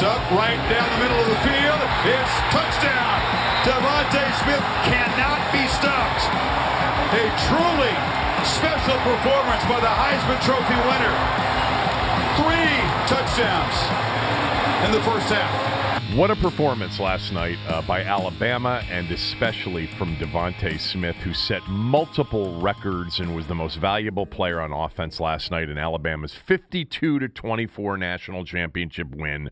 Steps up right down the middle of the field. It's touchdown. DeVonta Smith cannot be stopped. A truly special performance by the Heisman Trophy winner. Three touchdowns in the first half. What a performance last night uh, by Alabama and especially from DeVonta Smith, who set multiple records and was the most valuable player on offense last night in Alabama's 52 to 24 national championship win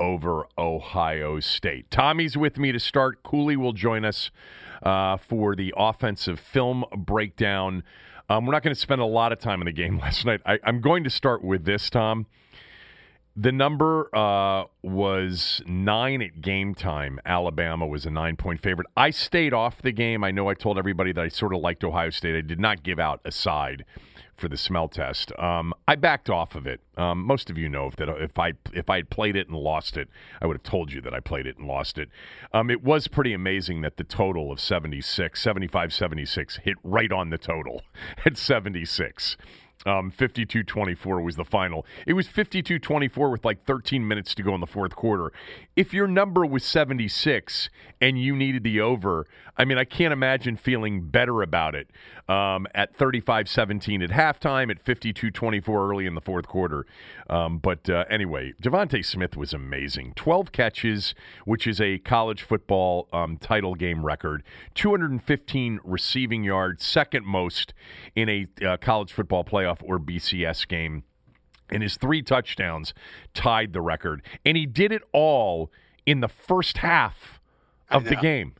over Ohio State. Tommy's with me to start. Cooley will join us uh, for the offensive film breakdown. Um, we're not going to spend a lot of time in the game last night. I, I'm going to start with this, Tom. The number uh, was nine at game time. Alabama was a nine point favorite. I stayed off the game. I know I told everybody that I sort of liked Ohio State. I did not give out a side for the smell test. Um, I backed off of it. Um, most of you know that if I if I had played it and lost it, I would have told you that I played it and lost it. Um, it was pretty amazing that the total of 76, 75, 76 hit right on the total at 76. Um, 52-24 was the final. It was 52-24 with like 13 minutes to go in the fourth quarter. If your number was 76 and you needed the over, I mean, I can't imagine feeling better about it um, at 35-17 at halftime, at 52-24 early in the fourth quarter. Um, but uh, anyway, DeVonta Smith was amazing. 12 catches, which is a college football um, title game record. 215 receiving yards, second most in a uh, college football playoff or BCS game. And his three touchdowns tied the record. And he did it all in the first half of the game.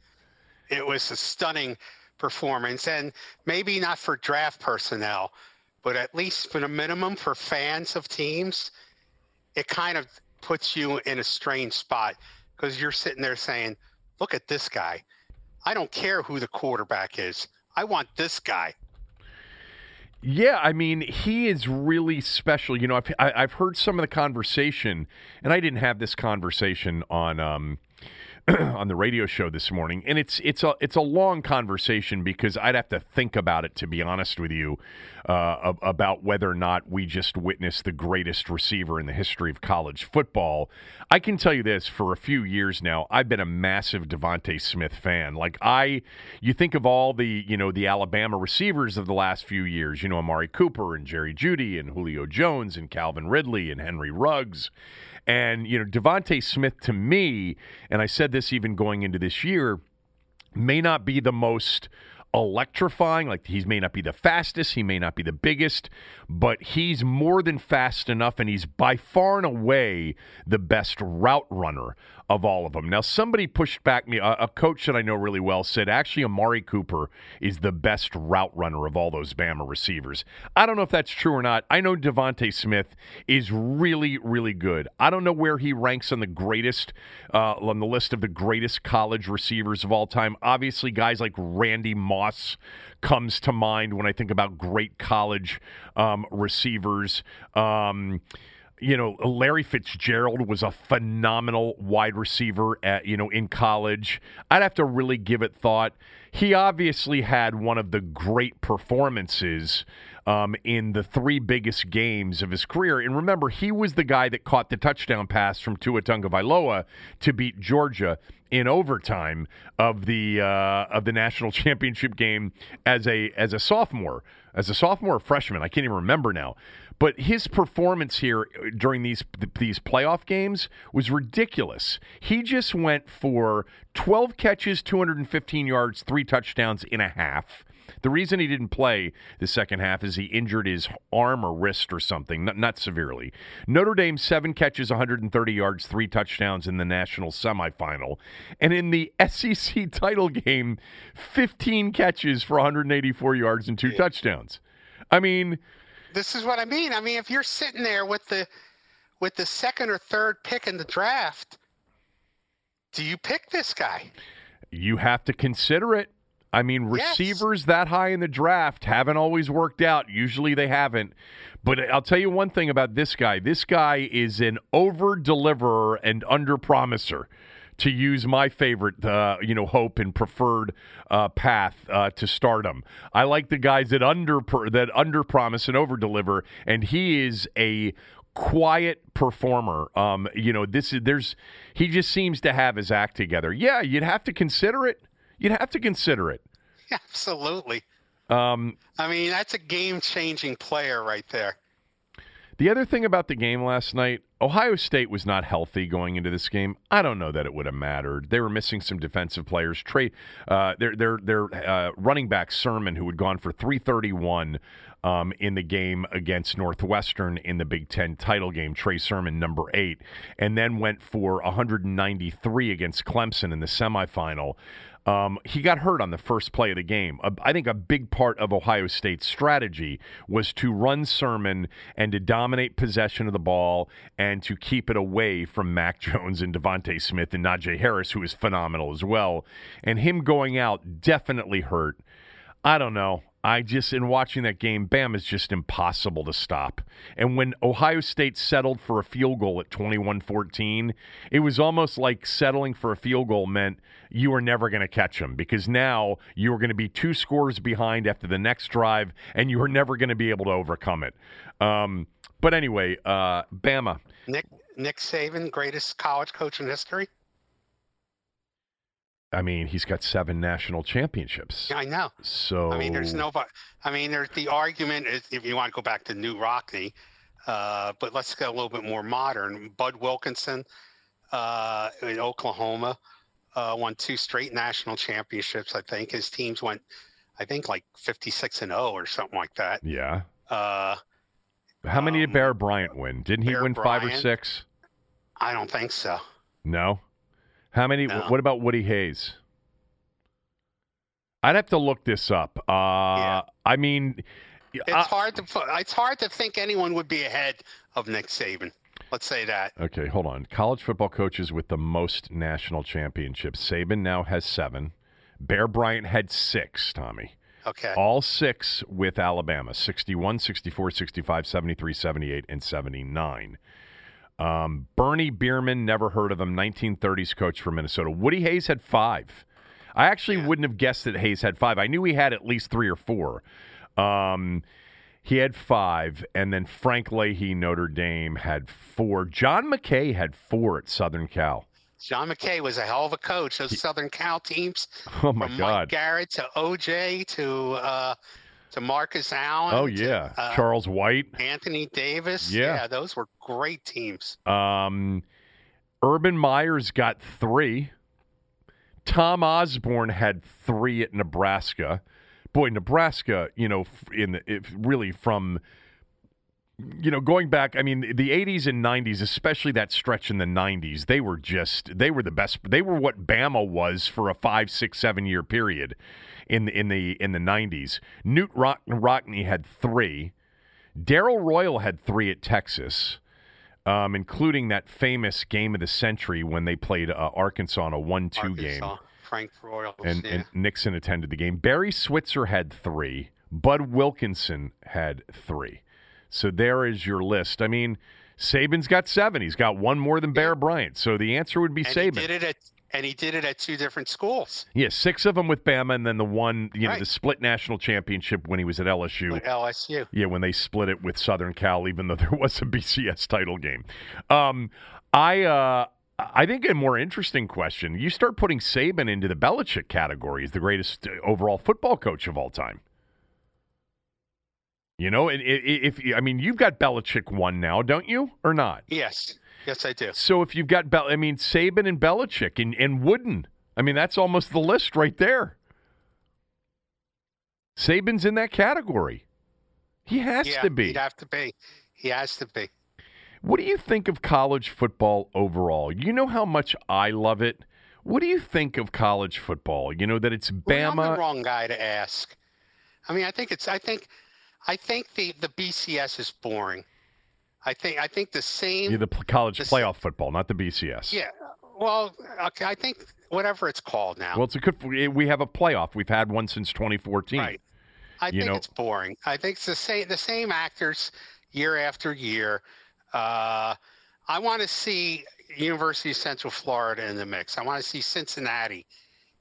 It was a stunning performance, and maybe not for draft personnel, but at least for the minimum for fans of teams, it kind of puts you in a strange spot because you're sitting there saying, look at this guy. I don't care who the quarterback is. I want this guy. Yeah, I mean, he is really special. You know, I've, I've heard some of the conversation, and I didn't have this conversation on um, on the radio show this morning, and it's it's a it's a long conversation because I'd have to think about it to be honest with you uh, about whether or not we just witnessed the greatest receiver in the history of college football. I can tell you this: for a few years now, I've been a massive DeVonta Smith fan. Like I, you think of all the you know the Alabama receivers of the last few years, you know Amari Cooper and Jerry Jeudy and Julio Jones and Calvin Ridley and Henry Ruggs. And, you know, DeVonta Smith to me, and I said this even going into this year, may not be the most electrifying. Like he may not be the fastest, he may not be the biggest, but he's more than fast enough, and he's by far and away the best route runner of all of them. Now, somebody pushed back me. A, a coach that I know really well said actually Amari Cooper is the best route runner of all those Bama receivers. I don't know if that's true or not. I know DeVonta Smith is really, really good. I don't know where he ranks on the greatest uh, on the list of the greatest college receivers of all time. Obviously, guys like Randy Moss comes to mind when I think about great college um, receivers. Um, you know, Larry Fitzgerald was a phenomenal wide receiver at, you know, in college. I'd have to really give it thought. he obviously had one of the great performances um, in the three biggest games of his career. And remember, he was the guy that caught the touchdown pass from Tua Tagovailoa to beat Georgia in overtime of the uh, of the national championship game as a as a sophomore, as a sophomore or freshman. I can't even remember now. But his performance here uh, during these these playoff games was ridiculous. He just went for 12 catches, 215 yards, three touchdowns in a half. The reason he didn't play the second half is he injured his arm or wrist or something, not, not severely. Notre Dame, seven catches, 130 yards, three touchdowns in the national semifinal. And in the SEC title game, 15 catches for 184 yards and two touchdowns. I mean, this is what I mean. I mean, if you're sitting there with the with the second or third pick in the draft, do you pick this guy? You have to consider it. I mean, receivers yes. that high in the draft haven't always worked out. Usually they haven't. But I'll tell you one thing about this guy. This guy is an over deliverer and under promiser. To use my favorite, uh, you know, hope and preferred uh, path uh, to stardom. I like the guys that under that under promise and over deliver, and he is a quiet performer. Um, you know, this is there's he just seems to have his act together. Yeah, you'd have to consider it. You'd have to consider it. Absolutely. Um, I mean, that's a game-changing player right there. The other thing about the game last night, Ohio State was not healthy going into this game. I don't know that it would have mattered. They were missing some defensive players. Trey, uh, their their their uh, running back Sermon, who had gone for 331 um, in the game against Northwestern in the Big Ten title game, Trey Sermon, number eight, and then went for 193 against Clemson in the semifinal. Um, he got hurt on the first play of the game. I think a big part of Ohio State's strategy was to run Sermon and to dominate possession of the ball and to keep it away from Mac Jones and DeVonta Smith and Najee Harris, who is phenomenal as well. And him going out definitely hurt. I don't know. I just, in watching that game, Bam is just impossible to stop. And when Ohio State settled for a field goal at 21 14, it was almost like settling for a field goal meant you were never going to catch them because now you were going to be two scores behind after the next drive and you were never going to be able to overcome it. Um, but anyway, uh, Bama. Nick, Nick Saban, greatest college coach in history. I mean, he's got seven national championships. I know. So I mean, there's no. I mean, there's the argument is if you want to go back to Knute Rockne, uh, but let's get a little bit more modern. Bud Wilkinson uh, in Oklahoma uh, won two straight national championships. I think his teams went, I think like 56 and 0 or something like that. Yeah. Uh, How many um, did Bear Bryant win? Didn't he Bear win five or six? I don't think so. No. How many? What about Woody Hayes? I'd have to look this up. Uh, yeah. I mean, it's uh, hard to it's hard to think anyone would be ahead of Nick Saban. Let's say that. Okay, hold on. College football coaches with the most national championships. Saban now has seven. Bear Bryant had six, Tommy. Okay. All six with Alabama 61, 64, 65, 73, 78, and 79. Um, Bernie Bierman, never heard of him, 1930s coach for Minnesota. Woody Hayes had five. I actually yeah. wouldn't have guessed that Hayes had five. I knew he had at least three or four. Um, he had five, and then Frank Leahy, Notre Dame, had four. John McKay had four at Southern Cal. John McKay was a hell of a coach. Those Southern Cal teams. Oh my from God! Mike Garrett to OJ to uh, to Marcus Allen. Oh yeah, to, uh, Charles White, Anthony Davis. Yeah. yeah, those were great teams. Um, Urban Meyer's got three. Tom Osborne had three at Nebraska. Boy, Nebraska, you know, in the, really from you know, going back, I mean, the 80s and 90s, especially that stretch in the 90s, they were just, they were the best. They were what Bama was for a five, six, seven year period in the, in the, in the 90s. Knute Rock- Rockne had three. Darrell Royal had three at Texas, um, including that famous game of the century when they played uh, Arkansas in a 1 2 game. Frank Broyles and, yeah. and Nixon attended the game. Barry Switzer had three. Bud Wilkinson had three. So there is your list. I mean, Saban's got seven. He's got one more than Bear Bryant. So the answer would be and Saban. He did it at and he did it at two different schools. Yeah, six of them with Bama, and then the one, you know, Right. the split national championship when he was at LSU. With LSU. Yeah, when they split it with Southern Cal, even though there was a BCS title game. Um, I uh, I think a more interesting question: you start putting Saban into the Belichick category as the greatest uh, overall football coach of all time. You know, and i- i- if I mean, you've got Belichick one now, don't you, or not? Yes, yes, I do. So if you've got Bel, I mean, Saban and Belichick and, and Wooden, I mean, that's almost the list right there. Saban's in that category. He has yeah, to be. He'd have to be. He has to be. What do you think of college football overall? You know how much I love it. What do you think of college football? You know that it's Well, I'm the Bama. wrong guy to ask. I mean, I think it's. I think, I think the the BCS is boring. I think. I think the same. Yeah, the college the playoff football, not the BCS. Yeah. Well, okay. I think whatever it's called now. Well, it's a good. We have a playoff. We've had one since 2014. Right. I You think know- it's boring. I think it's the same the same actors year after year. Uh, I want to see University of Central Florida in the mix. I want to see Cincinnati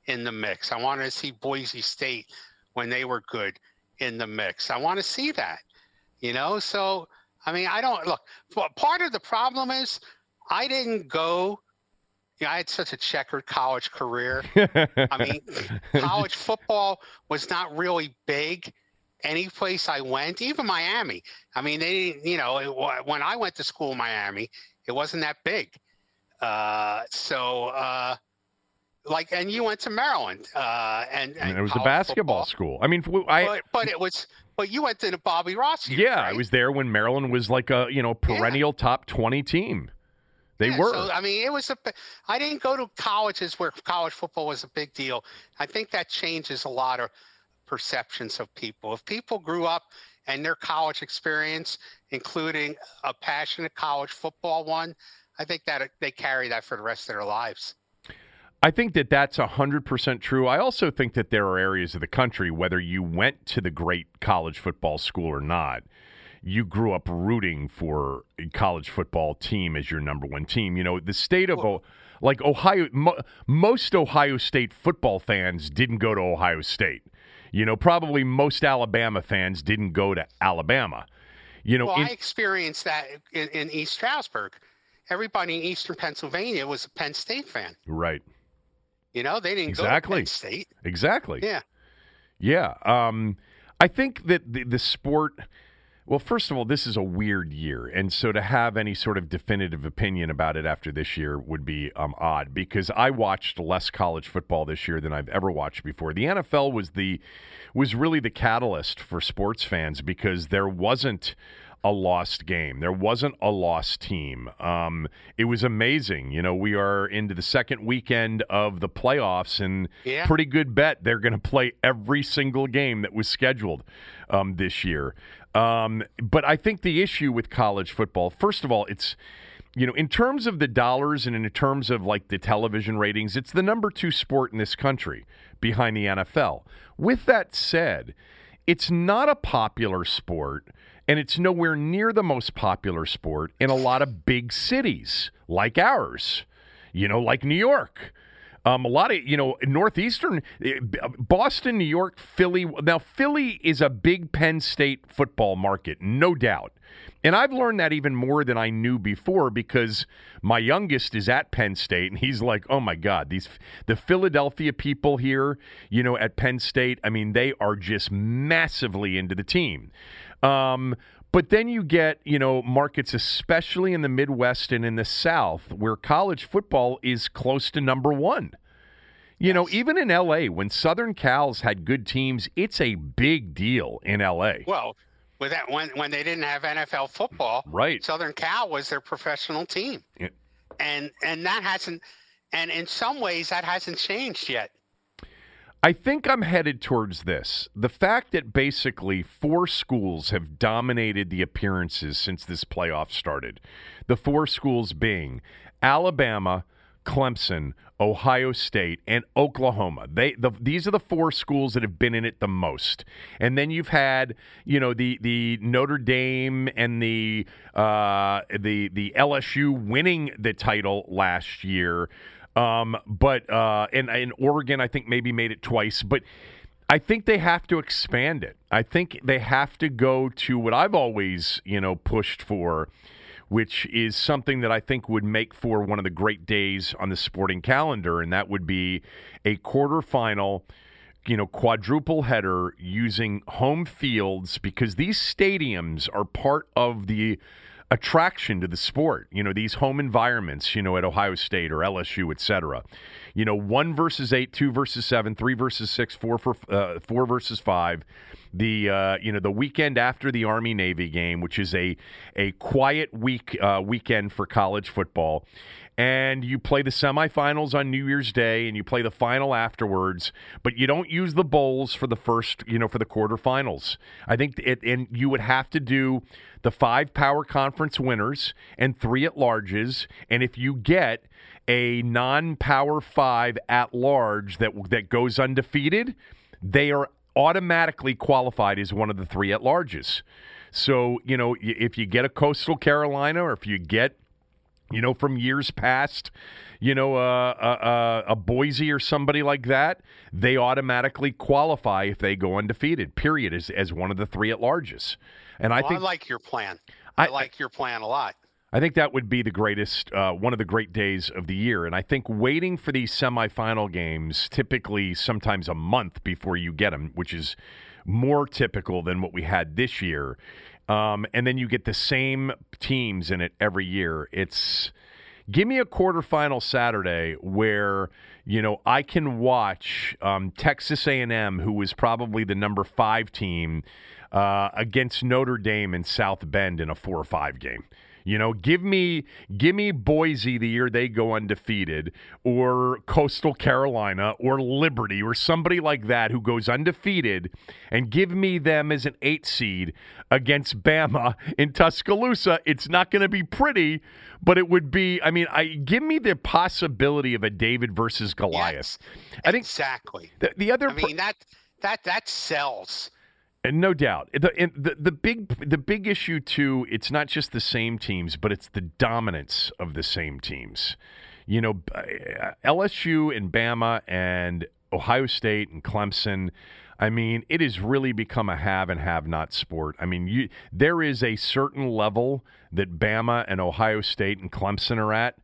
in the mix. I want to see Boise State when they were good in the mix. I want to see that. You know, so I mean, I don't look. Part of the problem is I didn't go. You know, I had such a checkered college career. I mean, college football was not really big any place I went, even Miami. I mean, they didn't, you know, it, when I went to school in Miami, it wasn't that big. Uh, so, uh, like, and you went to Maryland, uh, and, and and it was a basketball football. school. I mean, I but, but it was, but you went to the Bobby Ross. years, yeah, I was there when Maryland was like a you know perennial top 20 team. They Yeah, were. So, I mean, it was a. I didn't go to colleges where college football was a big deal. I think that changes a lot of perceptions of people. If people grew up and their college experience, including a passionate college football one, I think that uh, they carry that for the rest of their lives. I think that that's 100% true. I also think that there are areas of the country, whether you went to the great college football school or not, you grew up rooting for a college football team as your number one team. You know, the state of, O like Ohio, mo- most Ohio State football fans didn't go to Ohio State. You know, probably most Alabama fans didn't go to Alabama. You know, Well, in- I experienced that in, in East Stroudsburg. Everybody in Eastern Pennsylvania was a Penn State fan. right. You know, they didn't go to Exactly. Penn State. Exactly. Yeah. Yeah. Um, I think that the, the sport. Well, first of all, this is a weird year, and so to have any sort of definitive opinion about it after this year would be um, odd because I watched less college football this year than I've ever watched before. The NFL was the was really the catalyst for sports fans because there wasn't a lost game. There wasn't a lost team. Um, it was amazing. You know, we are into the second weekend of the playoffs, and Yeah. pretty good bet they're going to play every single game that was scheduled um, this year. Um, but I think the issue with college football, first of all, it's you know, in terms of the dollars and in terms of like the television ratings, it's the number two sport in this country behind the NFL. With that said, it's not a popular sport and it's nowhere near the most popular sport in a lot of big cities like ours, you know, like New York. Um, a lot of you know northeastern eh, Boston, New York, Philly. Now Philly is a big Penn State football market, no doubt, and I've learned that even more than I knew before because my youngest is at Penn State, and he's like, "Oh my God, these the Philadelphia people here, you know, at Penn State. I mean, they are just massively into the team." Um, but then you get, you know, markets, especially in the Midwest and in the South, where college football is close to number one. You know, even in LA, when Southern Cal's had good teams, it's a big deal in LA. Well, with that when when they didn't have NFL football, Right. Southern Cal was their professional team, Yeah. and and that hasn't, and in some ways that hasn't changed yet. I think I'm headed towards this. The fact that basically four schools have dominated the appearances since this playoff started. The four schools being Alabama, Clemson, Ohio State, and Oklahoma. They the, these are the four schools that have been in it the most. And then you've had, you know, the the Notre Dame and the uh, the the LSU winning the title last year. Um, but uh, and in Oregon, I think maybe made it twice. But I think they have to expand it. I think they have to go to what I've always, you know, pushed for, which is something that I think would make for one of the great days on the sporting calendar, and that would be a quarterfinal, you know, quadruple header using home fields because these stadiums are part of the attraction to the sport. You know, these home environments, you know, at Ohio State or LSU, et cetera. You know, one versus eight, two versus seven, three versus six, four for uh, four versus five. The uh, you know the weekend after the Army Navy game, which is a a quiet week uh, weekend for college football, and you play the semifinals on New Year's Day and you play the final afterwards, but you don't use the bowls for the first, you know, for the quarterfinals. I think it, and you would have to do the five power conference winners and three at larges, and if you get a non-power five at large that that goes undefeated, they are automatically qualified as one of the three at larges. So, you know, if you get a Coastal Carolina or if you get you know, from years past, you know, uh, uh, uh, a Boise or somebody like that, they automatically qualify if they go undefeated. Period, as as one of the three at larges. And I think I like your plan. I, I, like your plan a lot. I think that would be the greatest, uh, one of the great days of the year. And I think waiting for these semifinal games, typically sometimes a month before you get them, which is more typical than what we had this year, um, and then you get the same teams in it every year. It's give me a quarterfinal Saturday where you know I can watch um, Texas A&M, who was probably the number five team, uh, against Notre Dame in South Bend in a four or five game. You know, give me give me Boise the year they go undefeated, or Coastal Carolina, or Liberty, or somebody like that who goes undefeated, and give me them as an eight seed against Bama in Tuscaloosa. It's not going to be pretty, but it would be. I mean, I give me the possibility of a David versus Goliath. Yes, I think exactly. The, the other, I mean that that that sells and no doubt, the, the the big the big issue too. It's not just the same teams, but it's the dominance of the same teams. You know, LSU and Bama and Ohio State and Clemson. I mean, it has really become a have and have not sport. I mean, you, there is a certain level that Bama and Ohio State and Clemson are at.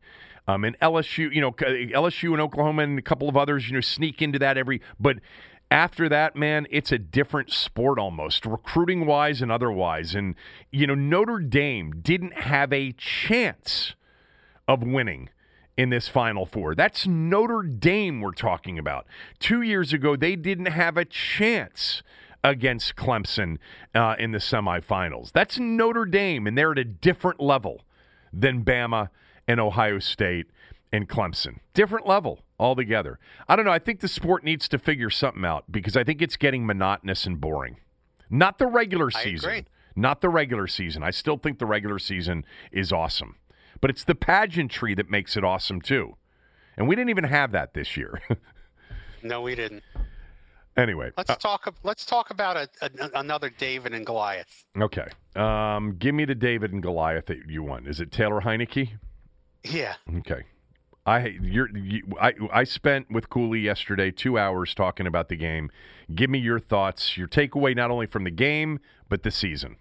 Um, and LSU, you know, LSU and Oklahoma and a couple of others, you know, sneak into that every. But after that, man, it's a different sport almost, recruiting wise and otherwise. And, you know, Notre Dame didn't have a chance of winning in this Final Four. That's Notre Dame we're talking about. Two years ago, they didn't have a chance against Clemson uh, in the semifinals. That's Notre Dame, and they're at a different level than Bama and Ohio State and Clemson. Different level altogether. I don't know. I think the sport needs to figure something out because I think it's getting monotonous and boring. Not the regular season. Not the regular season. I still think the regular season is awesome. But it's the pageantry that makes it awesome too. And we didn't even have that this year. no, we didn't. Anyway, let's uh, talk. Let's talk about a, a, another David and Goliath. Okay, um, give me the David and Goliath that you want. Is it Taylor Heinicke? Yeah. Okay. I you're, you, I I spent with Cooley yesterday two hours talking about the game. Give me your thoughts, your takeaway not only from the game but the season.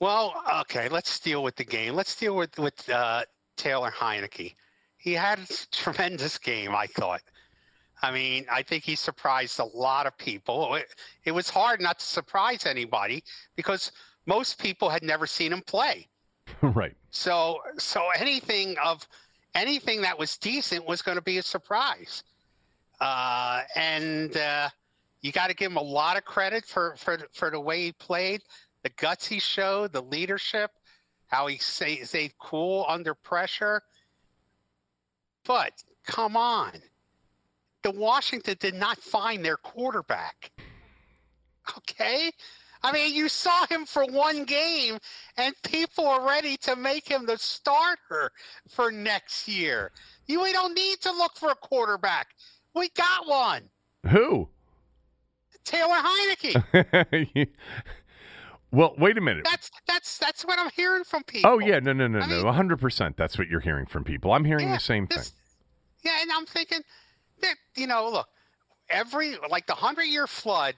Well, okay, let's deal with the game. Let's deal with with uh, Taylor Heinicke. He had a tremendous game, I thought. I mean, I think he surprised a lot of people. It, it was hard not to surprise anybody because most people had never seen him play. right. So so anything of anything that was decent was going to be a surprise. Uh, and uh, you got to give him a lot of credit for, for for the way he played, the guts he showed, the leadership, how he stayed, stayed cool under pressure. But come on, the Washington did not find their quarterback. Okay, I mean, you saw him for one game, and people are ready to make him the starter for next year. You, we don't need to look for a quarterback. We got one. Who? Taylor Heinicke. Well, wait a minute. That's that's that's what I'm hearing from people. Oh yeah, no, no, no, I no, 100. percent That's what you're hearing from people. I'm hearing Yeah, the same thing. Yeah, and I'm thinking that you know, look, every like the hundred year flood,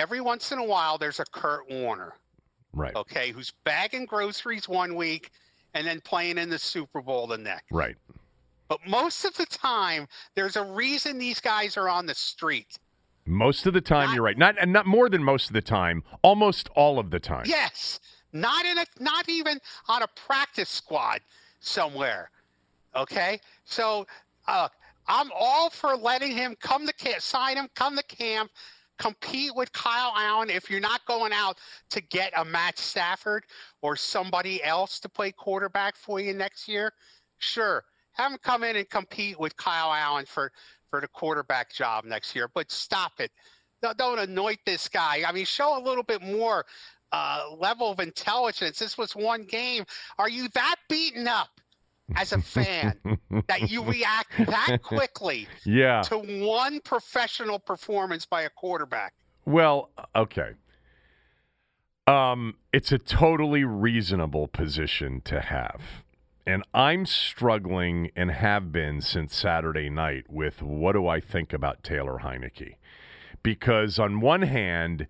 every once in a while there's a Kurt Warner, Right, okay, who's bagging groceries one week and then playing in the Super Bowl the next. right. But most of the time, there's a reason these guys are on the street. Most of the time, Not- you're right. Not and not more than most of the time. Almost all of the time. Yes, not in a, not even on a practice squad somewhere. Okay, so uh, I'm all for letting him come to camp, sign him, come to camp, compete with Kyle Allen. If you're not going out to get a Matt Stafford or somebody else to play quarterback for you next year, sure, have him come in and compete with Kyle Allen for for the quarterback job next year. But stop it. Don't- Don't anoint this guy. I mean, show a little bit more uh, level of intelligence. This was one game. Are you that beaten up as a fan that you react that quickly Yeah. to one professional performance by a quarterback? Well, okay. Um, it's a totally reasonable position to have. And I'm struggling and have been since Saturday night with what do I think about Taylor Heinicke? Because on one hand,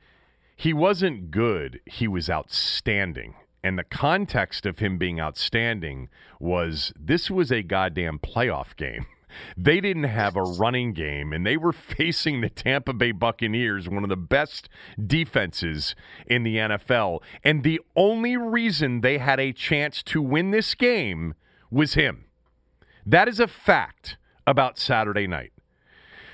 he wasn't good, he was outstanding. And the context of him being outstanding was this was a goddamn playoff game. They didn't have a running game, and they were facing the Tampa Bay Buccaneers, one of the best defenses in the NFL. And the only reason they had a chance to win this game was him. That is a fact about Saturday night.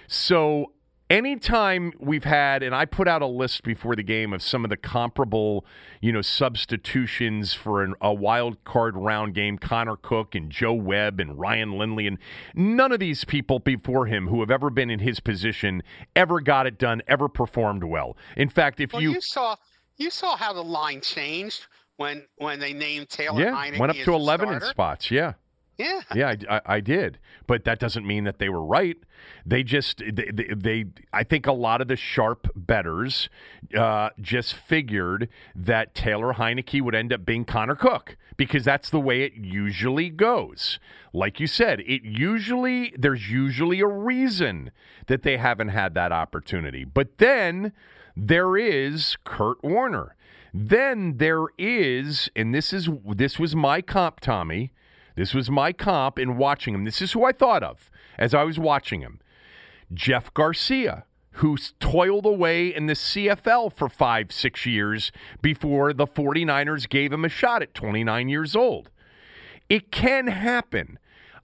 So anytime we've had, and I put out a list before the game of some of the comparable, you know, substitutions for an, a wild card round game, Connor Cook and Joe Webb and Ryan Lindley, and none of these people before him who have ever been in his position ever got it done, ever performed well. In fact, if Well, you, you, saw you saw how the line changed when when they named Taylor yeah, Heinicke went up to the 11 in spots, yeah. Yeah, Yeah, I, I, I did, but that doesn't mean that they were right. They just they, they, they I think a lot of the sharp betters uh, just figured that Taylor Heinicke would end up being Connor Cook because that's the way it usually goes. Like you said, it usually there's usually a reason that they haven't had that opportunity, but then there is Kurt Warner. Then there is, and this is this was my comp, Tommy. This was my comp in watching him. This is who I thought of as I was watching him. Jeff Garcia, who toiled away in the CFL for five, six years before the 49ers gave him a shot at 29 years old. It can happen.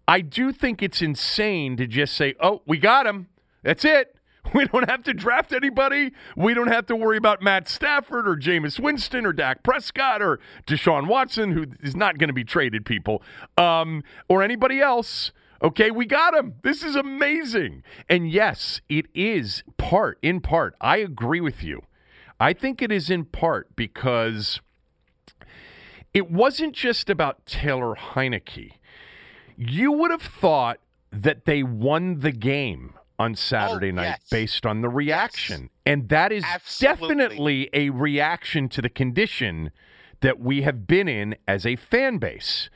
I do think it's insane to just say, oh, we got him. That's it. We don't have to draft anybody. We don't have to worry about Matt Stafford or Jameis Winston or Dak Prescott or Deshaun Watson, who is not going to be traded, people, um, or anybody else. Okay, we got him. This is amazing. And yes, it is part, in part. I agree with you. I think it is in part because it wasn't just about Taylor Heinicke. You would have thought that they won the game on oh, Saturday night yes. based on the reaction. And that is Absolutely. definitely a reaction to the condition that we have been in as a fan base.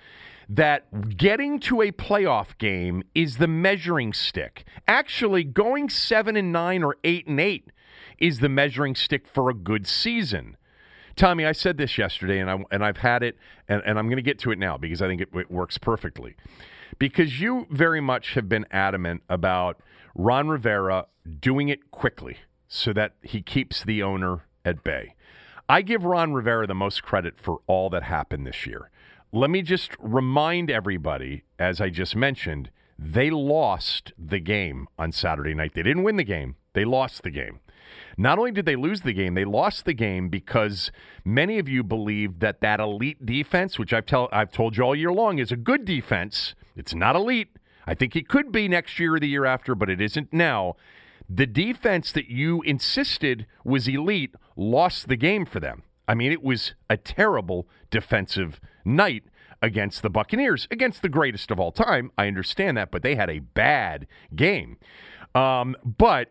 That getting to a playoff game is the measuring stick. Actually, going seven and nine or eight and eight is the measuring stick for a good season. Tommy, I said this yesterday, and I and I've had it, and, and I'm going to get to it now because I think it, it works perfectly. Because you very much have been adamant about Ron Rivera doing it quickly so that he keeps the owner at bay. I give Ron Rivera the most credit for all that happened this year. Let me just remind everybody, as I just mentioned, they lost the game on Saturday night. They didn't win the game, they lost the game. Not only did they lose the game, they lost the game because many of you believe that that elite defense, which I've tell I've told you all year long, is a good defense. It's not elite. I think it could be next year or the year after, but it isn't now. The defense that you insisted was elite lost the game for them. I mean, it was a terrible defensive night against the Buccaneers, against the greatest of all time. I understand that, but they had a bad game. Um, but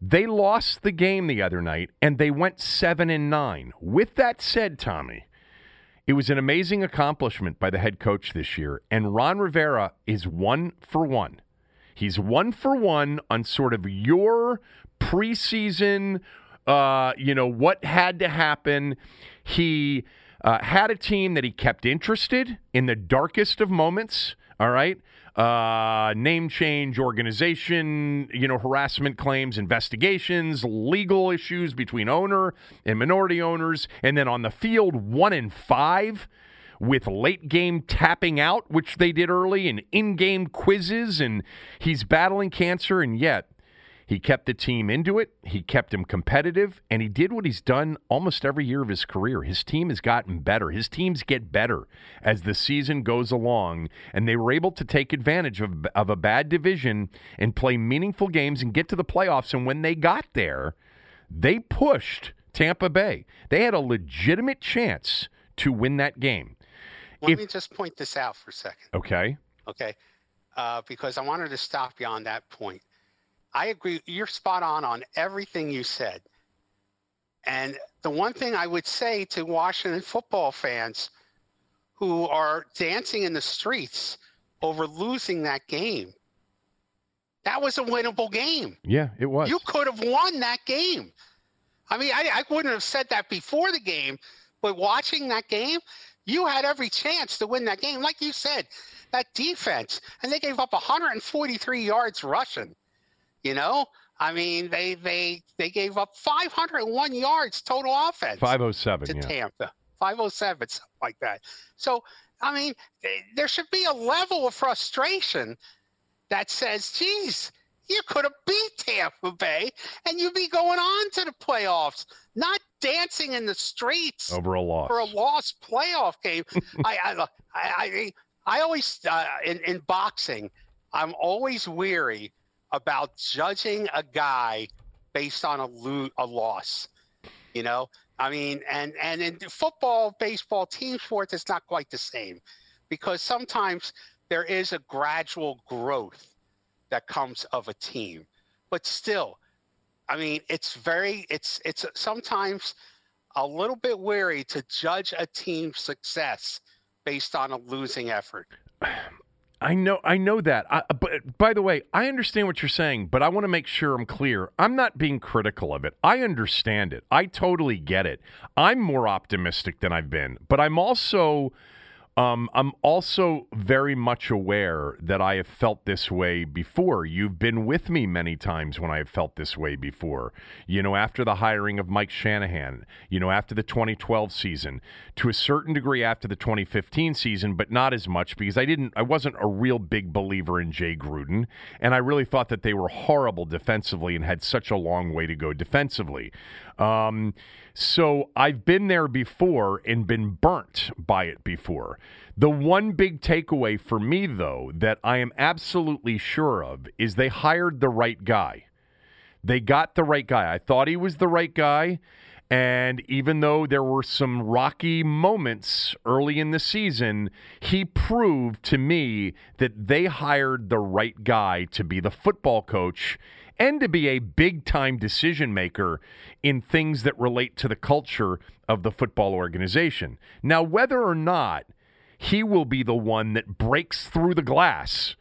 They lost the game the other night and they went 7 and 9. With that said, Tommy, it was an amazing accomplishment by the head coach this year and Ron Rivera is 1 for 1. He's 1 for 1 on sort of your preseason uh, you know, what had to happen. He uh, had a team that he kept interested in the darkest of moments. All right. Uh, name change, organization, you know, harassment claims, investigations, legal issues between owner and minority owners. And then on the field, one in five with late game tapping out, which they did early, and in game quizzes. And he's battling cancer. And yet, he kept the team into it. He kept them competitive, and he did what he's done almost every year of his career. His team has gotten better. His teams get better as the season goes along, and they were able to take advantage of, of a bad division and play meaningful games and get to the playoffs. And when they got there, they pushed Tampa Bay. They had a legitimate chance to win that game. Let If- me just point this out for a second, Okay. okay? Uh, because I wanted to stop you on that point. I agree. You're spot on on everything you said. And the one thing I would say to Washington football fans who are dancing in the streets over losing that game, that was a winnable game. Yeah, it was. You could have won that game. I mean, I, I wouldn't have said that before the game, but watching that game, you had every chance to win that game. Like you said, that defense, and they gave up 143 yards rushing. You know, I mean, they they they gave up 501 yards total offense 507, to yeah. Tampa. 507, something like that. So, I mean, eh, there should be a level of frustration that says, geez, you could have beat Tampa Bay and you'd be going on to the playoffs, not dancing in the streets Over a loss. for a lost playoff game. I, I, I, I, I always, uh, in, in boxing, I'm always weary about judging a guy based on a, lo- a loss. You know, I mean, and and in football, baseball, team sports, it's not quite the same because sometimes there is a gradual growth that comes of a team, but still, I mean, it's very, it's it's sometimes a little bit wary to judge a team's success based on a losing effort. I know, I know that. I, but by the way, I understand what you're saying, but I want to make sure I'm clear. I'm not being critical of it. I understand it. I totally get it. I'm more optimistic than I've been, but I'm also, um, I'm also very much aware that I have felt this way before. You've been with me many times when I have felt this way before. You know, after the hiring of Mike Shanahan, you know, after the 2012 season, to a certain degree after the 2015 season, but not as much because I didn't, I wasn't a real big believer in Jay Gruden, and I really thought that they were horrible defensively and had such a long way to go defensively. Um, so I've been there before and been burnt by it before. The one big takeaway for me, though, that I am absolutely sure of is they hired the right guy. They got the right guy. I thought he was the right guy. And even though there were some rocky moments early in the season, he proved to me that they hired the right guy to be the football coach and to be a big time decision maker in things that relate to the culture of the football organization. Now, whether or not he will be the one that breaks through the glass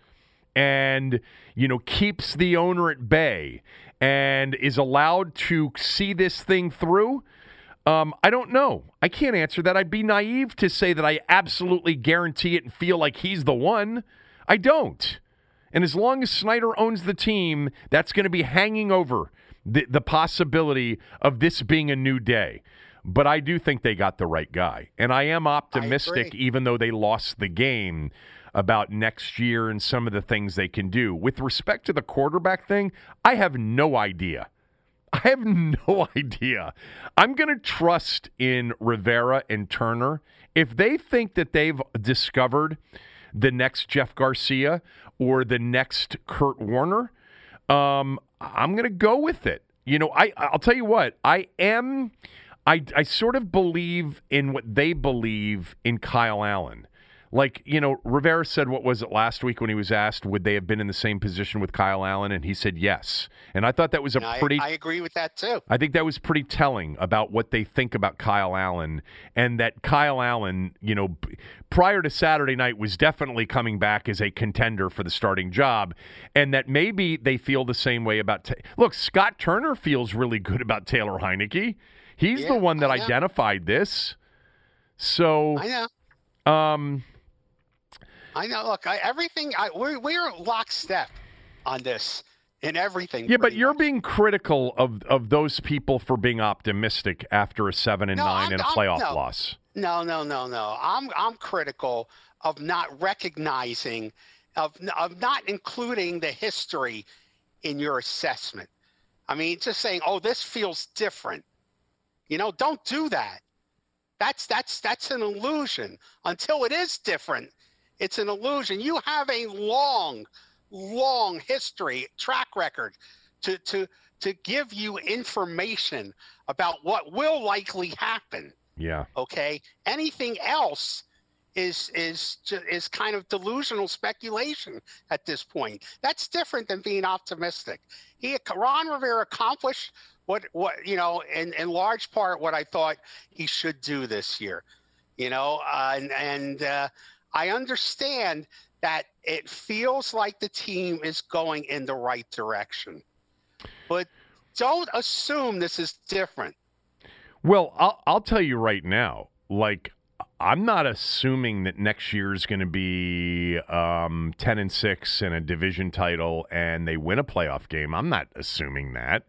and you know keeps the owner at bay and is allowed to see this thing through um, i don't know. I can't answer that. I'd be naive to say that i absolutely guarantee it and feel like he's the one. I don't and as long as snyder owns the team that's going to be hanging over the, the possibility of this being a new day but i do think they got the right guy and i am optimistic agree. even though they lost the game about next year and some of the things they can do. With respect to the quarterback thing, I have no idea. I have no idea. I'm going to trust in Rivera and Turner. If they think that they've discovered the next Jeff Garcia or the next Kurt Warner, um, I'm going to go with it. You know, I I'll tell you what, I am I I sort of believe in what they believe in Kyle Allen. Like, you know, Rivera said, what was it last week when he was asked, would they have been in the same position with Kyle Allen? And he said yes. And I thought that was a pretty. I, I agree with that too. I think that was pretty telling about what they think about Kyle Allen, and that Kyle Allen, you know, prior to Saturday night was definitely coming back as a contender for the starting job, and that maybe they feel the same way about. Ta- Look, Scott Turner feels really good about Taylor Heinicke. He's the one that identified this. So, I know. um, I know. Look, I, everything. I, we're we're lockstep on this in everything. yeah, but pretty you're being critical of of those people for being optimistic after a seven and No, nine I'm- and a playoff no. loss. No, no, no, no. I'm I'm critical of not recognizing, of of not including the history in your assessment. I mean, just saying, oh, this feels different. You know, don't do that. That's that's that's an illusion. Until it is different, it's an illusion. You have a long, long history, track record to to to give you information about what will likely happen. Yeah. okay? Anything else is is is kind of delusional speculation at this point. That's different than being optimistic. He ron rivera accomplished what what you know in in large part what i thought he should do this year. You know uh, and and uh, i understand that it feels like the team is going in the right direction but don't assume this is different Well, I'll I'll tell you right now, like I'm not assuming that next year is going to be um, ten and six and a division title and they win a playoff game. I'm not assuming that.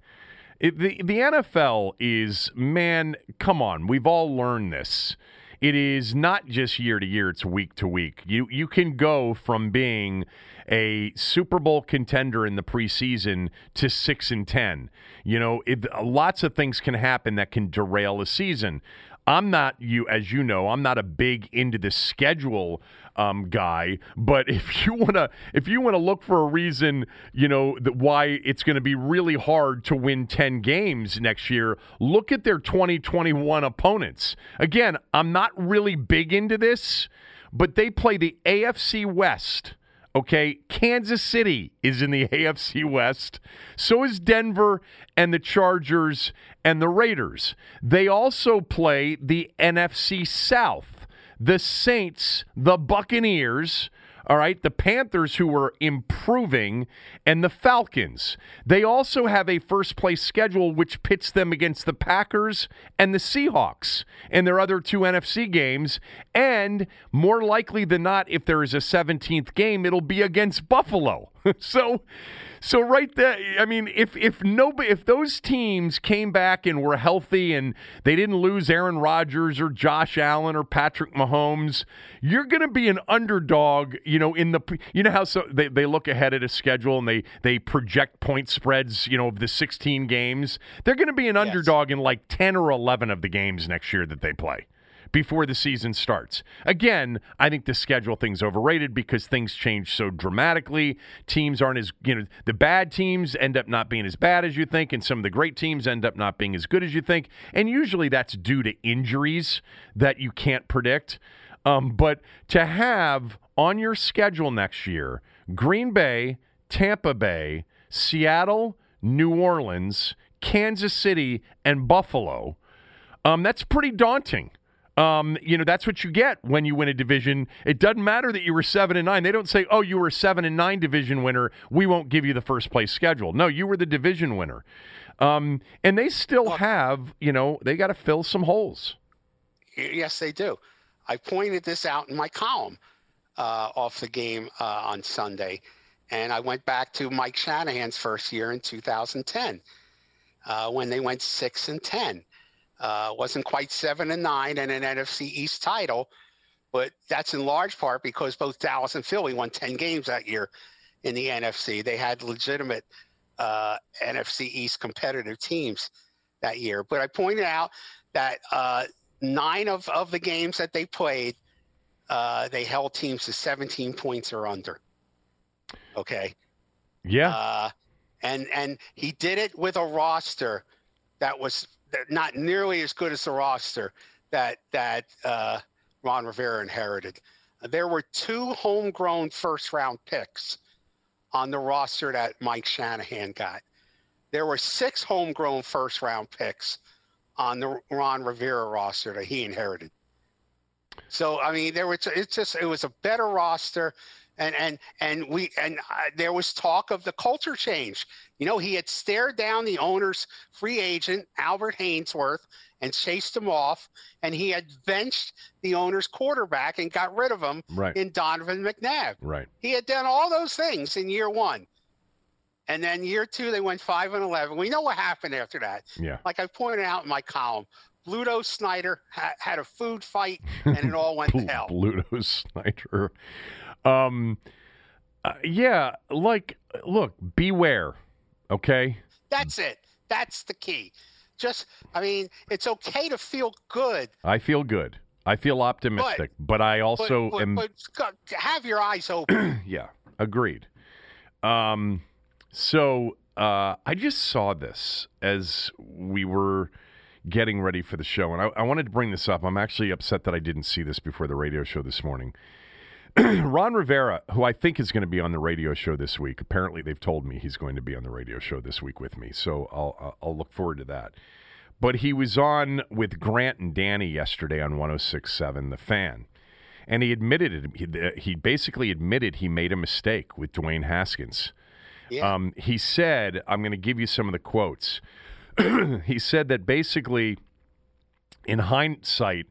It, the the NFL is man, come on, we've all learned this. It is not just year to year; it's week to week. You you can go from being a Super Bowl contender in the preseason to six and ten. You know, it, lots of things can happen that can derail a season. I'm not you, as you know, I'm not a big into the schedule um, guy. But if you wanna, if you wanna look for a reason, you know, that why it's going to be really hard to win ten games next year, look at their 2021 opponents. Again, I'm not really big into this, but they play the AFC West. Okay, Kansas City is in the AFC West. So is Denver and the Chargers and the Raiders. They also play the NFC South. The Saints, the Buccaneers, all right, the Panthers who are improving, and the Falcons. They also have a first place schedule which pits them against the Packers and the Seahawks in their other two NFC games. And more likely than not, if there is a 17th game, it'll be against Buffalo. so so right there, I mean, if if nobody, if those teams came back and were healthy and they didn't lose Aaron Rodgers or Josh Allen or Patrick Mahomes, you're going to be an underdog. You know, in the you know how so they, they look ahead at a schedule and they they project point spreads. You know, of the 16 games, they're going to be an underdog in like 10 or 11 of the games next year that they play before the season starts. Again, I think the schedule thing's overrated because things change so dramatically. Teams aren't as, you know, the bad teams end up not being as bad as you think, and some of the great teams end up not being as good as you think. And usually that's due to injuries that you can't predict. Um, but to have on your schedule next year Green Bay, Tampa Bay, Seattle, New Orleans, Kansas City, and Buffalo, um, that's pretty daunting. Um, you know, that's what you get when you win a division. It doesn't matter that you were seven and nine. They don't say, "Oh, you were a seven and nine division winner. We won't give you the first place schedule." No, you were the division winner. Um, and they still have, you know, they got to fill some holes. Yes, they do. I pointed this out in my column uh, off the game uh, on Sunday, and I went back to Mike Shanahan's first year in 2010 uh, when they went six and ten. Uh, wasn't quite seven and nine and an NFC East title, but that's in large part because both Dallas and Philly won 10 games that year in the NFC. They had legitimate uh, NFC East competitive teams that year. But I pointed out that uh, nine of, of the games that they played, uh, they held teams to 17 points or under. Okay. Yeah. Uh, and and he did it with a roster that was not nearly as good as the roster that that uh, Ron Rivera inherited. there were two homegrown first round picks on the roster that Mike Shanahan got. There were six homegrown first round picks on the Ron Rivera roster that he inherited. So I mean, there was it's just it was a better roster, and and and we and uh, there was talk of the culture change. You know, he had stared down the owner's free agent Albert Haynesworth and chased him off, and he had benched the owner's quarterback and got rid of him Right. in Donovan McNabb. Right. He had done all those things in year one. And then year two, they went five and eleven. We know what happened after that. Yeah. Like I pointed out in my column, Bluto Snyder ha- had a food fight, and it all went to hell. Bluto Snyder. Um, uh, yeah, like, look, beware. Okay. That's it. That's the key. Just, I mean, it's okay to feel good, I feel good. I feel optimistic, but, I but, also but, am. but have your eyes open. yeah, agreed. Um, so uh, I just saw this as we were getting ready for the show, and I, I wanted to bring this up. I'm actually upset that I didn't see this before the radio show this morning. Ron Rivera, who I think is going to be on the radio show this week, apparently they've told me he's going to be on the radio show this week with me, so I'll I'll- look forward to that. But he was on with Grant and Danny yesterday on 106.7 The Fan, and he admitted it. He, he basically admitted he made a mistake with Dwayne Haskins. Yeah. Um, he said, I'm going to give you some of the quotes. he said that basically, in hindsight,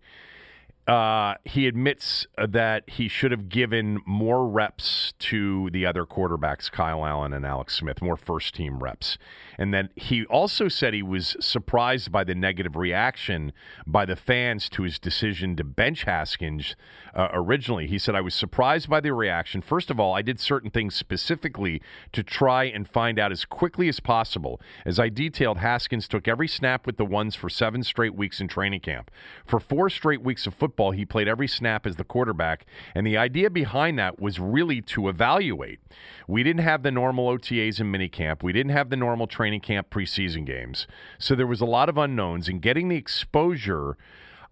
uh, he admits uh, that he should have given more reps to the other quarterbacks, Kyle Allen and Alex Smith, more first team reps. And then he also said he was surprised by the negative reaction by the fans to his decision to bench Haskins uh, originally. He said, I was surprised by the reaction. First of all, I did certain things specifically to try and find out as quickly as possible. As I detailed, Haskins took every snap with the ones for seven straight weeks in training camp. For four straight weeks of football, he played every snap as the quarterback, and the idea behind that was really to evaluate. We didn't have the normal OTAs and minicamp. We didn't have the normal training camp preseason games. So there was a lot of unknowns, and getting the exposure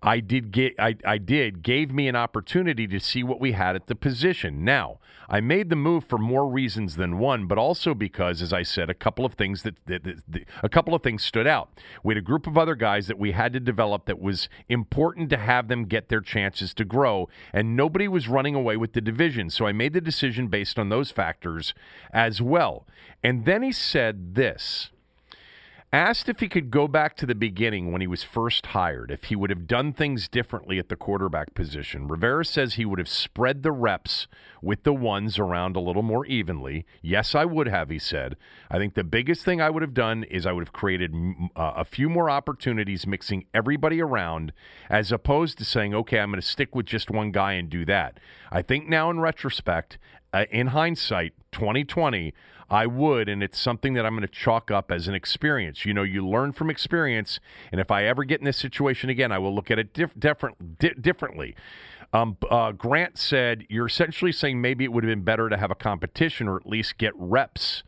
I did get I, I did gave me an opportunity to see what we had at the position. Now, I made the move for more reasons than one, but also because, as I said, a couple of things that, that, that- that- a couple of things stood out. We had a group of other guys that we had to develop that was important to have them get their chances to grow, and nobody was running away with the division. So I made the decision based on those factors as well. And then he said this. Asked if he could go back to the beginning when he was first hired, if he would have done things differently at the quarterback position. Rivera says he would have spread the reps with the ones around a little more evenly. Yes, I would have, he said. I think the biggest thing I would have done is I would have created uh, a few more opportunities mixing everybody around as opposed to saying, okay, I'm going to stick with just one guy and do that. I think now in retrospect, uh, in hindsight, 2020, I would, and it's something that I'm going to chalk up as an experience. You know, you learn from experience, and if I ever get in this situation again, I will look at it diff- different, di- differently. Um, uh, Grant said, You're essentially saying maybe it would have been better to have a competition or at least get reps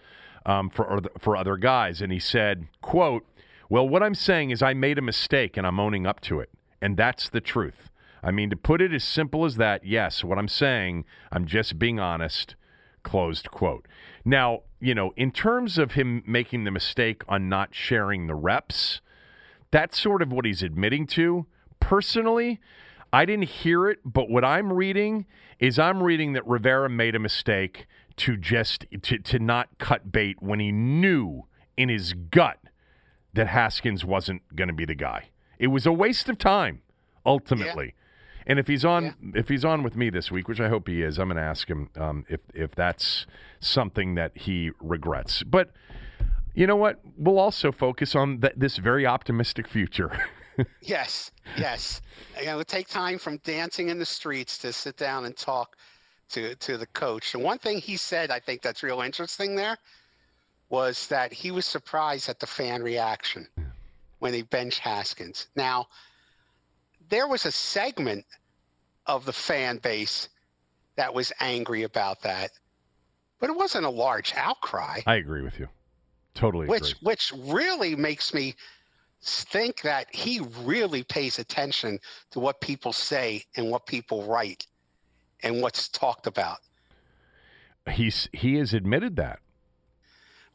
um, for, for other guys. And he said, quote, Well, what I'm saying is I made a mistake and I'm owning up to it. And that's the truth. I mean, to put it as simple as that, yes, what I'm saying, I'm just being honest. Closed quote. Now, you know, in terms of him making the mistake on not sharing the reps, that's sort of what he's admitting to. Personally, I didn't hear it, but what I'm reading is I'm reading that Rivera made a mistake to just to, to not cut bait when he knew in his gut that Haskins wasn't going to be the guy. It was a waste of time ultimately. And if he's on, if he's on with me this week, which I hope he is, I'm going to ask him um, if if that's something that he regrets. But you know what? We'll also focus on th- this very optimistic future. Yes, yes. You know, take time from dancing in the streets to sit down and talk to to the coach. And one thing he said, I think that's real interesting there, was that he was surprised at the fan reaction when he benched Haskins. Now, there was a segment of the fan base that was angry about that, but it wasn't a large outcry I agree with you. Totally agree. which which really makes me think that he really pays attention to what people say and what people write and what's talked about. He's he has admitted that.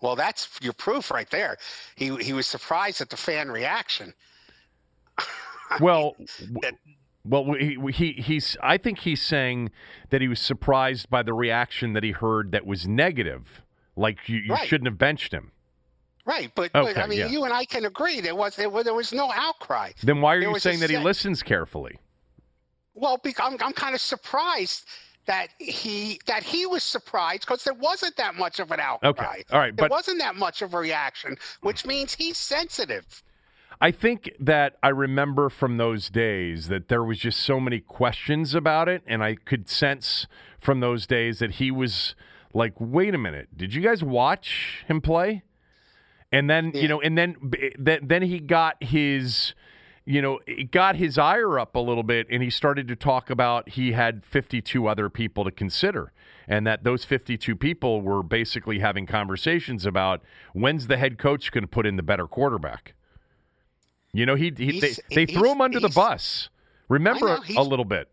Well, that's your proof right there. He he was surprised at the fan reaction. Well, well, he, he he's. I think he's saying that he was surprised by the reaction that he heard that was negative. Like you, you Right. shouldn't have benched him. Right, but, Okay, but I mean, yeah. you and I can agree there was there was, there was no outcry. Then why are There you saying that he listens carefully? Well, bec- I'm I'm kind of surprised that he that he was surprised because there wasn't that much of an outcry. Okay, all right, There but wasn't that much of a reaction, which means he's sensitive. I think that I remember from those days that there was just so many questions about it, and I could sense from those days that he was like, "Wait a minute, did you guys watch him play?" And then you know, and then eh, then then he got his, you know, he got his ire up a little bit, and he started to talk about he had 52 other people to consider, and that those 52 people were basically having conversations about when's the head coach going to put in the better quarterback. You know, he, he they, they threw him under the bus. Remember know, a he's- little bit.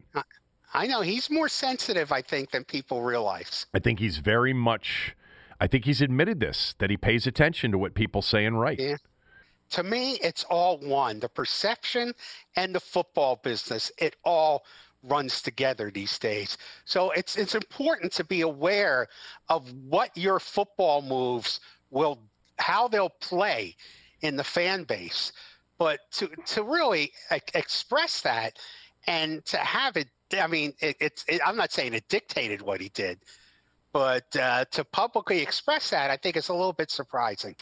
I know he's more sensitive, I think, than people realize. I think he's very much. I think he's admitted this that he pays attention to what people say and write. Yeah. To me, it's all one. The perception and the football business, it all runs together these days. So it's it's important to be aware of what your football moves will how they'll play in the fan base. But to to really express that and to have it I mean, it, it's it, I'm not saying it dictated what he did, but uh, to publicly express that, I think it's a little bit surprising.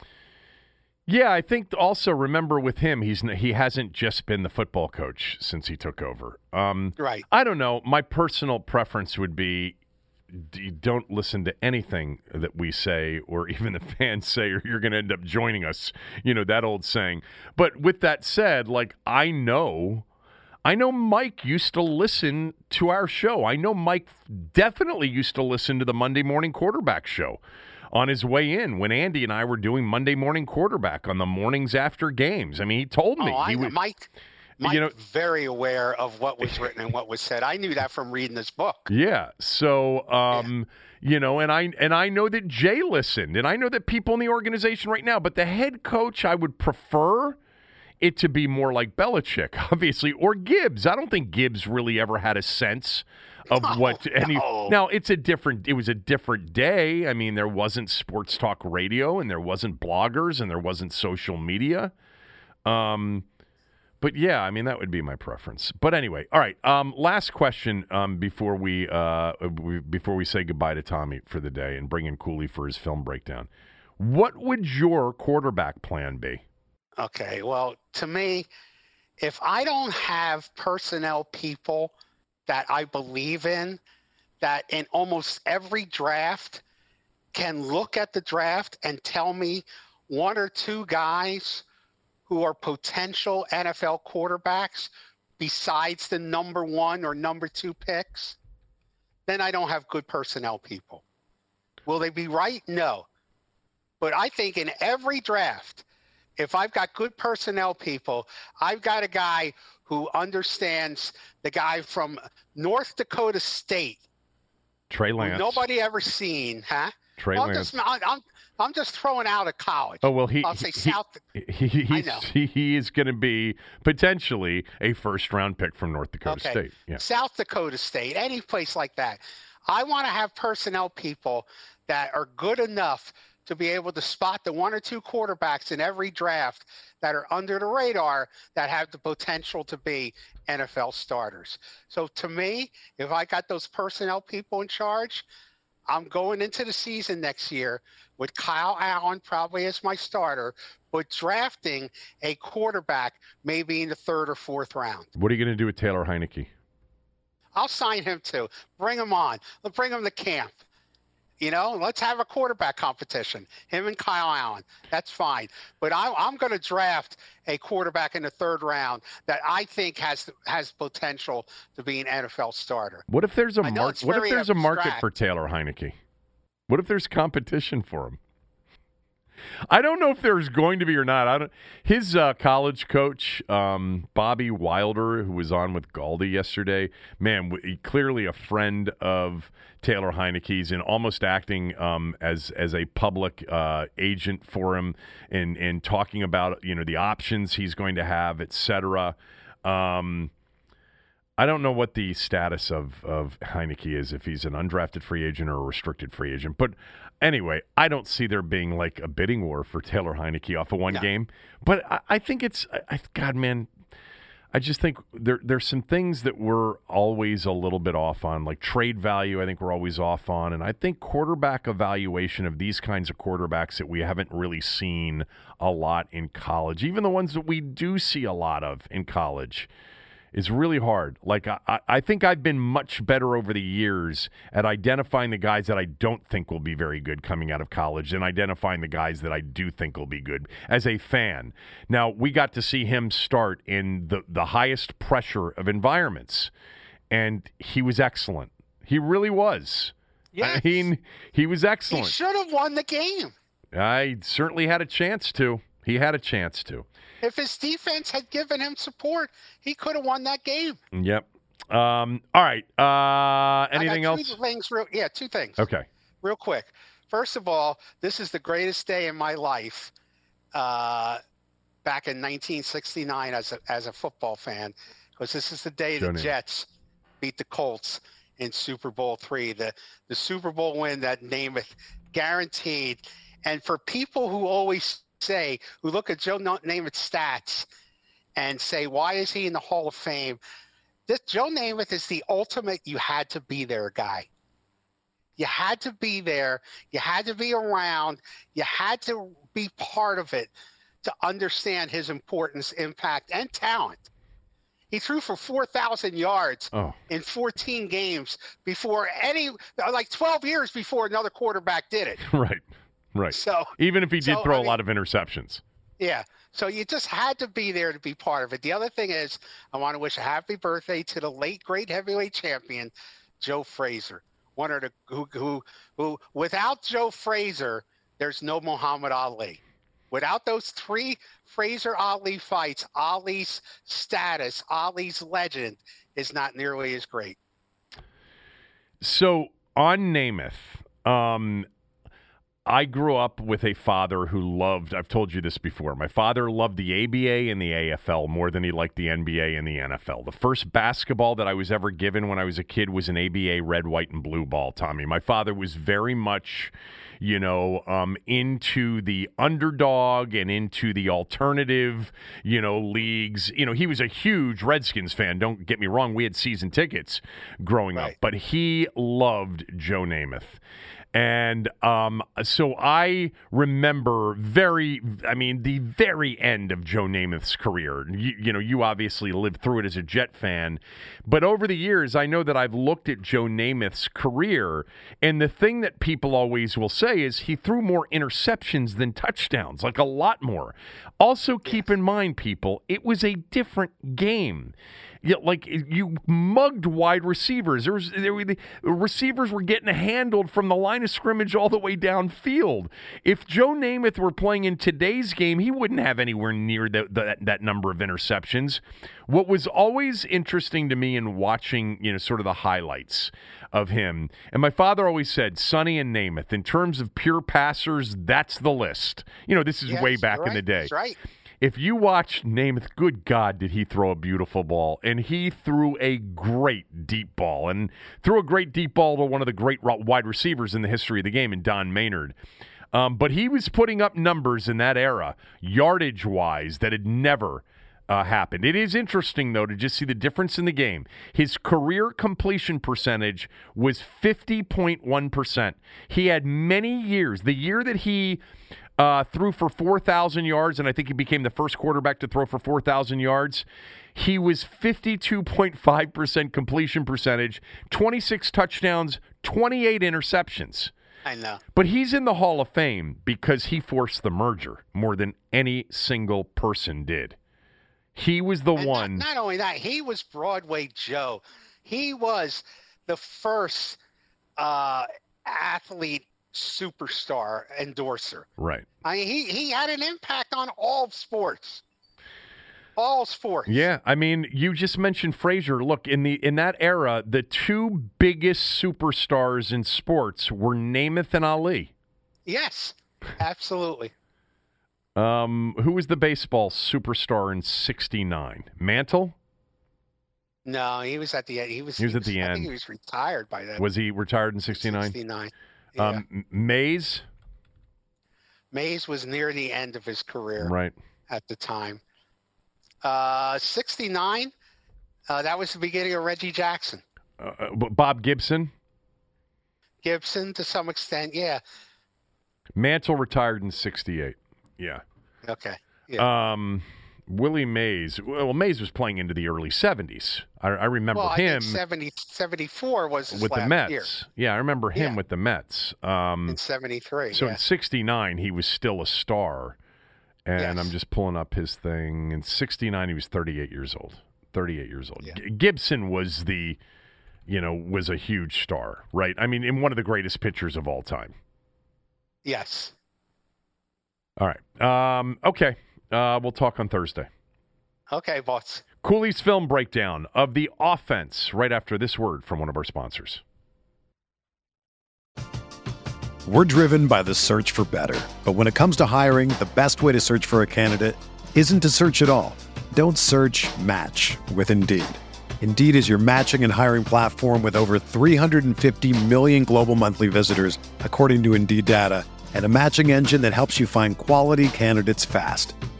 Yeah, I think also remember with him, he's he hasn't just been the football coach since he took over. Um, Right. I don't know. My personal preference would be d- don't listen to anything that we say or even the fans say, or you're going to end up joining us. You know that old saying. But with that said, like I know. I know Mike used to listen to our show. I know Mike definitely used to listen to the Monday morning quarterback show on his way in when Andy and I were doing Monday morning quarterback on the mornings after games. I mean, he told me Oh, I he would, Mike, Mike you know- very aware of what was written and what was said. I knew that from reading this book. Yeah. So, um, you know, and I and I know that Jay listened, and I know that people in the organization right now. But the head coach, I would prefer it to be more like Belichick, obviously, or Gibbs. I don't think Gibbs really ever had a sense of No, what any. no. Now it's a different. It was a different day. I mean, there wasn't sports talk radio, and there wasn't bloggers, and there wasn't social media. Um, but yeah, I mean that would be my preference. But anyway, all right. Um, last question um, before we, uh, we before we say goodbye to Tommy for the day and bring in Cooley for his film breakdown. What would your quarterback plan be? Okay. Well, to me, if I don't have personnel people that I believe in, that in almost every draft can look at the draft and tell me one or two guys who are potential NFL quarterbacks besides the number one or number two picks, then I don't have good personnel people. Will they be right? No. But I think in every draft, if I've got good personnel people, I've got a guy who understands the guy from North Dakota State, Trey Lance. nobody ever seen, huh? Trey Well, Lance. I'm, I'm, I'm just throwing out of college. oh well, he I'll say he, South. he, he, he is going to be potentially a first round pick from North Dakota Okay. State. Yeah. South Dakota State, any place like that. I want to have personnel people that are good enough to be able to spot the one or two quarterbacks in every draft that are under the radar that have the potential to be NFL starters. So to me, if I got those personnel people in charge, I'm going into the season next year with Kyle Allen probably as my starter, but drafting a quarterback maybe in the third or fourth round. What are you going to do with Taylor Heinicke? I'll sign him too. Bring him on. Let's bring him to camp. You know, let's have a quarterback competition. Him and Kyle Allen. That's fine. But I, I'm going to draft a quarterback in the third round that I think has has potential to be an NFL starter. What if there's a market? What if there's a market for Taylor Heinicke? What if there's competition for him? I don't know if there's going to be or not. I don't. His uh, college coach, um, Bobby Wilder, who was on with Galdi yesterday, man, w- clearly a friend of Taylor Heinicke's and almost acting um, as as a public uh, agent for him and and talking about you know the options he's going to have, etc. Um, I don't know what the status of of Heinicke is, if he's an undrafted free agent or a restricted free agent, but Anyway, I don't see there being like a bidding war for Taylor Heinicke off of one game, but I, I, think it's, I, God, man, I just think there there's some things that we're always a little bit off on, like trade value. I think we're always off on, and I think quarterback evaluation of these kinds of quarterbacks that we haven't really seen a lot in college, even the ones that we do see a lot of in college is really hard. Like I, I think I've been much better over the years at identifying the guys that I don't think will be very good coming out of college and identifying the guys that I do think will be good as a fan. Now we got to see him start in the, the highest pressure of environments. And he was excellent. He really was. Yes. I mean, he was excellent. He should have won the game. I certainly had a chance to. He had a chance to. If his defense had given him support, he could have won that game. Yep. Um, all right. Uh, anything else? Things real, yeah, two things. Okay. Real quick. First of all, this is the greatest day in my life. Uh, back in 1969, as a, as a football fan, because this is the day the Jets beat the Colts in Super Bowl three, the the Super Bowl win that Namath guaranteed. And for people who always say, who look at Joe Namath's stats and say, why is he in the Hall of Fame? This Joe Namath is the ultimate you had to be there guy. You had to be there. You had to be around. You had to be part of it to understand his importance, impact, and talent. He threw for 4,000 yards oh. in 14 games before any, like 12 years before another quarterback did it. Right. Right. So even if he did so, throw I mean, a lot of interceptions. Yeah. So you just had to be there to be part of it. The other thing is, I want to wish a happy birthday to the late great heavyweight champion, Joe Frazier. One of the who who who without Joe Frazier, there's no Muhammad Ali. Without those three Frazier Ali fights, Ali's status, Ali's legend is not nearly as great. So on Namath, um, I grew up with a father who loved, I've told you this before. My father loved the ABA and the AFL more than he liked the NBA and the NFL. The first basketball that I was ever given when I was a kid was an ABA red, white, and blue ball, Tommy. My father was very much, you know, um, into the underdog and into the alternative, you know, leagues. You know, he was a huge Redskins fan. Don't get me wrong. We had season tickets growing right. up, but he loved Joe Namath. And um, so I remember very, I mean, the very end of Joe Namath's career. You, you, know, you obviously lived through it as a Jet fan. But over the years, I know that I've looked at Joe Namath's career. And the thing that people always will say is he threw more interceptions than touchdowns, like a lot more. Also, keep in mind, people, it was a different game you, like eh, you mugged wide receivers. There was there were, the receivers were getting handled from the line of scrimmage all the way downfield. If Joe Namath were playing in today's game, he wouldn't have anywhere near the, the, that number of interceptions. What was always interesting to me in watching, you know, sort of the highlights of him, and my father always said, Sonny and Namath, in terms of pure passers, that's the list. You know, this is yes, way back right, in the day. That's right if you watch Namath, good God, did he throw a beautiful ball? And he threw a great deep ball and threw a great deep ball to one of the great wide receivers in the history of the game, in Don Maynard. Um, but he was putting up numbers in that era, yardage wise, that had never uh, happened. It is interesting, though, to just see the difference in the game. His career completion percentage was 50.1%. He had many years. The year that he uh, threw for 4,000 yards, and I think he became the first quarterback to throw for 4,000 yards. He was 52.5% completion percentage, 26 touchdowns, 28 interceptions. I know. But he's in the Hall of Fame because he forced the merger more than any single person did. He was the and one. Not, not only that, he was Broadway Joe. He was the first uh, athlete superstar endorser. Right. I mean, he he had an impact on all sports. All sports. Yeah, I mean, you just mentioned Frazier. Look, in the in that era, the two biggest superstars in sports were Namath and Ali. Yes, absolutely. Um, who was the baseball superstar in '69? Mantle. No, he was at the end. He was. He was at the end. he was retired by then. Was he retired in '69? Sixty-nine. Yeah. Um, Mays. Mays was near the end of his career Right. at the time. Uh, Sixty-nine. Uh, that was the beginning of Reggie Jackson. Uh, uh, Bob Gibson. Gibson, to some extent, yeah. Mantle retired in '68. Yeah. Okay. Um, Willie Mays. Well, Mays was playing into the early '70s. I, I remember well, I him think 70, 74 was his with the Mets. year Yeah, I remember him Yeah. with the Mets. Um, in '73. so yeah. in '69, he was still a star, and Yes. I'm just pulling up his thing. In '69, he was 38 years old. 38 years old. Yeah. G- Gibson was the, you know, was a huge star, right? I mean, in one of the greatest pitchers of all time. yes. All right. Um, okay. Uh, we'll talk on Thursday. Okay, boss. Cooley's film breakdown of the offense right after this word from one of our sponsors. We're driven by the search for better. But when it comes to hiring, the best way to search for a candidate isn't to search at all. Don't search match with Indeed. Indeed is your matching and hiring platform with over 350 million global monthly visitors, according to Indeed data, and a matching engine that helps you find quality candidates fast.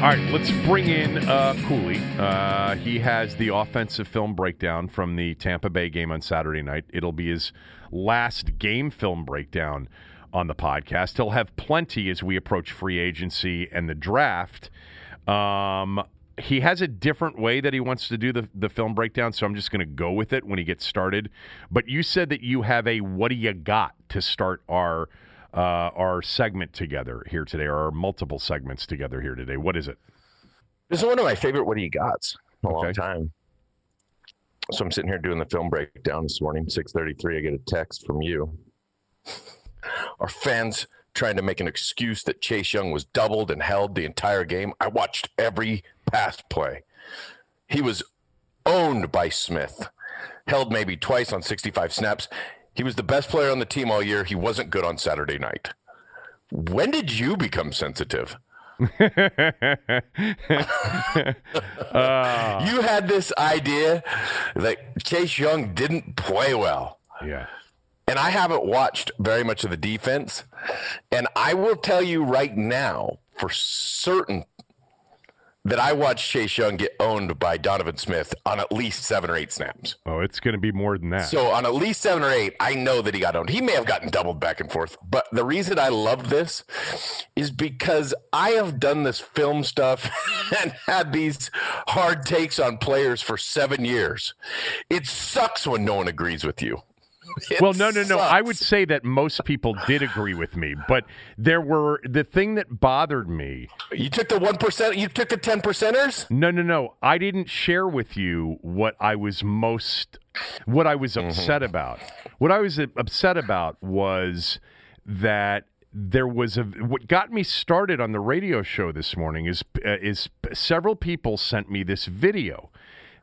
All right, let's bring in uh, Cooley. Uh, he has the offensive film breakdown from the Tampa Bay game on Saturday night. It'll be his last game film breakdown on the podcast. He'll have plenty as we approach free agency and the draft. Um, he has a different way that he wants to do the, the film breakdown, so I'm just going to go with it when he gets started. But you said that you have a what do you got to start our uh, our segment together here today, or our multiple segments together here today. What is it? This is one of my favorite What Do You Gots a long time. So I'm sitting here doing the film breakdown this morning, 6:33. I get a text from you. Are fans trying to make an excuse that Chase Young was doubled and held the entire game? I watched every pass play. He was owned by Smith, held maybe twice on 65 snaps. He was the best player on the team all year. He wasn't good on Saturday night. When did you become sensitive? Uh, you had this idea that Chase Young didn't play well. yeah. And I haven't watched very much of the defense. And I will tell you right now for certain that I watched Chase Young get owned by Donovan Smith on at least seven or eight snaps. Oh, it's going to be more than that. So on at least seven or eight, I know that he got owned. He may have gotten doubled back and forth, but the reason I love this is because I have done this film stuff and had these hard takes on players for seven years. It sucks when no one agrees with you. It well, no, no, no. I would say that most people did agree with me, but there were the thing that bothered me. You took the one percent. You took the ten percenters. No, no, no. I didn't share with you what I was most, what I was upset about. What I was upset about was that there was a what got me started on the radio show this morning is uh, is several people sent me this video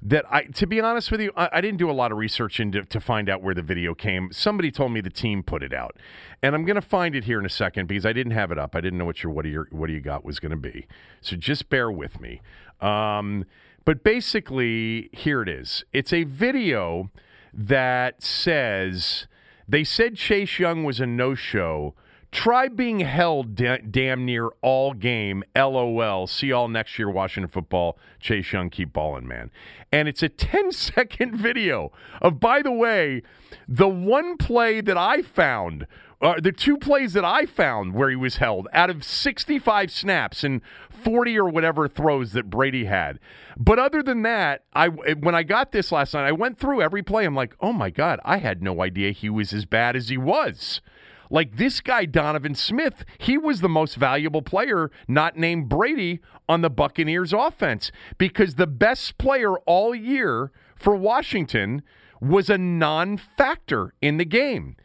that I, to be honest with you, I, I, didn't do a lot of research into to find out where the video came. Somebody told me the team put it out, and I'm going to find it here in a second because I didn't have it up. I didn't know what your what do you what you got was going to be. So just bear with me. Um, but basically, here it is. It's a video that says they said Chase Young was a no show. Try being held da- damn near all game. LOL. See y'all next year, Washington football. Chase Young, keep balling, man. And it's a 10 second video of, by the way, the one play that I found uh, the two plays that I found where he was held out of 65 snaps and 40 or whatever throws that Brady had. But other than that, I when I got this last night, I went through every play. I'm like, oh my god, I had no idea he was as bad as he was. Like this guy, Donovan Smith, he was the most valuable player, not named Brady, on the Buccaneers offense because the best player all year for Washington was a non factor in the game.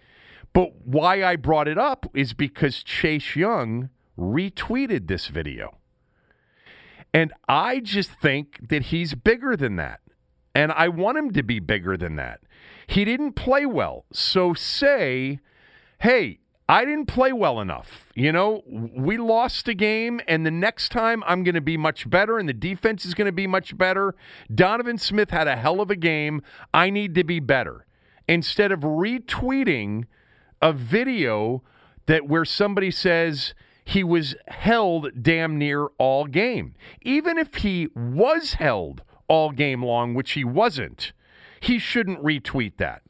But why I brought it up is because Chase Young retweeted this video. And I just think that he's bigger than that. And I want him to be bigger than that. He didn't play well. So say, hey, I didn't play well enough. You know, we lost a game, and the next time I'm going to be much better, and the defense is going to be much better. Donovan Smith had a hell of a game. I need to be better. Instead of retweeting a video that where somebody says he was held damn near all game. Even if he was held all game long, which he wasn't, he shouldn't retweet that.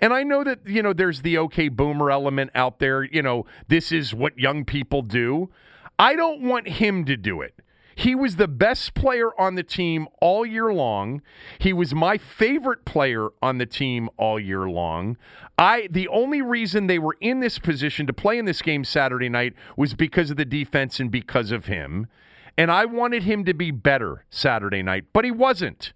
And I know that, you know, there's the okay boomer element out there. You know, this is what young people do. I don't want him to do it. He was the best player on the team all year long. He was my favorite player on the team all year long. I the only reason they were in this position to play in this game Saturday night was because of the defense and because of him. And I wanted him to be better Saturday night, but he wasn't.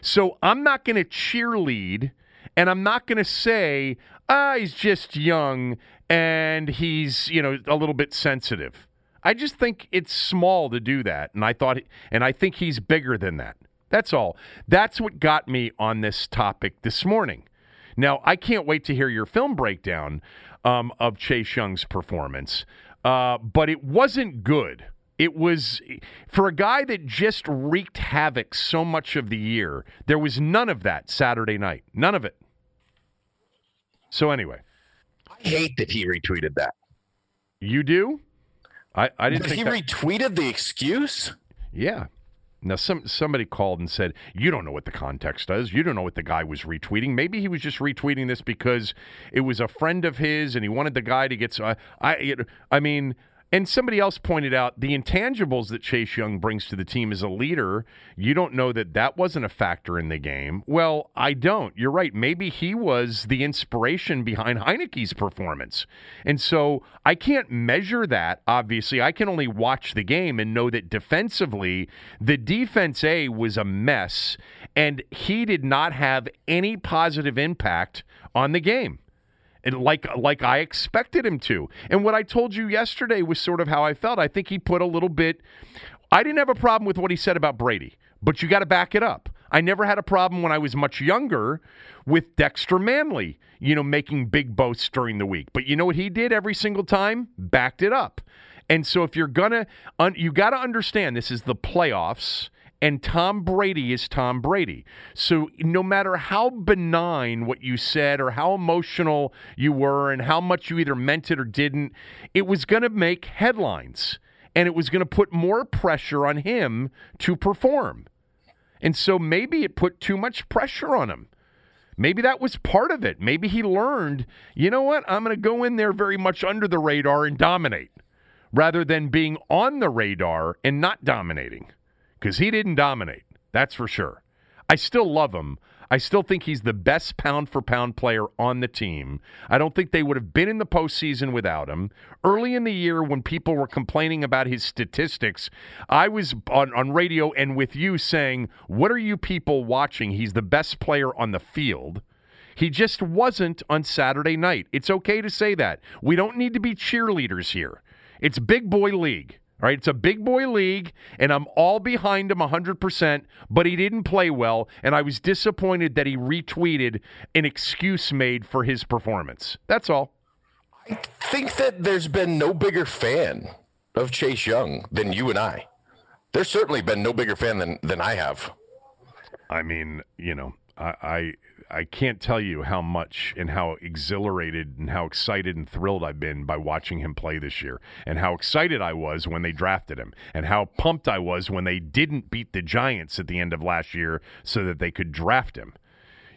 So I'm not going to cheerlead and I'm not going to say, ah, he's just young and he's, you know, a little bit sensitive. I just think it's small to do that, and I thought, and I think he's bigger than that. That's all. That's what got me on this topic this morning. Now, I can't wait to hear your film breakdown um, of Chase Young's performance, uh, but it wasn't good. It was for a guy that just wreaked havoc so much of the year. There was none of that Saturday night. None of it. So anyway, I hate that he retweeted that. You do? I, I didn't. He that... retweeted the excuse. Yeah. Now, some somebody called and said, "You don't know what the context is. You don't know what the guy was retweeting. Maybe he was just retweeting this because it was a friend of his, and he wanted the guy to get." I, I, I mean, and somebody else pointed out the intangibles that Chase Young brings to the team as a leader. You don't know that that wasn't a factor in the game. Well, I don't. You're right. Maybe he was the inspiration behind Heinicke's performance. And so I can't measure that, obviously. I can only watch the game and know that defensively, the defense A was a mess, and he did not have any positive impact on the game and like like I expected him to. And what I told you yesterday was sort of how I felt. I think he put a little bit. I didn't have a problem with what he said about Brady, but you got to back it up. I never had a problem when I was much younger with Dexter Manley, you know, making big boasts during the week. But you know what he did every single time? Backed it up. And so if you're gonna, un, you got to understand this is the playoffs and Tom Brady is Tom Brady. So no matter how benign what you said or how emotional you were and how much you either meant it or didn't, it was going to make headlines and it was going to put more pressure on him to perform. And so maybe it put too much pressure on him. Maybe that was part of it. Maybe he learned, you know what? I'm going to go in there very much under the radar and dominate rather than being on the radar and not dominating because he didn't dominate. That's for sure. I still love him. I still think he's the best pound for pound player on the team. I don't think they would have been in the postseason without him. Early in the year, when people were complaining about his statistics, I was on, on radio and with you saying, What are you people watching? He's the best player on the field. He just wasn't on Saturday night. It's okay to say that. We don't need to be cheerleaders here. It's big boy league. All right, it's a big boy league, and I'm all behind him 100%, but he didn't play well, and I was disappointed that he retweeted an excuse made for his performance. That's all. I think that there's been no bigger fan of Chase Young than you and I. There's certainly been no bigger fan than, than I have. I mean, you know, I, I can't tell you how much and how exhilarated and how excited and thrilled I've been by watching him play this year, and how excited I was when they drafted him, and how pumped I was when they didn't beat the Giants at the end of last year so that they could draft him.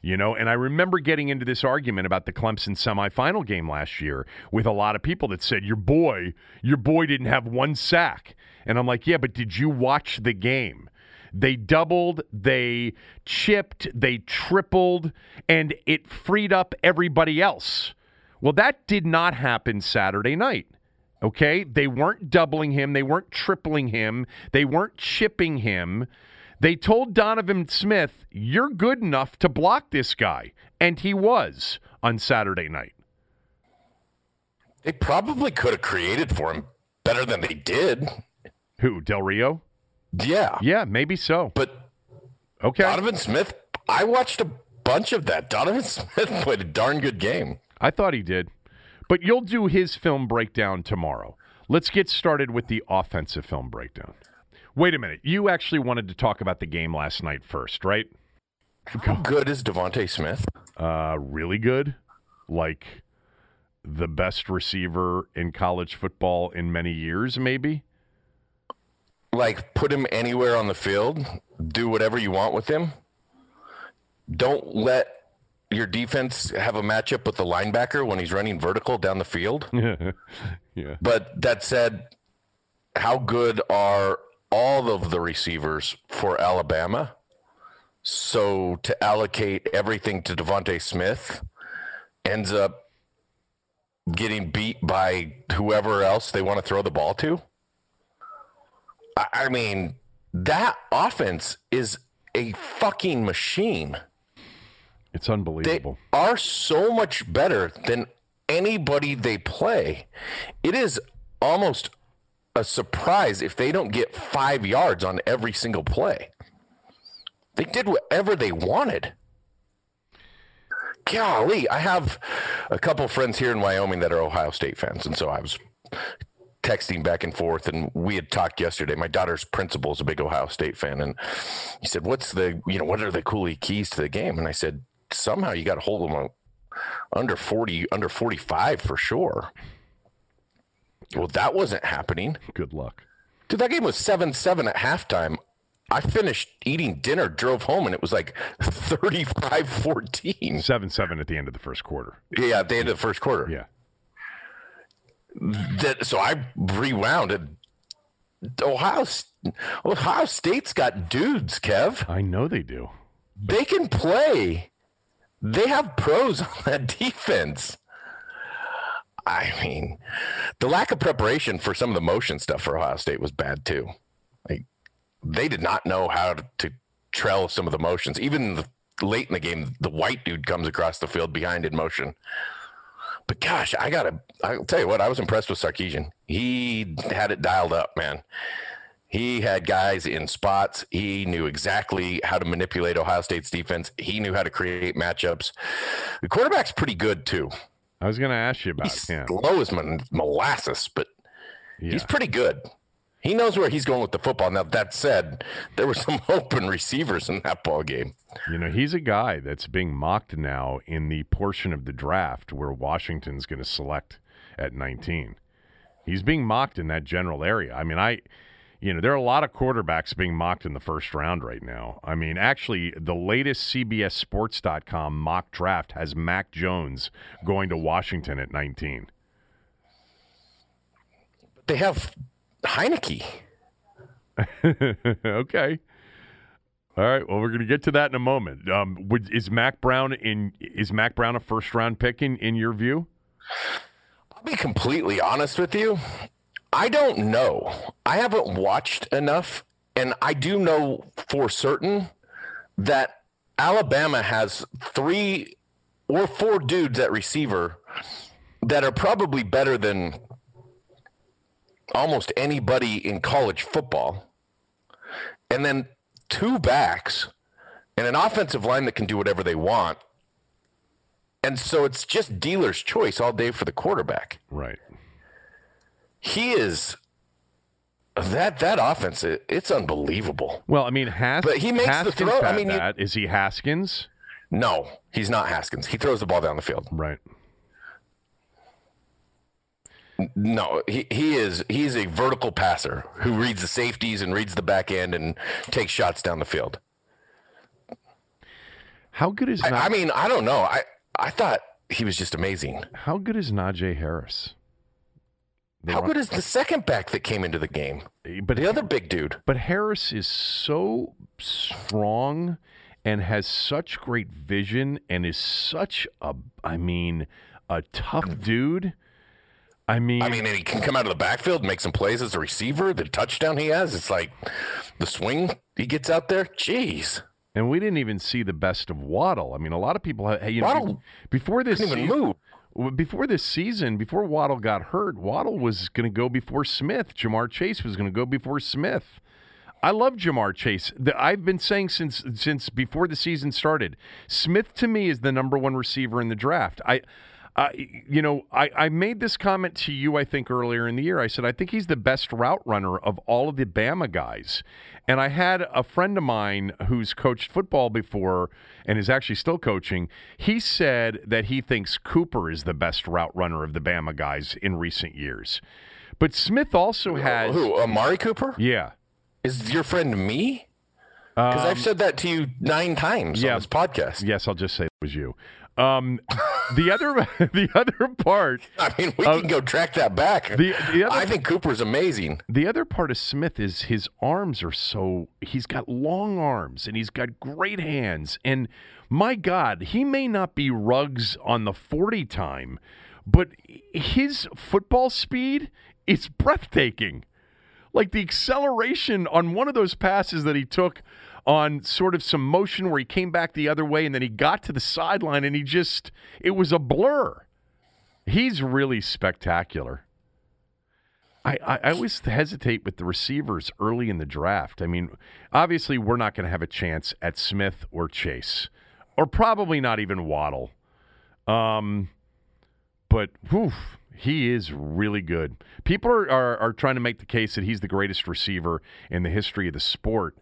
You know, and I remember getting into this argument about the Clemson semifinal game last year with a lot of people that said, Your boy, your boy didn't have one sack. And I'm like, Yeah, but did you watch the game? They doubled, they chipped, they tripled, and it freed up everybody else. Well, that did not happen Saturday night. Okay? They weren't doubling him, they weren't tripling him, they weren't chipping him. They told Donovan Smith, You're good enough to block this guy. And he was on Saturday night. They probably could have created for him better than they did. Who, Del Rio? Yeah. Yeah, maybe so. But okay. Donovan Smith, I watched a bunch of that. Donovan Smith played a darn good game. I thought he did. But you'll do his film breakdown tomorrow. Let's get started with the offensive film breakdown. Wait a minute. You actually wanted to talk about the game last night first, right? How good is DeVonta Smith? Uh, really good. Like the best receiver in college football in many years, maybe like put him anywhere on the field, do whatever you want with him. Don't let your defense have a matchup with the linebacker when he's running vertical down the field. yeah. But that said, how good are all of the receivers for Alabama? So to allocate everything to DeVonta Smith ends up getting beat by whoever else they want to throw the ball to. I mean, that offense is a fucking machine. It's unbelievable. They are so much better than anybody they play. It is almost a surprise if they don't get five yards on every single play. They did whatever they wanted. Golly, I have a couple friends here in Wyoming that are Ohio State fans, and so I was texting back and forth and we had talked yesterday. My daughter's principal is a big ohio state fan and he said what's the you know what are the Cooley keys to the game? And i said somehow you got to hold them under 40 under 45 for sure. Well that wasn't happening. Good luck. Dude that game was 7-7 at halftime. I finished eating dinner, drove home, and it was like 35 14. 7 7 at the end of the first quarter. Yeah, at the end of the first quarter. Yeah that so I rewound it. Ohio Ohio State's got dudes, Kev. I know they do. They can play. They have pros on that defense. I mean, the lack of preparation for some of the motion stuff for Ohio State was bad too. Like they did not know how to, to trail some of the motions. Even the, late in the game, the white dude comes across the field behind in motion. But gosh, I gotta I'll tell you what, I was impressed with Sarkisian. He had it dialed up, man. He had guys in spots. He knew exactly how to manipulate Ohio State's defense. He knew how to create matchups. The quarterback's pretty good too. I was going to ask you about he's him. Low as molasses, but yeah. he's pretty good. He knows where he's going with the football. Now that said, there were some open receivers in that ball game. You know, he's a guy that's being mocked now in the portion of the draft where Washington's going to select at 19. He's being mocked in that general area. I mean, I you know, there are a lot of quarterbacks being mocked in the first round right now. I mean, actually, the latest CBSSports.com mock draft has Mac Jones going to Washington at 19. They have Heinicke. okay. All right. Well, we're going to get to that in a moment. Um, would, is Mac Brown in? Is Mac Brown a first round pick in, in your view? I'll be completely honest with you. I don't know. I haven't watched enough, and I do know for certain that Alabama has three or four dudes at receiver that are probably better than almost anybody in college football, and then two backs and an offensive line that can do whatever they want. And so it's just dealer's choice all day for the quarterback. Right. He is that that offense. It, it's unbelievable. Well, I mean, Has- But he makes the Haskins throw. I mean, you- that. Is he Haskins? No, he's not Haskins. He throws the ball down the field. Right. No, he, he is he's a vertical passer who reads the safeties and reads the back end and takes shots down the field. How good is I, I mean, I don't know. I I thought he was just amazing. how good is Najee Harris? They How good is the second back that came into the game? But The other big dude. But Harris is so strong and has such great vision and is such a I mean a tough dude. I mean, I mean, and he can come out of the backfield, make some plays as a receiver. The touchdown he has, it's like the swing he gets out there. Jeez, and we didn't even see the best of Waddle. I mean, a lot of people have, hey, you know, Waddle before this season- move. Before this season, before Waddle got hurt, Waddle was going to go before Smith. Ja'Marr Chase was going to go before Smith. I love Ja'Marr Chase. The, I've been saying since since before the season started, Smith to me is the number one receiver in the draft. I, You know, I, I made this comment to you I think earlier in the year. I said I think he's the best route runner of all of the Bama guys. And I had a friend of mine who's coached football before and is actually still coaching. He said that he thinks Cooper is the best route runner of the Bama guys in recent years. But Smith also has Who? Amari Cooper? yeah. Is your friend me? Because I've said that to you nine times Um, yeah. on this podcast. Yes, I'll just say it was you. Um, the other the other part I mean, we Uh, can go track that back. the- the other- I think Cooper's amazing. The other part of Smith is his arms are so he's got long arms and he's got great hands and my god, he may not be Ruggs on the 40 time, but his football speed is breathtaking. Like the acceleration on one of those passes that he took on sort of some motion where he came back the other way and then he got to the sideline and he just it was a blur. He's really spectacular. I, I, I always hesitate with the receivers early in the draft. I mean, obviously, we're not going to have a chance at Smith or Chase, or probably not even Waddle. Um, but whew, he is really good. People are, are, are trying to make the case that he's the greatest receiver in the history of the sport.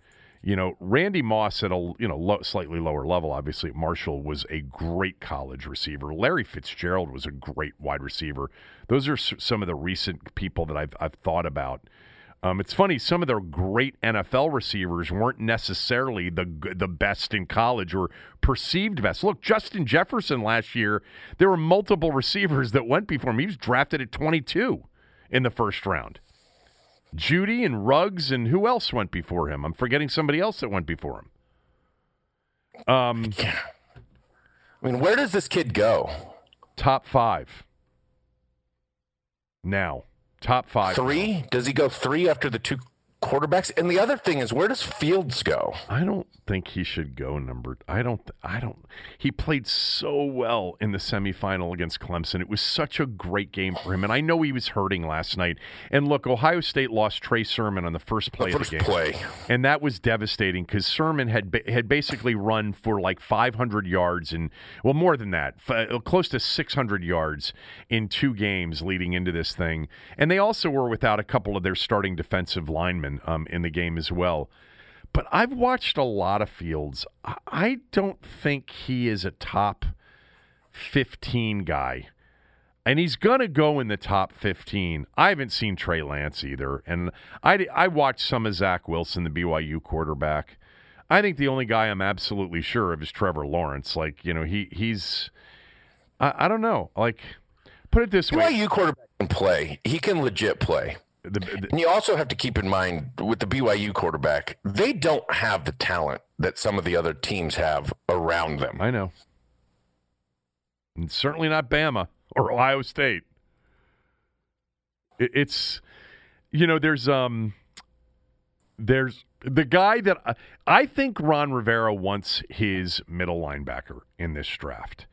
You know, Randy Moss at a you know slightly lower level, obviously Marshall was a great college receiver. Larry Fitzgerald was a great wide receiver. Those are some of the recent people that I've I've thought about. Um, it's funny, some of their great NFL receivers weren't necessarily the the best in college or perceived best. Look, Justin Jefferson last year, there were multiple receivers that went before him. He was drafted at 22 in the first round. Jeudy and Ruggs and who else went before him? I'm forgetting somebody else that went before him. Um, I mean, where does this kid go? top five. Now, top five. Three? Does he go three after the two quarterbacks? And the other thing is, where does Fields go? I don't think he should go number. I don't. I don't. He played so well in the semifinal against Clemson. It was such a great game for him, and I know he was hurting last night. And look, Ohio State lost Trey Sermon on the first play The of the game, play. and that was devastating because Sermon had ba- had basically run for like 500 yards and well more than that, f- uh, close to 600 yards in two games leading into this thing. And they also were without a couple of their starting defensive linemen um, in the game as well. But I've watched a lot of Fields. I- don't think he is a top 15 guy. And he's going to go in the top 15. I haven't seen Trey Lance either. And I, I watched some of Zach Wilson, the BYU quarterback. I think the only guy I'm absolutely sure of is Trevor Lawrence. Like, you know, he he's, I, I don't know. Like, put it this way. BYU quarterback can play. He can legit play. The, the, And you also have to keep in mind with the BYU quarterback, they don't have the talent that some of the other teams have around them. I know. And certainly not Bama or Ohio State. It, it's, you know, there's um, there's the guy that I, I think Ron Rivera wants his middle linebacker in this draft,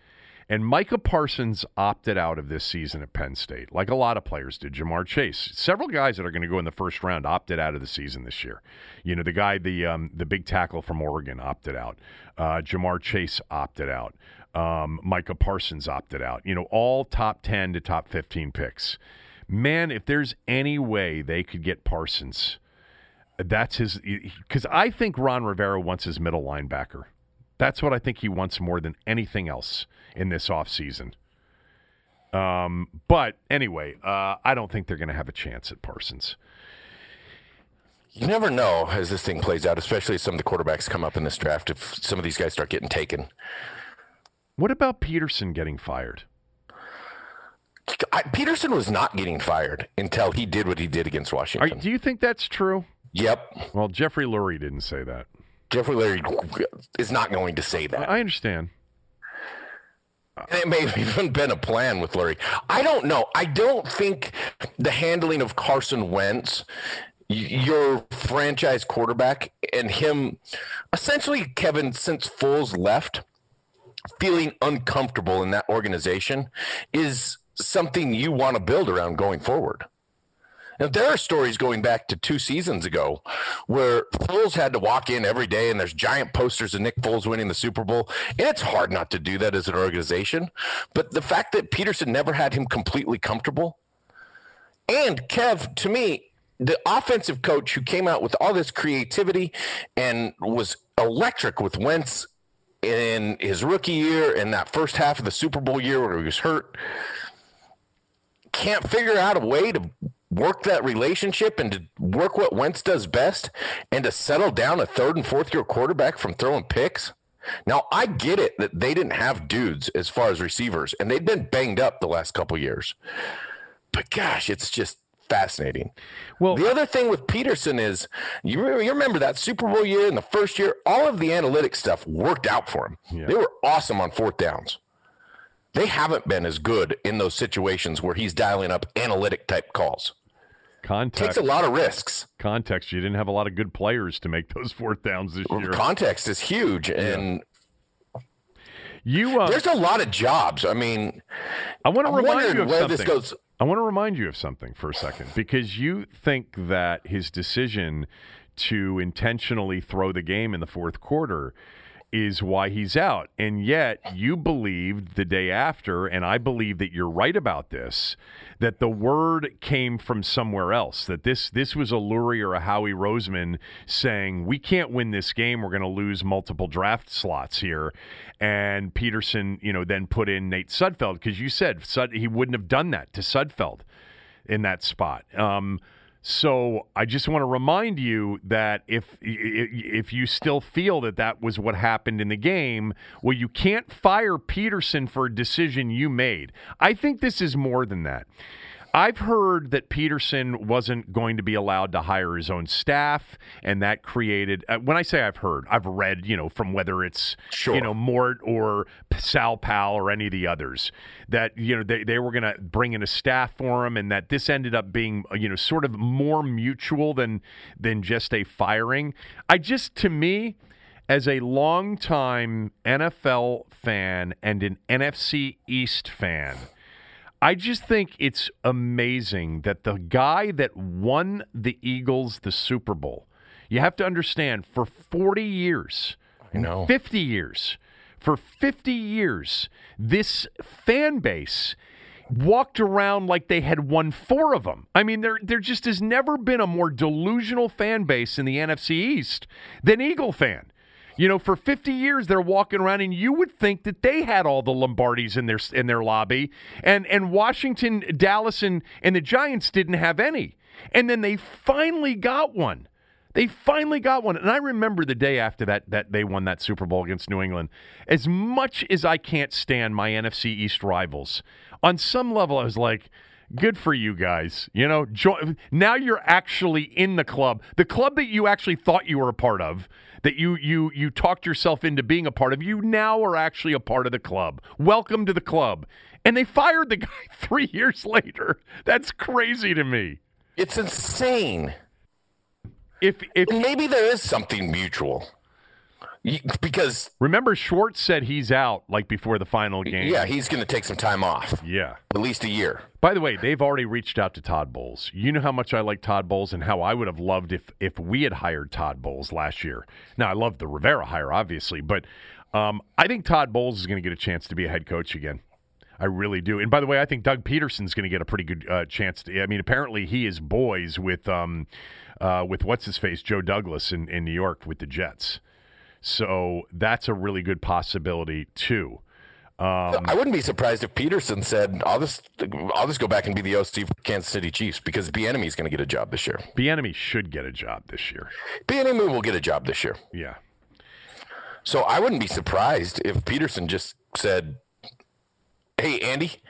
And Micah Parsons opted out of this season at Penn State, like a lot of players did. Ja'Marr Chase, several guys that are going to go in the first round opted out of the season this year. You know, the guy, the um, the big tackle from Oregon opted out. Uh, Ja'Marr Chase opted out. Um, Micah Parsons opted out. You know, all top ten to top fifteen picks. Man, if there's any way they could get Parsons, that's his. Because I think Ron Rivera wants his middle linebacker. That's what I think he wants more than anything else in this offseason. Um, but anyway, uh, I don't think they're going to have a chance at Parsons. You never know as this thing plays out, especially as some of the quarterbacks come up in this draft. If some of these guys start getting taken, what about Pederson getting fired? I, Pederson was not getting fired until he did what he did against Washington. Are, do you think that's true? Yep. Well, Jeffrey Lurie didn't say that. Jeffrey Lurie is not going to say that. I understand. And it may have even been a plan with Lurie. I don't know. I don't think the handling of Carson Wentz, your franchise quarterback, and him essentially, Kevin, since Foles left, feeling uncomfortable in that organization is something you want to build around going forward. Now, there are stories going back to two seasons ago where Foles had to walk in every day and there's giant posters of Nick Foles winning the Super Bowl. And it's hard not to do that as an organization. But the fact that Pederson never had him completely comfortable. And Kev, to me, the offensive coach who came out with all this creativity and was electric with Wentz in his rookie year and that first half of the Super Bowl year where he was hurt can't figure out a way to work that relationship and to work what Wentz does best and to settle down a third and fourth year quarterback from throwing picks. Now, I get it that they didn't have dudes as far as receivers and they've been banged up the last couple years. But gosh, it's just fascinating. Well, the other thing with Pederson is you remember, you remember that Super Bowl year in the first year, all of the analytics stuff worked out for him. Yeah. They were awesome on fourth downs they haven't been as good in those situations where he's dialing up analytic type calls. Context takes a lot of risks. Context. You didn't have a lot of good players to make those fourth downs this year. Context is huge, and you uh, there's a lot of jobs. I mean, I want to remind you of something. Goes... I want to remind you of something for a second because you think that his decision to intentionally throw the game in the fourth quarter is why he's out. And yet you believed the day after, and I believe that you're right about this, that the word came from somewhere else. That this this was a Lurie or a Howie Roseman saying, We can't win this game, we're gonna lose multiple draft slots here. And Pederson, you know, then put in Nate Sudfeld, because you said Sud- he wouldn't have done that to Sudfeld in that spot. Um, so I just want to remind you that if if you still feel that that was what happened in the game, well, you can't fire Pederson for a decision you made. I think this is more than that. I've heard that Pederson wasn't going to be allowed to hire his own staff, and that created. Uh, when I say I've heard, I've read, you know, from whether it's sure. you know Mort or Sal Pal or any of the others that you know they, they were going to bring in a staff for him, and that this ended up being you know sort of more mutual than than just a firing. I just to me. As a longtime NFL fan and an NFC East fan, I just think it's amazing that the guy that won the Eagles the Super Bowl, you have to understand, for 40 years, I know. 50 years, for 50 years, this fan base walked around like they had won four of them. I mean, there there just has never been a more delusional fan base in the NFC East than Eagle fan. You know, for 50 years they're walking around, and you would think that they had all the Lombardis in their in their lobby, and and Washington, Dallas, and and the Giants didn't have any, and then they finally got one. They finally got one, and I remember the day after that that they won that Super Bowl against New England. As much as I can't stand my NFC East rivals, on some level I was like good for you guys. You know, now you're actually in the club, the club that you actually thought you were a part of that you you you talked yourself into being a part of. You now are actually a part of the club. Welcome to the club. And they fired the guy three years later. That's crazy to me. It's insane. If if maybe there is something mutual. Because remember Schwartz said he's out like before the final game. Yeah, he's going to take some time off. Yeah, at least a year. By the way, they've already reached out to Todd Bowles. You know how much I like Todd Bowles and how I would have loved if if we had hired Todd Bowles last year. Now I love the Rivera hire, obviously, but um, I think Todd Bowles is going to get a chance to be a head coach again. I really do. And by the way, I think Doug Pederson's going to get a pretty good uh, chance. To, I mean, apparently he is boys with um, uh, with what's his face, Joe Douglas in, in New York with the Jets. So that's a really good possibility too. Um, I wouldn't be surprised if Pederson said, "I'll just, I'll just go back and be the OC for Kansas City Chiefs because Bieniemy is going to get a job this year. Bieniemy should get a job this year. Bieniemy will get a job this year. Yeah. So I wouldn't be surprised if Pederson just said, "Hey, Andy,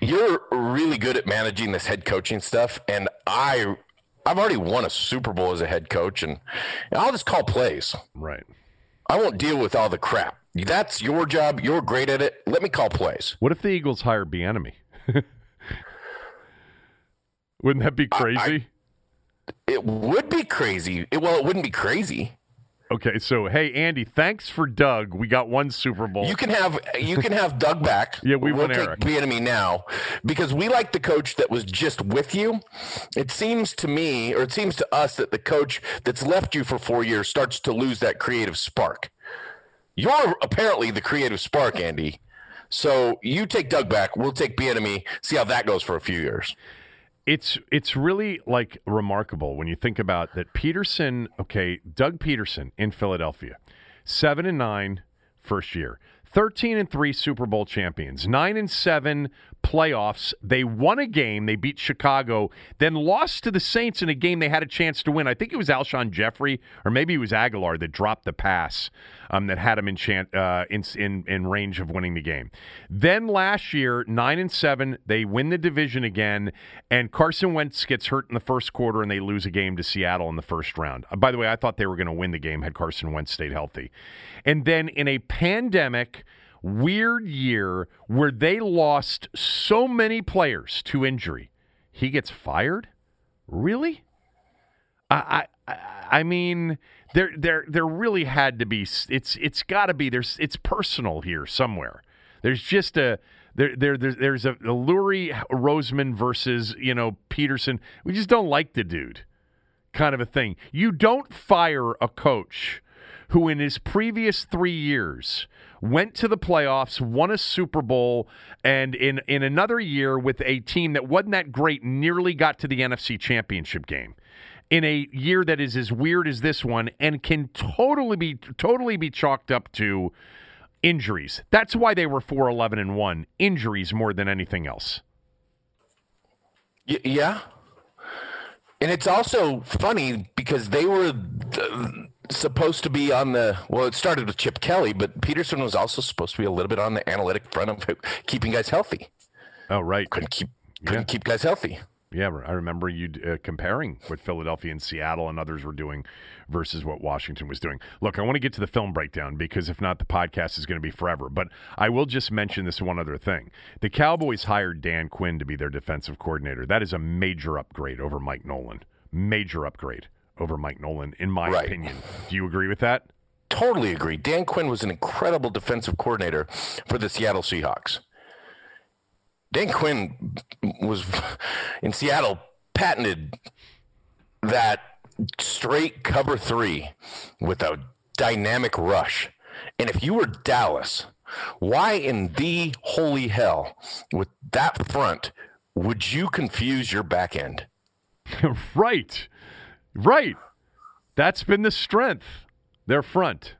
you're really good at managing this head coaching stuff, and I I've already won a Super Bowl as a head coach, and, and I'll just call plays. Right. I won't deal with all the crap. That's your job. You're great at it. Let me call plays. What if the Eagles hire Bieniemy? Wouldn't that be crazy? I, it would be crazy. It, well, it wouldn't be crazy. Okay, so hey Andy, thanks for Doug. We got one Super Bowl. You can have you can have Doug back. yeah, we we'll want Eric. Bieniemy now because we like the coach that was just with you. It seems to me, or it seems to us, that the coach that's left you for four years starts to lose that creative spark. You're apparently the creative spark, Andy. So you take Doug back. We'll take Bieniemy. See how that goes for a few years it's it's really like remarkable when you think about that Pederson, okay, Doug Pederson in Philadelphia, 7 and 9 first year. 13 and 3 Super Bowl champions, 9 and 7 playoffs. They won a game, they beat Chicago, then lost to the Saints in a game they had a chance to win. I think it was Alshon Jeffery, or maybe it was Agholor that dropped the pass um, that had him in, chant, uh, in, in in range of winning the game. Then last year, 9 and 7, they win the division again and Carson Wentz gets hurt in the first quarter and they lose a game to Seattle in the first round. Uh, by the way, I thought they were going to win the game had Carson Wentz stayed healthy. And then in a pandemic weird year where they lost so many players to injury, he gets fired? Really? I I, I mean there there there really had to be it's it's got to be there's it's personal here somewhere. There's just a there, there, there's a, a Lurie Roseman versus you know Pederson. We just don't like the dude, kind of a thing. You don't fire a coach who in his previous three years went to the playoffs, won a Super Bowl, and in, in another year with a team that wasn't that great, nearly got to the NFC Championship game. In a year that is as weird as this one and can totally be totally be chalked up to injuries. That's why they were 4 11 and 1. Injuries more than anything else. Y- yeah. And it's also funny because they were supposed to be on the well it started with chip kelly but Pederson was also supposed to be a little bit on the analytic front of keeping guys healthy. Oh right. Couldn't keep couldn't yeah. keep guys healthy. Yeah i remember you uh, comparing what philadelphia and seattle and others were doing versus what washington was doing. Look i want to get to the film breakdown because if not the podcast is going to be forever. But i will just mention this one other thing. The cowboys hired dan quinn to be their defensive coordinator. That is a major upgrade over mike nolan. Major upgrade over Mike Nolan, in my right. opinion. Do you agree with that? Totally agree. Dan Quinn was an incredible defensive coordinator for the Seattle Seahawks. Dan Quinn was in Seattle patented that straight cover three with a dynamic rush. And if you were Dallas, why in the holy hell with that front would you confuse your back end? right. Right. That's been the strength, their front.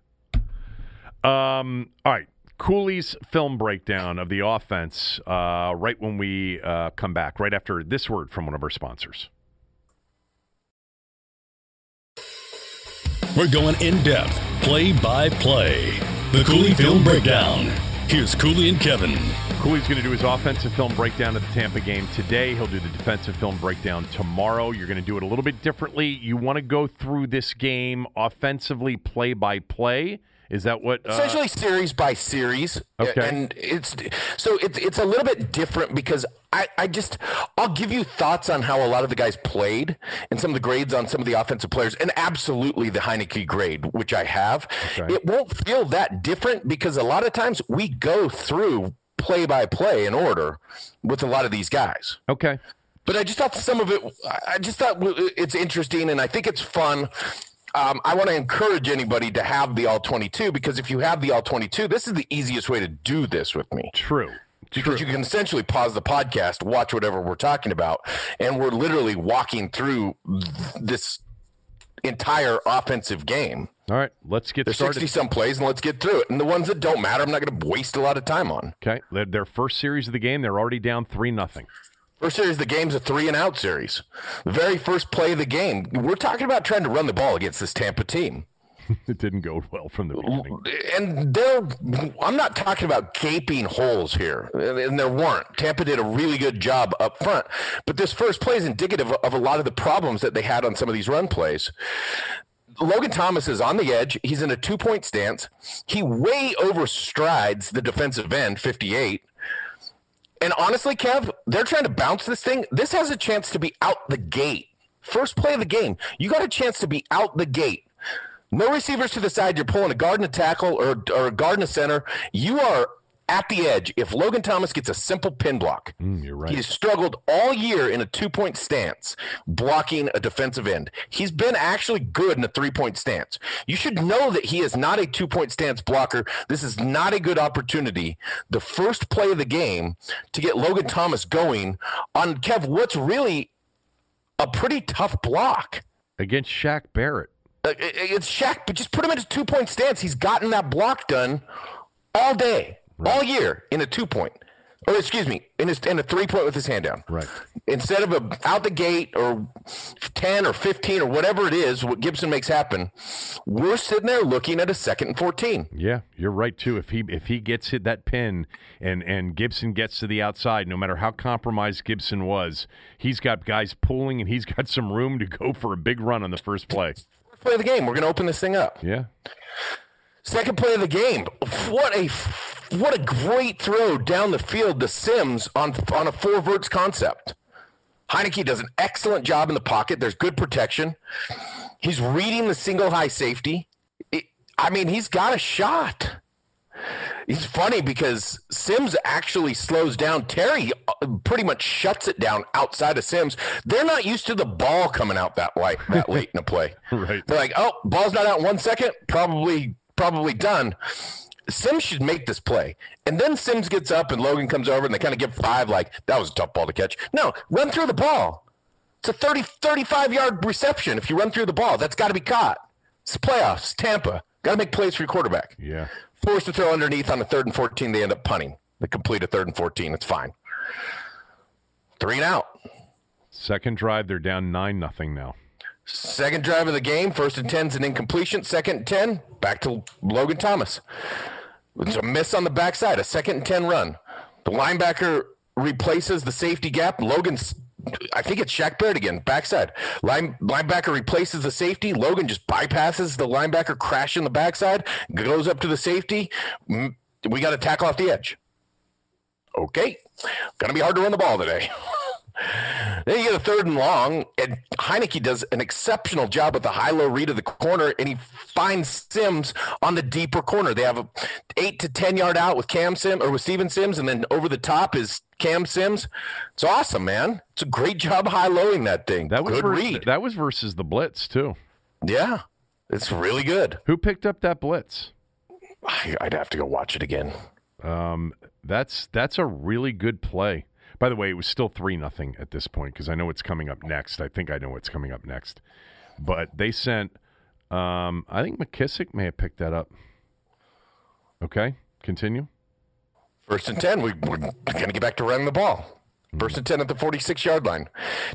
Um, all right. Cooley's film breakdown of the offense uh, right when we uh, come back, right after this word from one of our sponsors. We're going in depth, play by play. The Cooley Film Breakdown. Here's Cooley and Kevin. Cooley's going to do his offensive film breakdown of the Tampa game today. He'll do the defensive film breakdown tomorrow. You're going to do it a little bit differently. You want to go through this game offensively, play by play. Is that what? Uh, Essentially, series by series. Okay. And it's so it's it's a little bit different because I, I just I'll give you thoughts on how a lot of the guys played and some of the grades on some of the offensive players and absolutely the Heinicke grade, which I have. Okay. It won't feel that different because a lot of times we go through play by play in order with a lot of these guys. Okay. But I just thought some of it, I just thought it's interesting and I think it's fun. Um, I want to encourage anybody to have the all 22 because if you have the all 22, this is the easiest way to do this with me. True. Because you can essentially pause the podcast, watch whatever we're talking about, and we're literally walking through this entire offensive game. All right, let's get There's started. 60 some plays, and let's get through it. And the ones that don't matter, I'm not going to waste a lot of time on. Okay, their first series of the game, they're already down three nothing. First series, the game's a three and out series. The very first play of the game, we're talking about trying to run the ball against this Tampa team. it didn't go well from the beginning. And there, I'm not talking about gaping holes here, and there weren't. Tampa did a really good job up front, but this first play is indicative of a lot of the problems that they had on some of these run plays. Logan Thomas is on the edge. He's in a two point stance. He way overstrides the defensive end, 58. And honestly, Kev, they're trying to bounce this thing. This has a chance to be out the gate. First play of the game, you got a chance to be out the gate. No receivers to the side. You're pulling a guard and a tackle or, or a guard and a center. You are at the edge if Logan Thomas gets a simple pin block. Mm, you're right. He has struggled all year in a two point stance, blocking a defensive end. He's been actually good in a three point stance. You should know that he is not a two point stance blocker. This is not a good opportunity. The first play of the game to get Logan Thomas going on Kev, what's really a pretty tough block against Shaq Barrett. Uh, it's Shaq, but just put him in a two point stance. He's gotten that block done all day right. all year in a two point. Or excuse me, in his in a three point with his hand down. Right. Instead of a out the gate or ten or fifteen or whatever it is, what Gibson makes happen, we're sitting there looking at a second and fourteen. Yeah, you're right too. If he if he gets hit that pin and and Gibson gets to the outside, no matter how compromised Gibson was, he's got guys pulling and he's got some room to go for a big run on the first play. Play of the game. We're going to open this thing up. Yeah. Second play of the game. What a what a great throw down the field to Sims on on a four verts concept. Heinicke does an excellent job in the pocket. There's good protection. He's reading the single high safety. It, I mean, he's got a shot. It's funny because Sims actually slows down. Terry uh, pretty much shuts it down outside of Sims. They're not used to the ball coming out that late, that late in a play. right. They're like, oh, ball's not out in one second. Probably, probably done. Sims should make this play. And then Sims gets up and Logan comes over and they kind of give five, like, that was a tough ball to catch. No, run through the ball. It's a 30, 35 yard reception. If you run through the ball, that's got to be caught. It's playoffs, Tampa. Got to make plays for your quarterback. Yeah. Forced to throw underneath on the third and 14. They end up punting. They complete a third and 14. It's fine. Three and out. Second drive, they're down 9 nothing now. Second drive of the game, first and 10's an incompletion. Second and 10, back to Logan Thomas. It's a miss on the backside, a second and 10 run. The linebacker replaces the safety gap. Logan's, I think it's Shaq Barrett again, backside. Line, linebacker replaces the safety. Logan just bypasses the linebacker, crashing the backside, goes up to the safety. We got to tackle off the edge. Okay. Going to be hard to run the ball today. Then you get a third and long, and Heinicke does an exceptional job with the high-low read of the corner, and he finds Sims on the deeper corner. They have a eight to ten yard out with Cam Sims or with Steven Sims, and then over the top is Cam Sims. It's awesome, man. It's a great job high-lowing that thing. That was good versus, read. That was versus the blitz too. Yeah, it's really good. Who picked up that blitz? I'd have to go watch it again. Um, that's that's a really good play. By the way, it was still three nothing at this point because I know it's coming up next. I think I know what's coming up next. But they sent. Um, I think McKissic may have picked that up. Okay, continue. First and ten. We, we're going to get back to running the ball. First and 10 at the 46 yard line.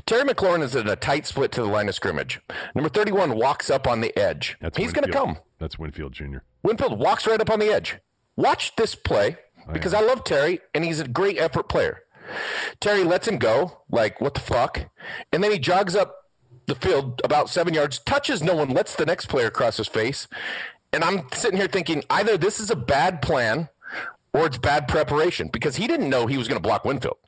Terry McLaurin is in a tight split to the line of scrimmage. Number 31 walks up on the edge. That's He's going to come. That's Winfield Jr. Winfield walks right up on the edge. Watch this play because I love Terry and he's a great effort player. Terry lets him go, like, what the fuck? And then he jogs up the field about seven yards, touches no one, lets the next player cross his face. And I'm sitting here thinking either this is a bad plan or it's bad preparation because he didn't know he was going to block Winfield.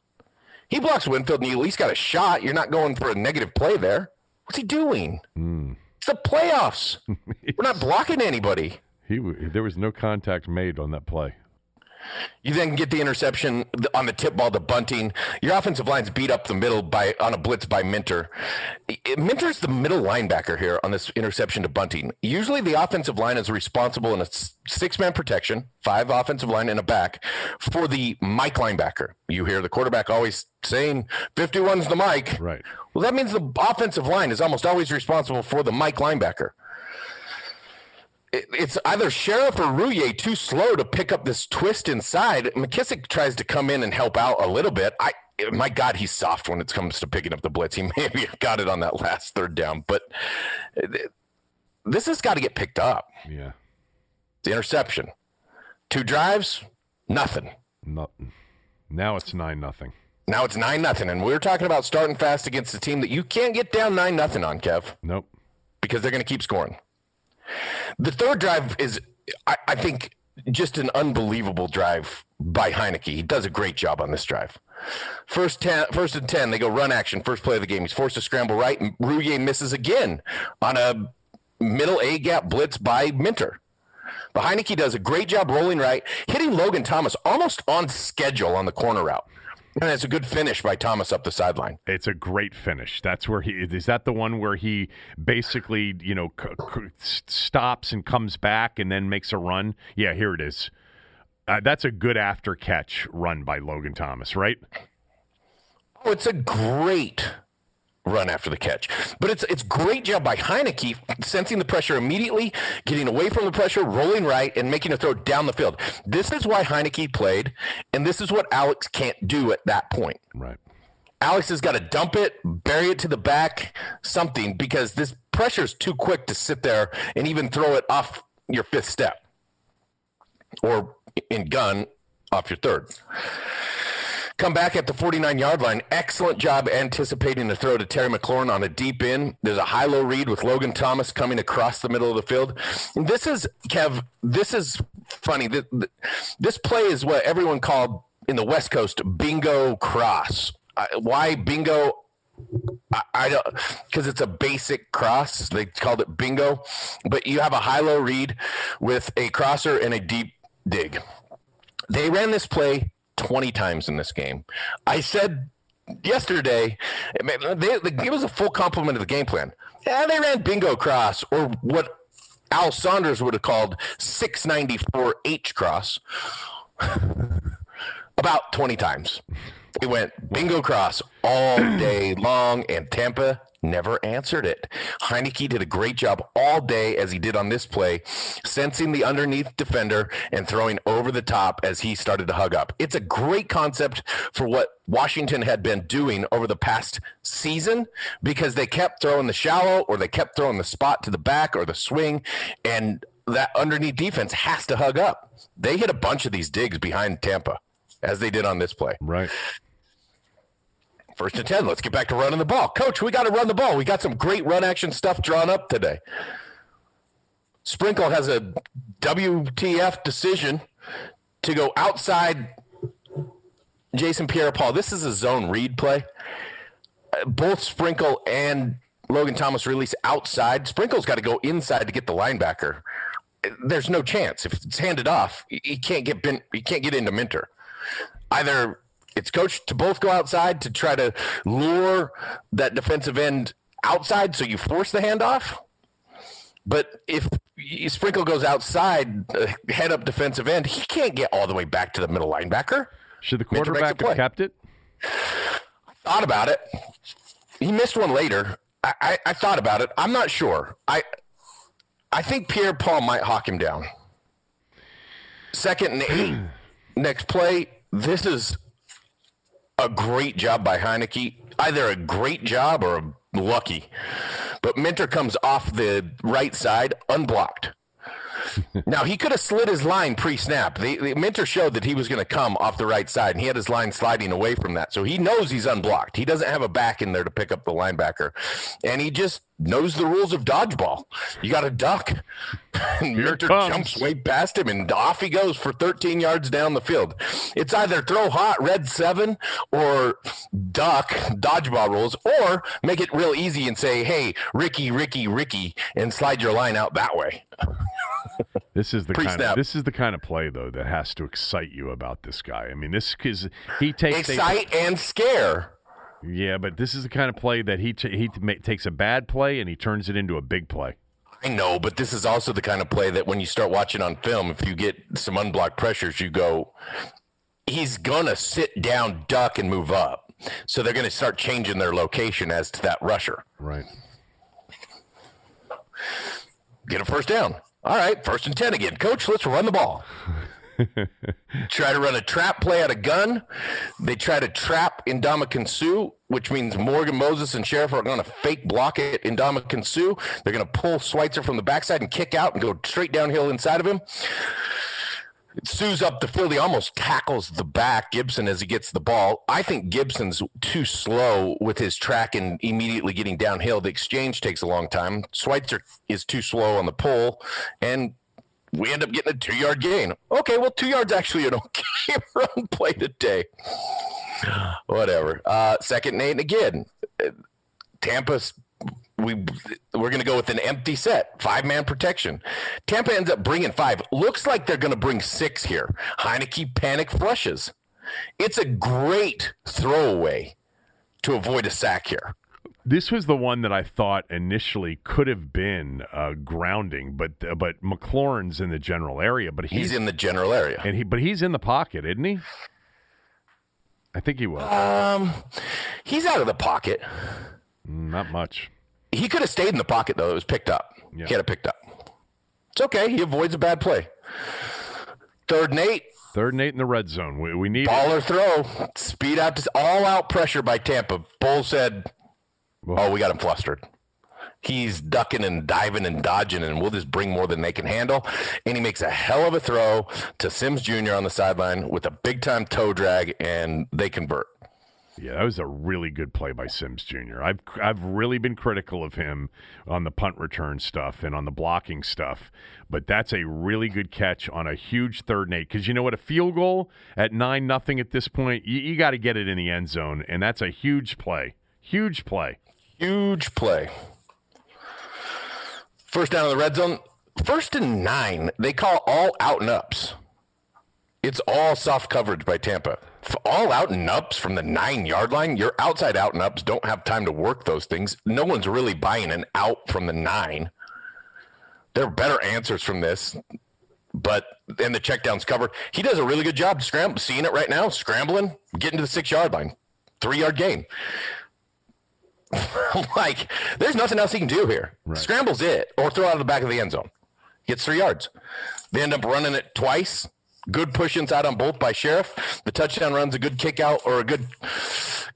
He blocks Winfield and you at least got a shot. You're not going for a negative play there. What's he doing? Mm. It's the playoffs. We're not blocking anybody. He there was no contact made on that play. You then get the interception on the tip ball to Bunting. Your offensive line's beat up the middle by on a blitz by Minter. Minter's the middle linebacker here on this interception to Bunting. Usually the offensive line is responsible in a six man protection, five offensive line and a back for the Mike linebacker. You hear the quarterback always saying 51's the Mike. Right. Well, that means the offensive line is almost always responsible for the Mike linebacker it's either Scherff or Roullier too slow to pick up this twist inside. McKissic tries to come in and help out a little bit. I my God, he's soft when it comes to picking up the blitz. He maybe got it on that last third down, but this has got to get picked up. Yeah. The interception. Two drives, nothing. Nothing. Now it's nine nothing. Now it's nine nothing, and we are talking about starting fast against a team that you can't get down nine nothing on, Kev. Nope. Because they're going to keep scoring. The third drive is, I, I think, just an unbelievable drive by Heinicke. He does a great job on this drive. First ten, first and ten, they go run action. First play of the game, he's forced to scramble right, and Roullier misses again on a middle A gap blitz by Minter. But Heinicke does a great job rolling right, hitting Logan Thomas almost on schedule on the corner route. And it's a good finish by Thomas up the sideline. It's a great finish. That's where he is. That the one where he basically, you know, c- c- stops and comes back and then makes a run. Yeah, here it is. Uh, that's a good after catch run by Logan Thomas, right? Oh, it's a great run after the catch. But it's it's great job by Heinicke sensing the pressure immediately, getting away from the pressure, rolling right, and making a throw down the field. This is why Heinicke played, and this is what Alex can't do at that point. Right. Alex has got to dump it, bury it to the back, something, because this pressure is too quick to sit there and even throw it off your fifth step. Or in gun off your third come back at the 49 yard line. Excellent job anticipating the throw to Terry McLaurin on a deep in. There's a high low read with Logan Thomas coming across the middle of the field. This is, Kev, this is funny. This, play is what everyone called in the West Coast bingo cross. Why bingo? I, I don't because it's a basic cross. They called it bingo, but you have a high low read with a crosser and a deep dig. They ran this play 20 times in this game. I said yesterday, they, they a full complement of the game plan. Yeah, they ran bingo cross or what Al Saunders would have called 694 H cross about 20 times. They went bingo cross all day long, and Tampa never answered it. Heinicke did a great job all day, as he did on this play, sensing the underneath defender and throwing over the top as he started to hug up. It's a great concept for what Washington had been doing over the past season because they kept throwing the shallow or they kept throwing the spot to the back or the swing, and that underneath defense has to hug up. They hit a bunch of these digs behind Tampa as they did on this play. Right. First and 10. Let's get back to running the ball. Coach, we got to run the ball. We got some great run action stuff drawn up today. Sprinkle has a WTF decision to go outside Jason Pierre Paul. This is a zone read play. Both Sprinkle and Logan Thomas release outside. Sprinkle's got to go inside to get the linebacker. There's no chance. If it's handed off, he can't get bent, he can't get into Minter. Either it's coached to both go outside to try to lure that defensive end outside so you force the handoff. But if Sprinkle goes outside, uh, head up defensive end, he can't get all the way back to the middle linebacker. Should the quarterback have kept it? Thought about it. He missed one later. I, I, I thought about it. I'm not sure. I I think Pierre Paul might hawk him down. Second and eight. Next play. This is a great job by Heinicke. Either a great job or lucky. But Minter comes off the right side unblocked. Now he could have slid his line pre-snap. The, the Minter showed that he was going to come off the right side, and he had his line sliding away from that. So he knows he's unblocked. He doesn't have a back in there to pick up the linebacker, and he just knows the rules of dodgeball. You got to duck. And Minter jumps way past him, and off he goes for 13 yards down the field. It's either throw hot red seven or duck dodgeball rules, or make it real easy and say, "Hey, Ricky, Ricky, Ricky," and slide your line out that way. This is the Pre-snap. kind of this is the kind of play though that has to excite you about this guy. I mean, this because he takes excite and scare. Yeah, but this is the kind of play that he t- he t- takes a bad play and he turns it into a big play. I know, but this is also the kind of play that when you start watching on film, if you get some unblocked pressures, you go, he's gonna sit down, duck, and move up. So they're gonna start changing their location as to that rusher. Right. Get a first down. All right, first and 10 again. Coach, let's run the ball. try to run a trap play out of gun. They try to trap Ndamukong Suh, which means Morgan Moses and Scherff are going to fake block it Ndamukong Suh. They're going to pull Schweitzer from the backside and kick out and go straight downhill inside of him. Suh's up the field. He almost tackles the back, Gibson, as he gets the ball. I think Gibson's too slow with his track and immediately getting downhill. The exchange takes a long time. Schweitzer is too slow on the pull, and we end up getting a two yard gain. Okay, well, two yards actually an okay run play today. Whatever. Uh, second and eight, and again, Tampa's we we're going to go with an empty set, five man protection. Tampa ends up bringing five. Looks like they're going to bring six here. Heinicke panic flushes. It's a great throwaway to avoid a sack here. This was the one that I thought initially could have been uh, grounding, but uh, but McLaurin's in the general area, but he's, he's, in the general area, and he but he's in the pocket, isn't he? I think he was. Um, he's out of the pocket. Mm, not much. He could have stayed in the pocket though. It was picked up. Yeah. He had it picked up. It's okay. He avoids a bad play. Third and eight. Third and eight in the red zone. We, we need ball it. or throw. Speed out to all out pressure by Tampa. Bowles said, "Oh, we got him flustered." He's ducking and diving and dodging, and we'll just bring more than they can handle. And he makes a hell of a throw to Sims Jr. on the sideline with a big time toe drag, and they convert. Yeah, that was a really good play by Sims Jr. I've I've really been critical of him on the punt return stuff and on the blocking stuff, but that's a really good catch on a huge third and eight. Because you know what, a field goal at nine nothing at this point, you, you got to get it in the end zone, and that's a huge play. Huge play. Huge play. First down in the red zone. First and nine. They call all out and ups. It's all soft coverage by Tampa all out and ups from the nine yard line. Your outside out and ups don't have time to work those things. No one's really buying an out from the nine. There are better answers from this, but and the checkdown's covered. He does a really good job scrambling, seeing it right now, scrambling, getting to the six yard line, three yard gain. like, there's nothing else he can do here. Right. Scrambles it or throw out of the back of the end zone. Gets three yards. They end up running it twice Good push inside on both by Scherff. The touchdown runs a good kick out or a good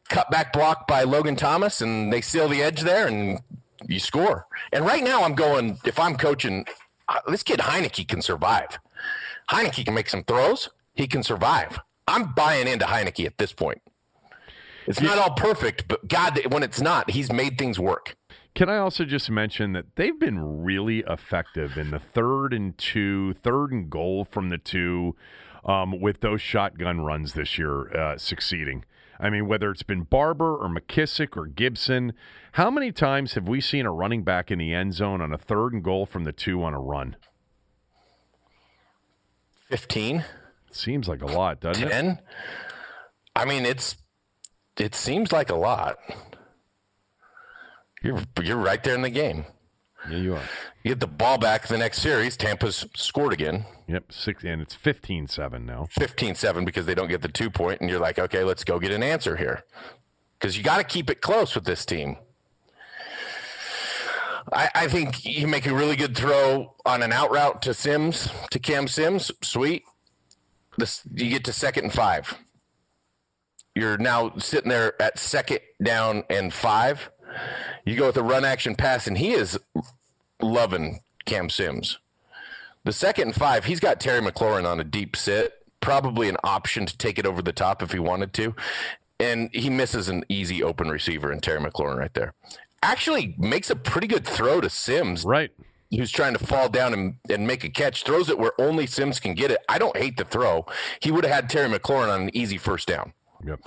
cutback block by Logan Thomas, and they seal the edge there, and you score. And right now, I'm going. If I'm coaching, uh, this kid Heinicke can survive. Heinicke can make some throws. He can survive. I'm buying into Heinicke at this point. It's not all perfect, but God, when it's not, he's made things work. Can I also just mention that they've been really effective in the third and two, third and goal from the two, um, with those shotgun runs this year uh, succeeding. I mean, whether it's been Barber or McKissic or Gibson, how many times have we seen a running back in the end zone on a third and goal from the two on a run? 15. Seems like a lot, doesn't 10? it? I mean, it's it seems like a lot. You're you're right there in the game. Yeah, you are. You get the ball back the next series. Tampa's scored again. Yep, six, and it's 15-7 now. 15-7 because they don't get the two point, and you're like, okay, let's go get an answer here, because you got to keep it close with this team. I, I, think you make a really good throw on an out route to Sims to Cam Sims. Sweet. This you get to second and five. You're now sitting there at second down and five you go with a run action pass, and he is loving Cam Sims. The second and five, he's got Terry McLaurin on a deep sit, probably an option to take it over the top if he wanted to. And he misses an easy open receiver in Terry McLaurin right there. Actually makes a pretty good throw to Sims. Right. Who's trying to fall down and, and make a catch, throws it where only Sims can get it. I don't hate the throw. He would have had Terry McLaurin on an easy first down. Yep.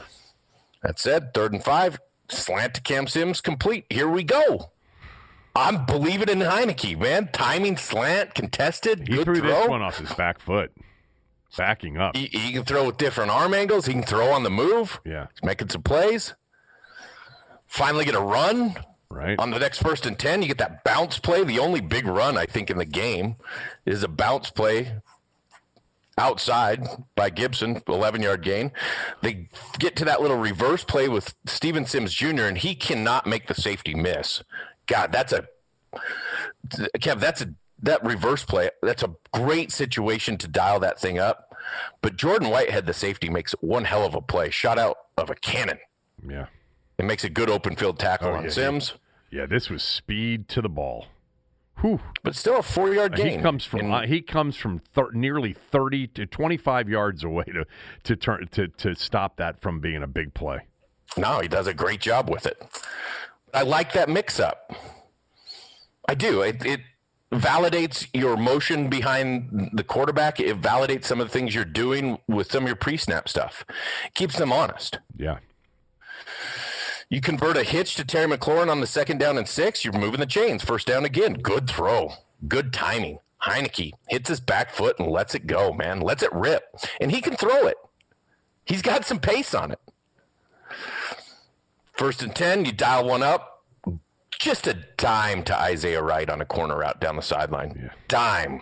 That said, third and five, slant to Cam Sims complete. Here we go. I'm believing in Heinicke, man. Timing, slant, contested. He good threw throw. this one off his back foot, backing up. He, he can throw with different arm angles. He can throw on the move. Yeah. He's making some plays. Finally get a run Right. on the next first and 10. You get that bounce play. The only big run, I think, in the game is a bounce play outside by Gibson, 11 yard gain. They get to that little reverse play with Steven Sims Jr., and he cannot make the safety miss. God, that's a Kev, that's a that reverse play. That's a great situation to dial that thing up. But Jordan Whitehead, the safety, makes one hell of a play. Shot out of a cannon. Yeah. It makes a good open field tackle Oh, on yeah, Sims, Yeah. This was speed to the ball. Whew. but still a four yard gain. He comes from uh, he comes from thir- nearly thirty to twenty five yards away to to turn to to stop that from being a big play. no, he does a great job with it. I like that mix up. I do. It, it validates your motion behind the quarterback. It validates some of the things you're doing with some of your pre snap stuff. Keeps them honest. Yeah. You convert a hitch to Terry McLaurin on the second down and six. You're moving the chains. First down again. Good throw. Good timing. Heinicke hits his back foot and lets it go, man. Lets it rip. And he can throw it. He's got some pace on it. First and 10, you dial one up. Just a dime to Isaiah Wright on a corner route down the sideline. Yeah. Dime.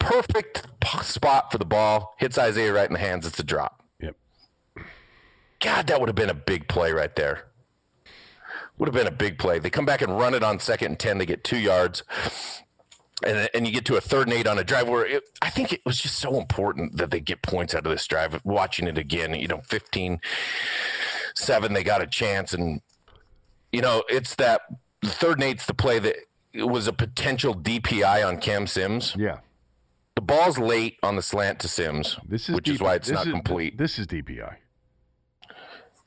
Perfect spot for the ball. Hits Isaiah Wright in the hands. It's a drop. Yep. God, that would have been a big play right there. Would have been a big play. They come back and run it on second and 10. They get two yards. And, and you get to a third and eight on a drive where it, I think it was just so important that they get points out of this drive. Watching it again, you know, 15 7, they got a chance. And, you know, it's that third and eight's the play that it was a potential DPI on Cam Sims. Yeah. The ball's late on the slant to Sims, This is which is why it's not is- complete. This is DPI.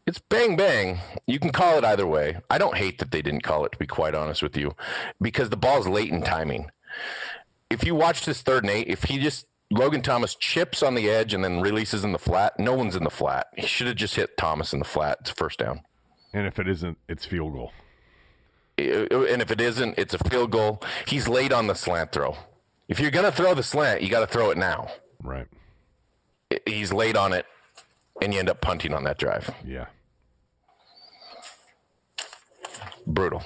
It's bang bang. You can call it either way. I don't hate that they didn't call it, to be quite honest with you, because the ball's late in timing. If you watch this third and eight, if he just Logan Thomas chips on the edge and then releases in the flat, no one's in the flat. He should have just hit Thomas in the flat. It's first down. And if it isn't, it's field goal. And if it isn't, it's a field goal. He's late on the slant throw. If you're gonna throw the slant, you got to throw it now. Right. He's late on it, and you end up punting on that drive. Yeah. Brutal.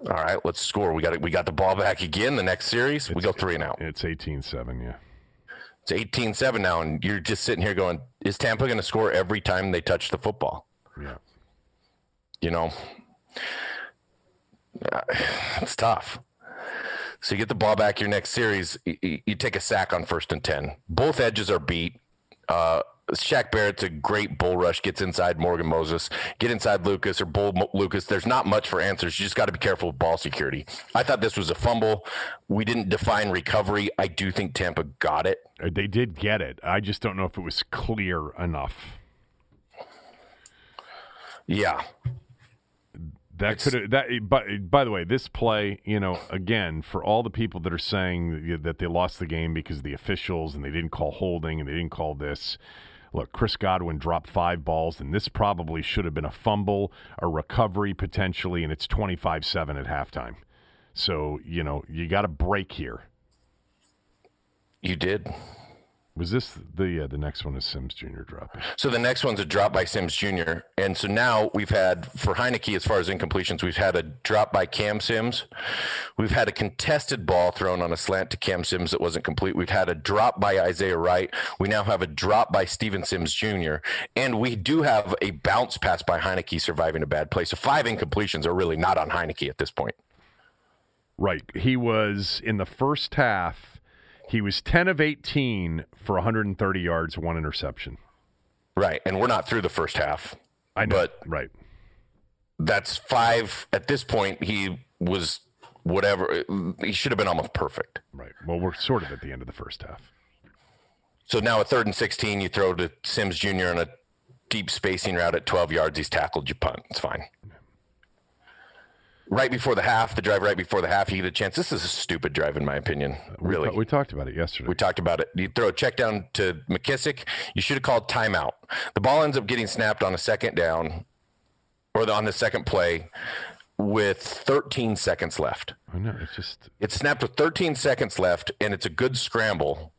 All right, let's score. We got it. We got the ball back again. The next series, we go three and out. It's 18-7, yeah. It's 18-7 now, and you're just sitting here going, "Is Tampa going to score every time they touch the football?" Yeah. You know, it's tough. So you get the ball back your next series. You, you- you take a sack on first and ten. Both edges are beat. Uh, Shaq Barrett's a great bull rush. Gets inside Morgan Moses. Get inside Lucas or Bull Mo- Lucas. There's not much for answers. You just got to be careful with ball security. I thought this was a fumble. We didn't define recovery. I do think Tampa got it. Uh, They did get it. I just don't know if it was clear enough. Yeah, That could have that. But by the way, this play, you know, again, for all the people that are saying that they lost the game because of the officials and they didn't call holding and they didn't call this. Look, Chris Godwin dropped five balls, and this probably should have been a fumble, a recovery potentially, and it's twenty-five seven at halftime. So you know you got a break here. you did. Was this the the next one is Sims Jr. dropping? So the next one's a drop by Sims Jr. And so now we've had for Heinicke as far as incompletions, we've had a drop by Cam Sims. We've had a contested ball thrown on a slant to Cam Sims that wasn't complete. We've had a drop by Isaiah Wright. We now have a drop by Steven Sims Jr. And we do have a bounce pass by Heinicke surviving a bad play. So five incompletions are really not on Heinicke at this point. Right. He was in the first half. He was 10 of 18 for 130 yards, one interception. Right. And we're not through the first half. I know. But right. that's five at this point he was whatever. He should have been almost perfect. Right. Well, we're sort of at the end of the first half. So now at third and 16, you throw to Sims Jr. on a deep spacing route at 12 yards. He's tackled you punt. It's fine. Right before the half, the drive right before the half, you get a chance. This is a stupid drive, in my opinion. Really. We, we talked about it yesterday. We talked about it. You throw a check down to McKissic. You should have called timeout. The ball ends up getting snapped on a second down or the, on the second play with 13 seconds left. I know. It's just. It's snapped with 13 seconds left, and it's a good scramble.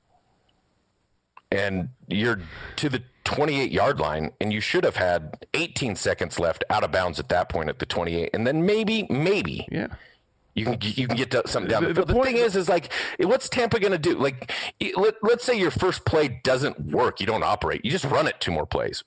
And you're to the 28 yard line, and you should have had 18 seconds left out of bounds at that point at the 28. And then maybe, maybe. Yeah. You can you can get to something down the, The- the thing is, is like, what's Tampa going to do? Like, let, let's say your first play doesn't work, you don't operate, you just run it two more plays.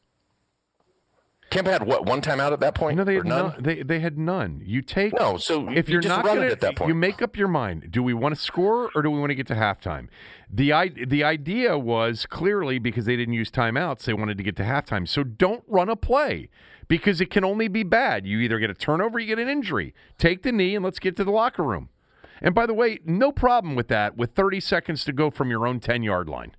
Tampa had what one time out at that point? No, they had none. They they had none. You take No, so if you you're just not it at that point. you make up your mind. Do we want to score or do we want to get to halftime? The the idea was clearly because they didn't use timeouts, they wanted to get to halftime. So don't run a play because it can only be bad. You either get a turnover, you get an injury. Take the knee and let's get to the locker room. And by the way, no problem with that. With 30 seconds to go from your own 10 yard line.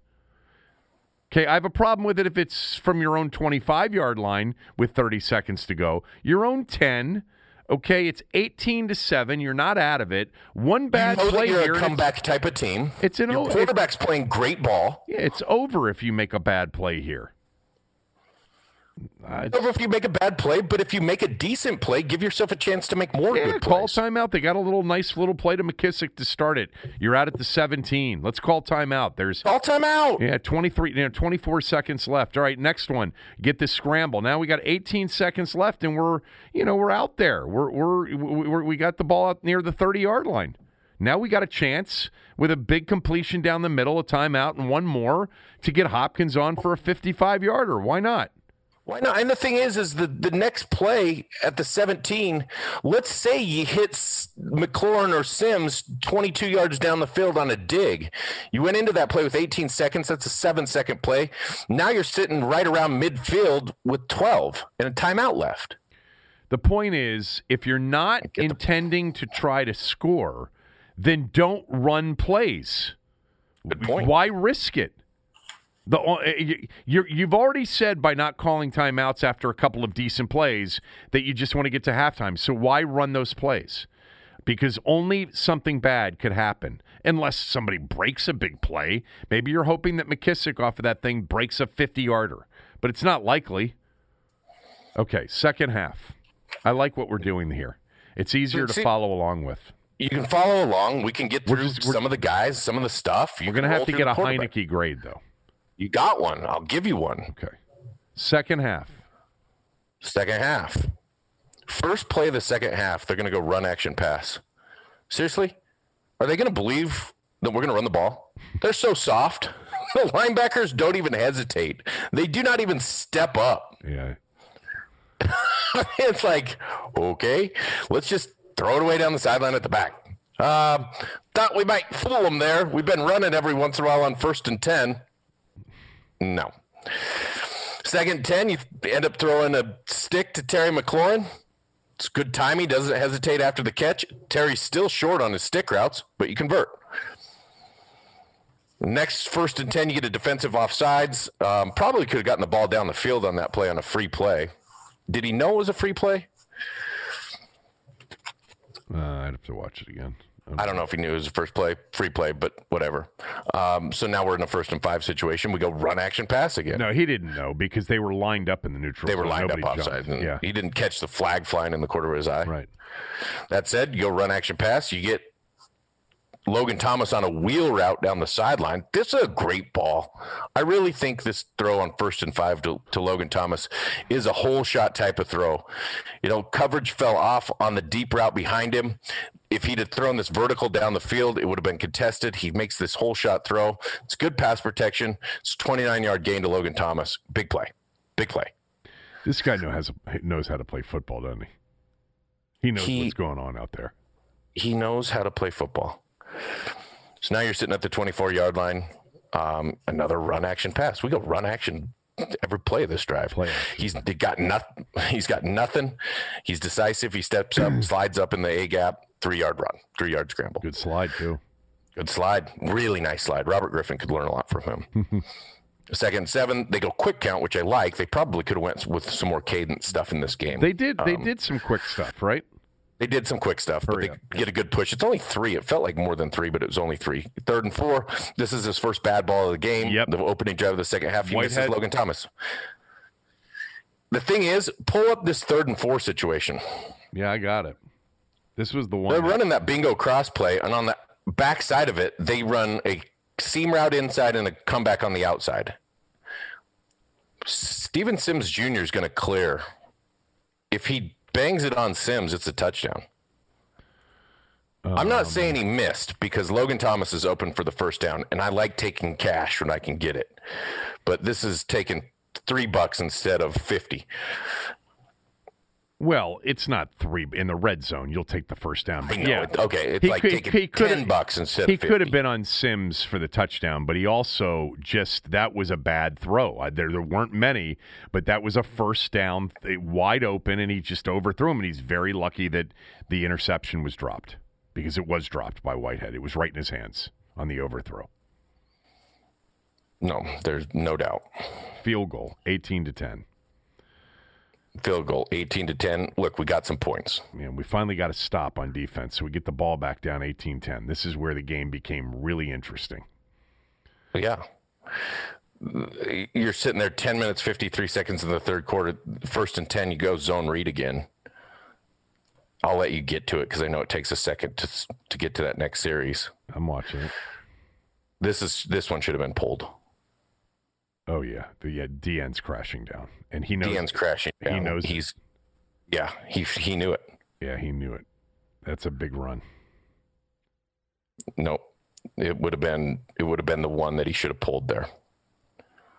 Okay, I have a problem with it if it's from your own 25 yard line with 30 seconds to go. Your own 10. Okay, it's 18 to 7. You're not out of it. One bad you know play you're here. a comeback type of team. It's an Your o- quarterback's playing great ball. Yeah, it's over if you make a bad play here. Over if you make a bad play, but if you make a decent play, give yourself a chance to make more yeah, good call plays. timeout. They got a little nice little play to McKissic to start it. You're out at the 17. Let's call timeout. There's Call timeout. Yeah, 23, you know, 24 seconds left. All right, next one. Get this scramble. Now we got 18 seconds left, and we're, you know, we're out there. We're, we're, we're we got the ball out near the 30 yard line. Now we got a chance with a big completion down the middle, a timeout, and one more to get Hopkins on for a 55 yarder. Why not? Why not? And the thing is, is the, the next play at the 17, let's say you hit McLaurin or Sims 22 yards down the field on a dig. You went into that play with 18 seconds. That's a seven second play. Now you're sitting right around midfield with 12 and a timeout left. The point is, if you're not get the- intending to try to score, then don't run plays. Good point. Why risk it? The uh, you you're, you've already said by not calling timeouts after a couple of decent plays that you just want to get to halftime. So why run those plays? Because only something bad could happen unless somebody breaks a big play. Maybe you're hoping that McKissic off of that thing breaks a 50 yarder, but it's not likely. Okay, second half. I like what we're doing here. It's easier to follow along with. You can follow along. We can get through just- some of the guys, some of the stuff. You We're going to have to get a. Heinicke grade, though. You got one. I'll give you one. Okay. Second half. Second half. First play of the second half, they're going to go run action pass. Seriously? Are they going to believe that we're going to run the ball? They're so soft. The linebackers don't even hesitate. They do not even step up. Yeah. it's like, okay, let's just throw it away down the sideline at the back. Um, thought we might fool them there. We've been running every once in a while on first and 10. No. Second 10, you end up throwing a stick to Terry McLaurin. It's good timing, He doesn't hesitate after the catch. Terry's still short on his stick routes, but you convert. Next first and 10, you get a defensive offsides. Um, probably could have gotten the ball down the field on that play on a free play. Did he know it was a free play? Uh, I'd have to watch it again. I don't know if he knew it was a first play, free play, but whatever. Um, so now we're in a first and five situation. We go run action pass again. No, he didn't know because they were lined up in the neutral. they were lined up offside. Yeah, He didn't catch the flag flying in the corner of his eye. right. That said, you go run action pass. You get Logan Thomas on a wheel route down the sideline. This is a great ball. I really think this throw on first and five to, to Logan Thomas is a whole shot type of throw. You know, coverage fell off on the deep route behind him. If he'd have thrown this vertical down the field, it would have been contested. He makes this whole shot throw. It's good pass protection. It's 29 yard gain to Logan Thomas. Big play. Big play. This guy know has knows how to play football, doesn't he? He knows He- what's going on out there. he knows how to play football. So now you're sitting at the 24 yard line. Um, another run action pass. We go run action every play of this drive. Play. He's he got nothing. He's got nothing. He's decisive. He steps up, slides up in the A gap. Three yard run, three yard scramble. Good slide too. Good slide. Really nice slide. Robert Griffin could learn a lot from him. Second seven, they go quick count, which I like. They probably could have went with some more cadence stuff in this game. They did. They Um, did some quick stuff, right? They did some quick stuff, but they up. get a good push. It's only three. It felt like more than three, but it was only three. Third and four. This is his first bad ball of the game. Yep. The opening drive of the second half. He misses Logan Thomas. The thing is, pull up this third and four situation. Yeah, I got it. This was the one. They're running that bingo crossplay, and on the back side of it, they run a seam route inside and a comeback on the outside. Steven Sims Jr. is going to clear. If he bangs it on Sims, it's a touchdown. I'm not um, saying he missed because Logan Thomas is open for the first down, and I like taking cash when I can get it. But this is taking three bucks instead of 50. Well, it's not three in the red zone. You'll take the first down. But yeah, it- okay, it's He like could- taking he 10 bucks instead he could have been on Sims for the touchdown, but he also just that was a bad throw. There, there weren't many, but that was a first down, eh, wide open, and he just overthrew him. And he's very lucky that the interception was dropped because it was dropped by Whitehead. It was right in his hands on the overthrow. No, there's no doubt. Field goal, eighteen to ten. Field goal 18 to 10 look we got some points. Man, we finally got a stop on defense, so we get the ball back down 18-10. This is where the game became really interesting. yeah. You're sitting there 10 minutes 53 seconds in the third quarter first and 10 you go zone read again. I'll let you get to it because i know it takes a second to to get to that next series. I'm watching it. this is this one should have been pulled. Oh yeah, the yeah, DN's crashing down, and he knows. Dean's crashing he down. knows it. he's yeah he he knew it Yeah, he knew it. That's a big run. no it would have been it would have been the one that he should have pulled there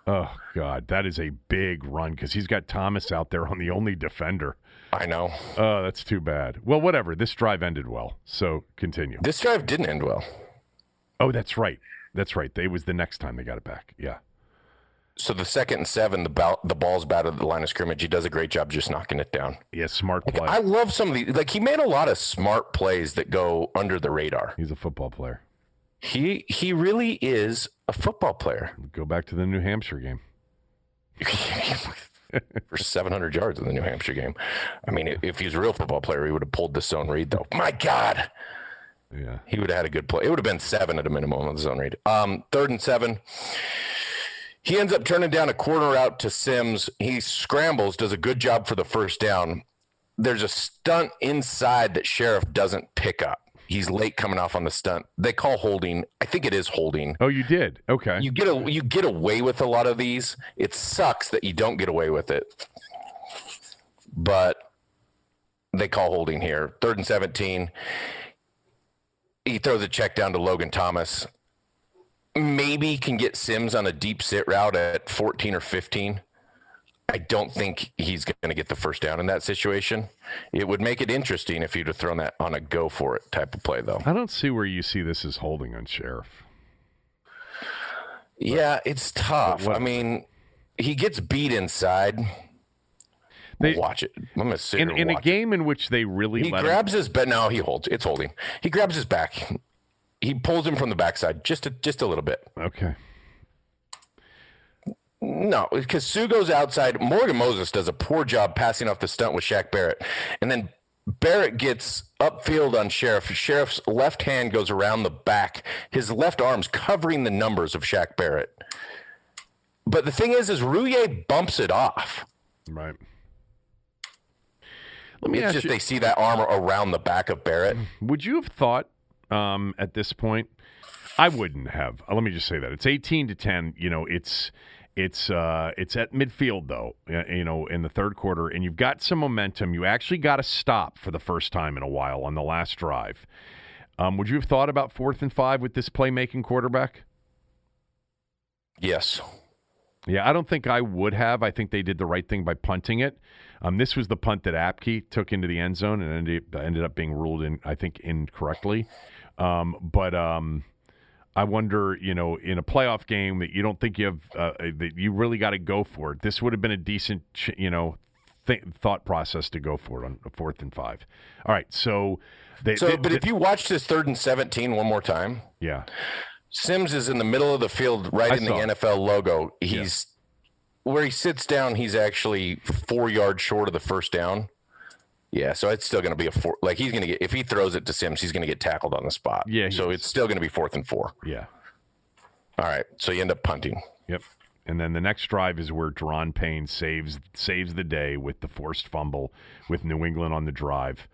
Oh God, that is a big run because he's got Thomas out there on the only defender. i know Oh, that's too bad. Well, whatever. This drive ended well, so continue. this drive didn't end well Oh, that's right. That's right. They was the next time they got it back. Yeah. So the second and seven the ball the ball's batted at the line of scrimmage he does a great job just knocking it down Yeah, smart play. I love some of these. Like he made a lot of smart plays that go under the radar. He's a football player. He he really is a football player Go back to the New Hampshire game. for 700 yards in the New Hampshire game. I mean, if he was a real football player, he would have pulled the zone read though. My God, Yeah. he would have had a good play. It would have been seven at a minimum on the zone read. Um, third and seven. He ends up turning down a corner out to Sims. He scrambles, does a good job for the first down. There's a stunt inside that Scherff doesn't pick up. He's late coming off on the stunt. They call holding. I think it is holding. Oh, you did. Okay. You get a you get away with a lot of these. It sucks that you don't get away with it. But they call holding here. Third and 17. He throws a check down to Logan Thomas. Maybe can get Sims on a deep sit route at 14 or 15. I don't think he's going to get the first down in that situation. It would make it interesting if he'd have thrown that on a go for it type of play, though. I don't see where you see this as holding on Scherff. Yeah, it's tough. I mean, he gets beat inside. They- watch it. I'm gonna sit In, here in a game in which they really. He let him, grabs his but no, he holds. It's holding. He grabs his back. He pulls him from the backside just a, just a little bit. okay. No, because Suh goes outside. Morgan Moses does a poor job passing off the stunt with Shaq Barrett, and then Barrett gets upfield on Scherff. Scherff's left hand goes around the back. His left arm's covering the numbers of Shaq Barrett. But the thing is, is Roullier bumps it off. Right. Let me It's just you, they see that arm around the back of Barrett. would you have thought um, at this point? I wouldn't have. Uh, Let me just say that it's eighteen to ten. You know, it's it's uh, it's at midfield though. You know, in the third quarter, and you've got some momentum. You actually got a stop for the first time in a while on the last drive. Um, would you have thought about fourth and five with this playmaking quarterback? Yes. Yeah, I don't think I would have. I think they did the right thing by punting it. Um, this was the punt that Apke took into the end zone and ended, ended up being ruled in, I think, incorrectly. Um, but um, I wonder, you know, in a playoff game that you don't think you have, uh, that you really got to go for it. This would have been a decent, ch- you know, th- thought process to go for it on a fourth and five. All right, so they. So, they- but they- if you watch this third and 17 one more time, yeah, Sims is in the middle of the field, right I in the saw it. NFL logo. He's where he sits down. He's actually four yards short of the first down. Yeah, so it's still going to be a four. Like he's going to get if he throws it to Sims, he's going to get tackled on the spot. Yeah, so is. it's still going to be fourth and four. yeah, All right, so you end up punting. yep. And then the next drive is where Daron Payne saves saves the day with the forced fumble with New England on the drive.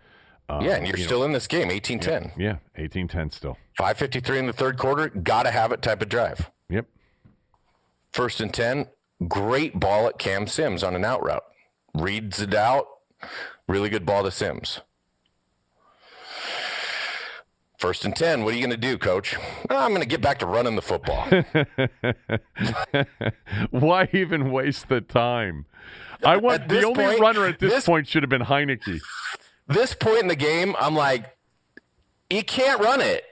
Um, yeah, and you're you know, still in this game, 18-10. yeah, 18-10 still. 553 in the third quarter, gotta have it type of drive. Yep. First and 10, great ball at Cam Sims on an out route. Reads it out, really good ball to Sims. First and 10, what are you going to do, coach? "Oh, I'm going to get back to running the football. Why even waste the time? I want the only point- runner at this, this- point should have been Heinicke. this point in the game, I'm like, he can't run it.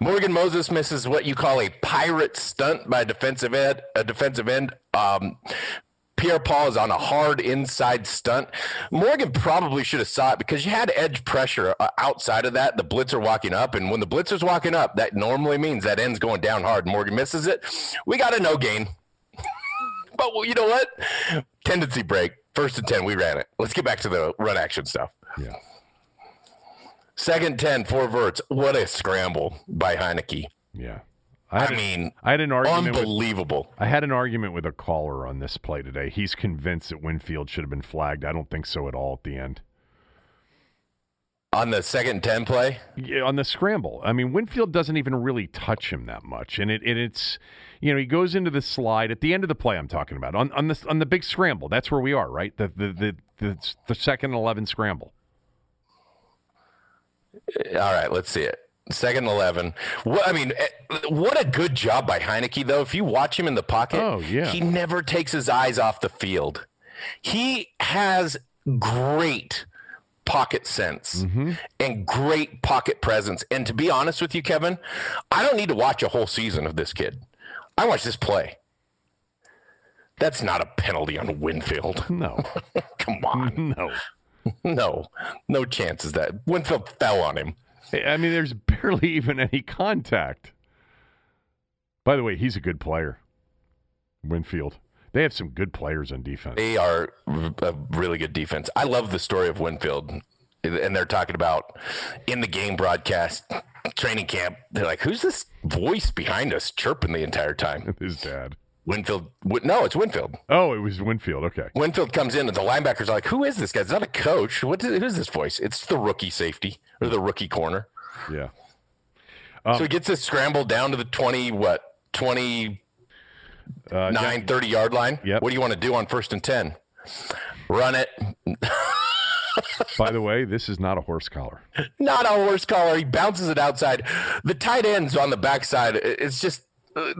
Morgan Moses misses what you call a pirate stunt by defensive end. A defensive end. Um, Pierre Paul is on a hard inside stunt. Morgan probably should have saw it because you had edge pressure uh, outside of that. The blitzer walking up, and when the blitzer's walking up, that normally means that end's going down hard. Morgan misses it. We got a no gain. but well, you know what? Tendency break. First and ten, we ran it. Let's get back to the run action stuff. Yeah. Second 10, four verts. What a scramble by Heinicke. Yeah. I, had a- mean, I had an argument with unbelievable. I had an argument with a caller on this play today. He's convinced that Winfield should have been flagged. I don't think so at all at the end. On the second 10 play, Yeah, on the scramble. I mean, Winfield doesn't even really touch him that much, and it and it's you know he goes into the slide at the end of the play. I'm talking about on on the on the big scramble. That's where we are, right? The the the the, the second eleven scramble. all right, let's see it. Second 11. What, I mean, eh, what a good job by Heinicke, though. If you watch him in the pocket, Oh, yeah. he never takes his eyes off the field. He has great pocket sense Mm-hmm. and great pocket presence. And to be honest with you, Kevin, I don't need to watch a whole season of this kid. I watch this play. That's not a penalty on Winfield. No, Come on. no. No, no chances that Winfield fell on him. I mean, there's barely even any contact. By the way, he's a good player. Winfield. They have some good players on defense. They are a really good defense. I love the story of Winfield, and they're talking about in the game broadcast training camp. They're like, "Who's this voice behind us chirping the entire time?" His dad. Winfield. No, it's Winfield. Oh, it was Winfield. Okay. Winfield comes in, and the linebackers are like, "Who is this guy? It's not a coach. What is, who's this voice? It's the rookie safety or the rookie corner." Yeah. so he gets this scramble down to the twenty what twenty Uh, nine, 30 yard line. Yep. What do you want to do on first and 10? Run it. By the way, this is not a horse collar. Not a horse collar. He bounces it outside. The tight end's on the backside. It's just uh,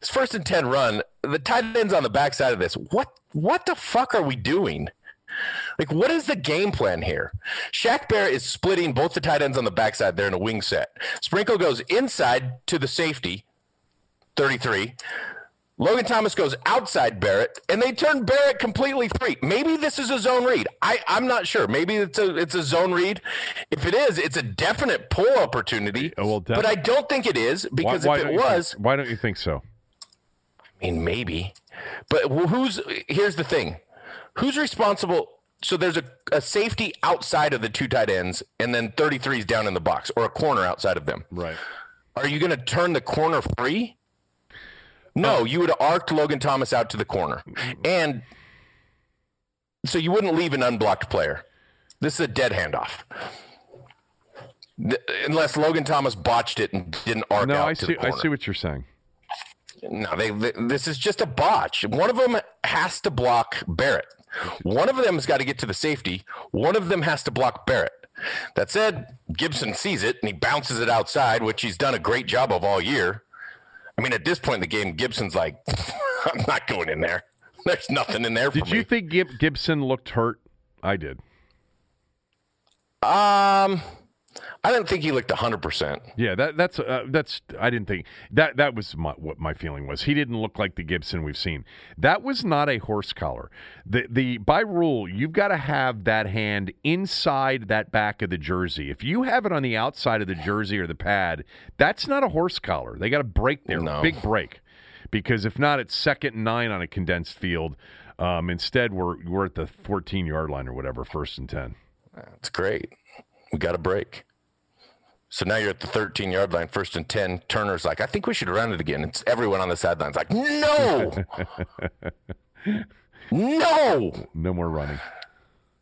this first and 10 run. The tight end's on the backside of this. What what the fuck are we doing? Like, what is the game plan here? Shaq Bear is splitting both the tight ends on the backside there in a wing set. Sprinkle goes inside to the safety, 33. Logan Thomas goes outside Barrett, and they turn Barrett completely free. Maybe this is a zone read. I, I'm not sure. Maybe it's a it's a zone read. If it is, it's a definite pull opportunity. Oh, well, but I don't think it is because why if it you think- was, why don't you think so? I mean, maybe. But wh- who's here's the thing: who's responsible? So there's a, a safety outside of the two tight ends, and then 33 is down in the box, or a corner outside of them. Right. Are you going to turn the corner free? No, oh. you would have arced Logan Thomas out to the corner, and so you wouldn't leave an unblocked player. This is a dead handoff. Unless Logan Thomas botched it and didn't arc No, out I to see. the I see what you're saying. No, they, they- This is just a botch. One of them has to block Barrett. One of them has got to get to the safety. One of them has to block Barrett. That said, Gibson sees it and he bounces it outside, which he's done a great job of all year. I mean, at this point in the game, Gibson's like, "I'm not going in there. There's nothing in there for me. Did me." you think Gibson looked hurt? I did. Um, I didn't think he looked 100%. Yeah, that that's uh, that's I didn't think that that was my, what my feeling was. He didn't look like the Gibson we've seen. That was not a horse collar. The the by rule, you've got to have that hand inside that back of the jersey. If you have it on the outside of the jersey or the pad, that's not a horse collar. They got to break there, No. big break, because if not, it's second and nine on a condensed field. Um, instead, we're we're at the 14 yard line or whatever, first and ten. That's great. We got a break. So now you're at the 13 yard line, first and 10. Turner's like, I think we should run it again. It's everyone on the sidelines like, no, no. No more running.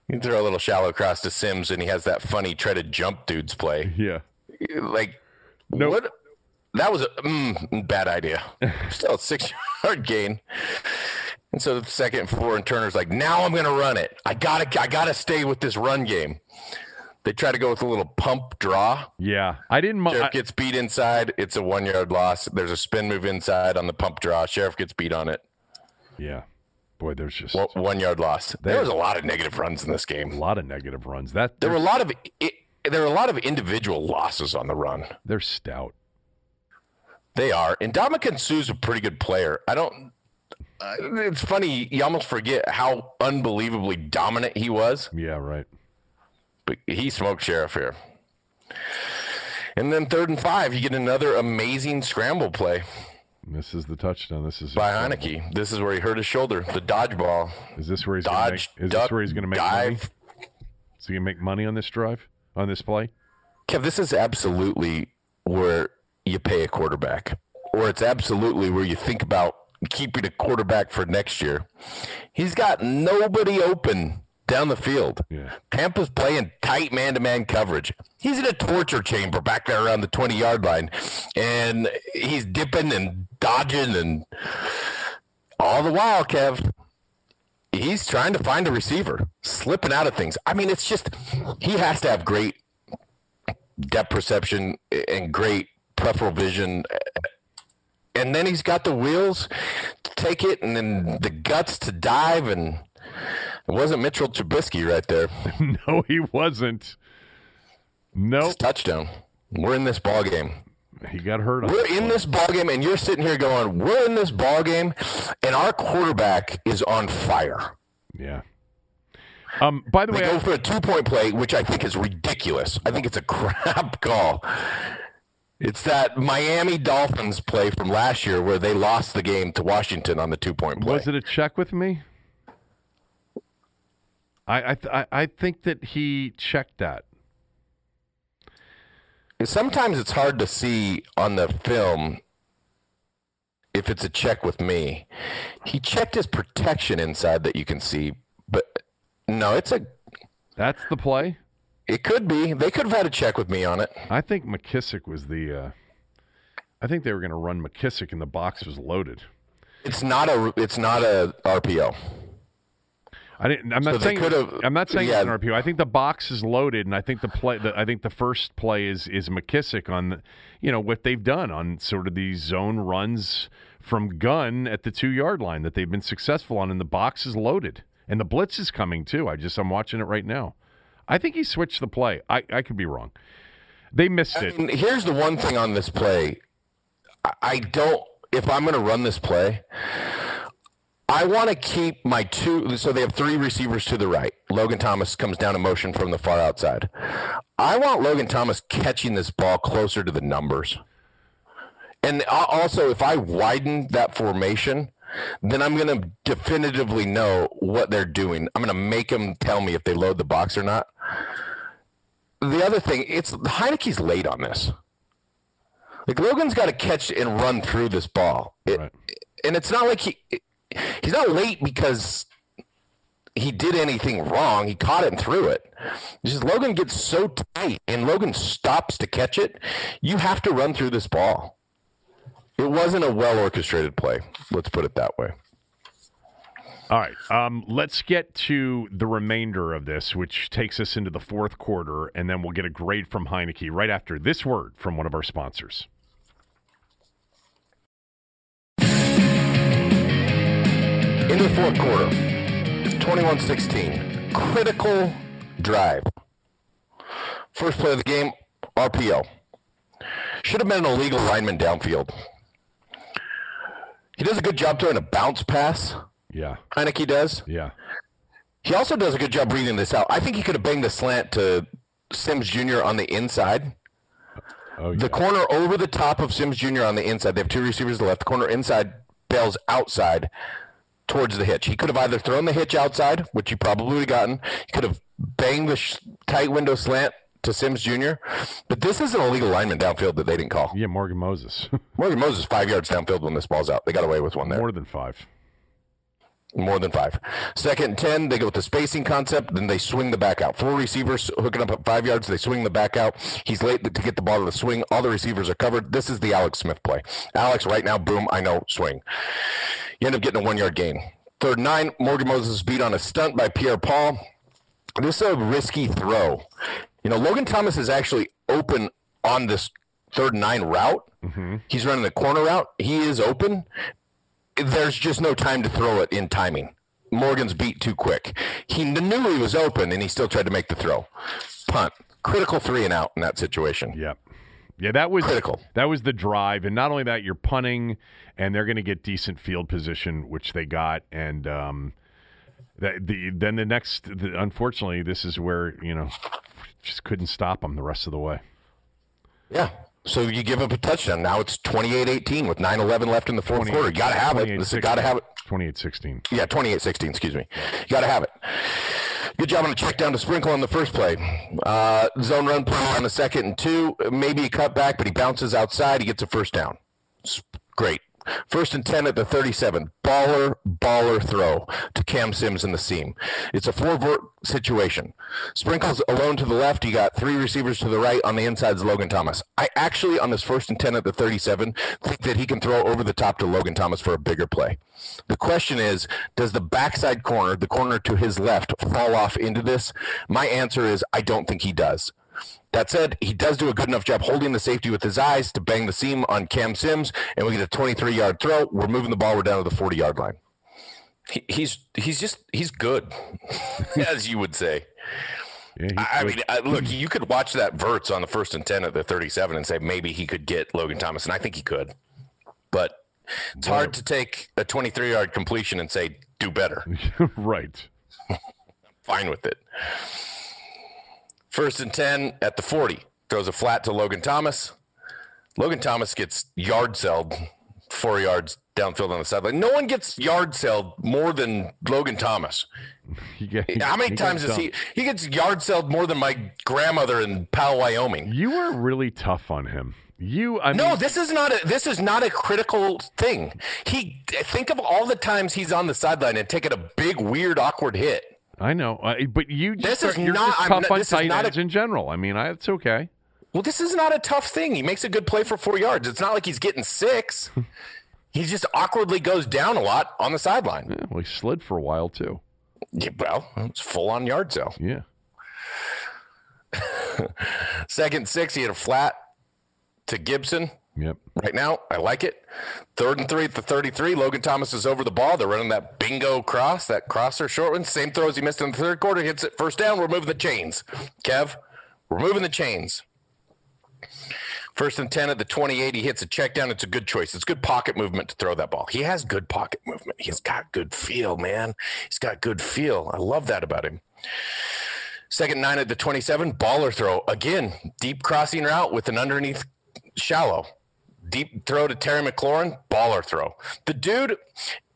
You throw a little shallow cross to Sims, and he has that funny try to jump dudes play. Yeah. Like, Nope. what? That was a mm, bad idea. Still a six yard gain. And so the second and four, and Turner's like, now I'm going to run it. I gotta, I gotta stay with this run game. They try to go with a little pump draw. Yeah, I didn't. mi- Scherff I- gets beat inside. It's a one yard loss. There's a spin move inside on the pump draw. Scherff gets beat on it. Yeah. Boy, there's just One- One yard loss. There There- was a lot of negative runs in this game. a lot of negative runs. That There were a lot of i there were a lot of individual losses on the run. they're stout. They are. And Ndamukong Suh's a pretty good player. I don't. Uh, it's funny. You almost forget how unbelievably dominant he was. Yeah, right. But he smoked Scherff here. And then third and five, you get another amazing scramble play This is the touchdown. This is by Heinicke. This is where he hurt his shoulder. The dodgeball. Is this where he's gonna Dodge, make, is duck, this where he's going to make money? dive. Is he going to make money on this drive? On this play? Kev, this is absolutely where you pay a quarterback, or it's absolutely where you think about keeping a quarterback for next year. He's got nobody open down the field. Yeah. Tampa's playing tight man to man coverage. He's in a torture chamber back there around the 20 yard line, and he's dipping and dodging, and all the while, Kev, he's trying to find a receiver, slipping out of things. I mean, it's just, he has to have great depth perception and great peripheral vision. And then he's got the wheels to take it and then the guts to dive. And it wasn't Mitchell Trubisky right there. no, he wasn't. Nope. It's a touchdown. We're in this ball game. He got hurt. On We're in this ball game, and you're sitting here going, "We're in this ball game, and our quarterback is on fire." Yeah. Um. By the They way, go I, for a two point play, which I think is ridiculous. I think it's a crap call. It's that Miami Dolphins play from last year where they lost the game to Washington on the two point play. was it a check with me? I I, th- I I think that he checked that. Sometimes it's hard to see on the film if it's a check with me. He checked his protection inside that you can see, but no, it's a. That's the play. It could be. They could have had a check with me on it. I think McKissic was the. Uh, I think they were going to run McKissic, and the box was loaded. It's not a. It's not a RPO. I didn't. I'm not they saying. I'm not saying yeah. it's an RPO. I think the box is loaded, and I think the play. The, I think the first play is is McKissic on, the, you know, what they've done on sort of these zone runs from gun at the two yard line that they've been successful on, and the box is loaded, and the blitz is coming too. I just I'm watching it right now. I think he switched the play. I I could be wrong. They missed it. And here's the one thing on this play. I- I don't. If I'm going to run this play, I want to keep my two. So they have three receivers to the right. Logan Thomas comes down in motion from the far outside. I want Logan Thomas catching this ball closer to the numbers. And also, if I widen that formation, then I'm going to definitively know what they're doing. I'm going to make them tell me if they load the box or not. The other thing, it's Heinicke's late on this. Like Logan's got to catch and run through this ball, It- Right. and it's not like he he's not late because he did anything wrong. He caught it and threw it. Just Logan gets so tight, and Logan stops to catch it. You have to run through this ball. It wasn't a well orchestrated play. Let's put it that way. All right. Um, let's get to the remainder of this, which takes us into the fourth quarter, and then we'll get a grade from Heinicke right after this word from one of our sponsors. Into the fourth quarter, 21 16. Critical drive. First play of the game, RPO. Should have been an illegal lineman downfield. He does a good job throwing a bounce pass. Yeah. Heinicke does. Yeah. He also does a good job reading this out. I think he could have banged the slant to Sims Jr. on the inside. Oh, yeah. The corner over the top of Sims Jr. on the inside. They have two receivers left. The corner inside bails outside towards the hitch. He could have either thrown the hitch outside, which he probably would have gotten. He could have banged the sh- tight window slant to Sims Jr. But this is an illegal lineman downfield that they didn't call. yeah, Morgan Moses. Morgan Moses five yards downfield when this ball's out. They got away with one there. More than five. More than five. Second and 10, they go with the spacing concept, then they swing the back out. Four receivers hooking up at five yards, they swing the back out. He's late to get the ball to the swing. All the receivers are covered. This is the Alex Smith play. Alex, right now, boom, I know, swing. You end up getting a one yard gain. Third nine, Morgan Moses beat on a stunt by Pierre Paul. This is a risky throw. You know, Logan Thomas is actually open on this third nine route. Mm-hmm. He's running the corner route. He is open there's just no time to throw it in timing. Morgan's beat too quick. He knew he was open and he still tried to make the throw. Punt. Critical three and out in that situation. Yep. Yeah, that was Critical. That was the drive, and not only that, you're punting, and they're going to get decent field position, which they got, and um, that the then the next, the, unfortunately, this is where you know just couldn't stop them the rest of the way. Yeah. So you give up a touchdown. Now it's 28-18 with 9-11 left in the fourth quarter. You got to have it. This got to have it. 28-16. Yeah, 28-16, excuse me. You got to have it. Good job on a check down to Sprinkle on the first play. Uh, zone run play on the second and two. Maybe a cut back, but he bounces outside. He gets a first down. Great. First and 10 at the 37. Baller, baller throw to Cam Sims in the seam. It's a four vert situation. Sprinkles alone to the left. You got three receivers to the right. On the inside is Logan Thomas. I actually, on this first and 10 at the 37, think that he can throw over the top to Logan Thomas for a bigger play. The question is, does the backside corner, the corner to his left, fall off into this? My answer is, I don't think he does. That said, he does do a good enough job holding the safety with his eyes to bang the seam on Cam Sims, and we get a 23 yard throw. We're moving the ball. We're down to the 40 yard line. He, he's he's just he's good, as you would say. Yeah, I, I mean, I, look, you could watch that verts on the first and 10 at the 37 and say maybe he could get Logan Thomas, and I think he could. But it's hard to take a 23 yard completion and say do better. right. fine with it. First and 10 at the 40. Throws a flat to Logan Thomas. Logan Thomas gets yard selled four yards downfield on the sideline. No one gets yard selled more than Logan Thomas. He get- How many he times does he? He gets yard selled more than my grandmother in Powell, Wyoming. You were really tough on him. You, I No, this is not a this is not a critical thing. He think of all the times he's on the sideline and taking a big, weird, awkward hit. I know, uh, but you just This is you're not- just tough not- on this is tight not a- in general. I mean, I, it's okay. Well, this is not a tough thing. He makes a good play for four yards. It's not like he's getting six. he just awkwardly goes down a lot on the sideline. Yeah, well, he slid for a while too. Yeah, well, it's full on yard sale. Yeah. Second six, he had a flat to Gibson. Yep. Right now, I like it. Third and three at the 33. Logan Thomas is over the ball. They're running that bingo cross, that crosser short one. Same throws he missed in the third quarter. Hits it first down. We're moving the chains. Kev, we're moving the chains. First and 10 at the 28. He hits a check down. It's a good choice. It's good pocket movement to throw that ball. He has good pocket movement. He's got good feel, man. He's got good feel. I love that about him. Second nine at the 27. Baller throw. Again, deep crossing route with an underneath shallow. Deep throw to Terry McLaurin, baller throw. The dude,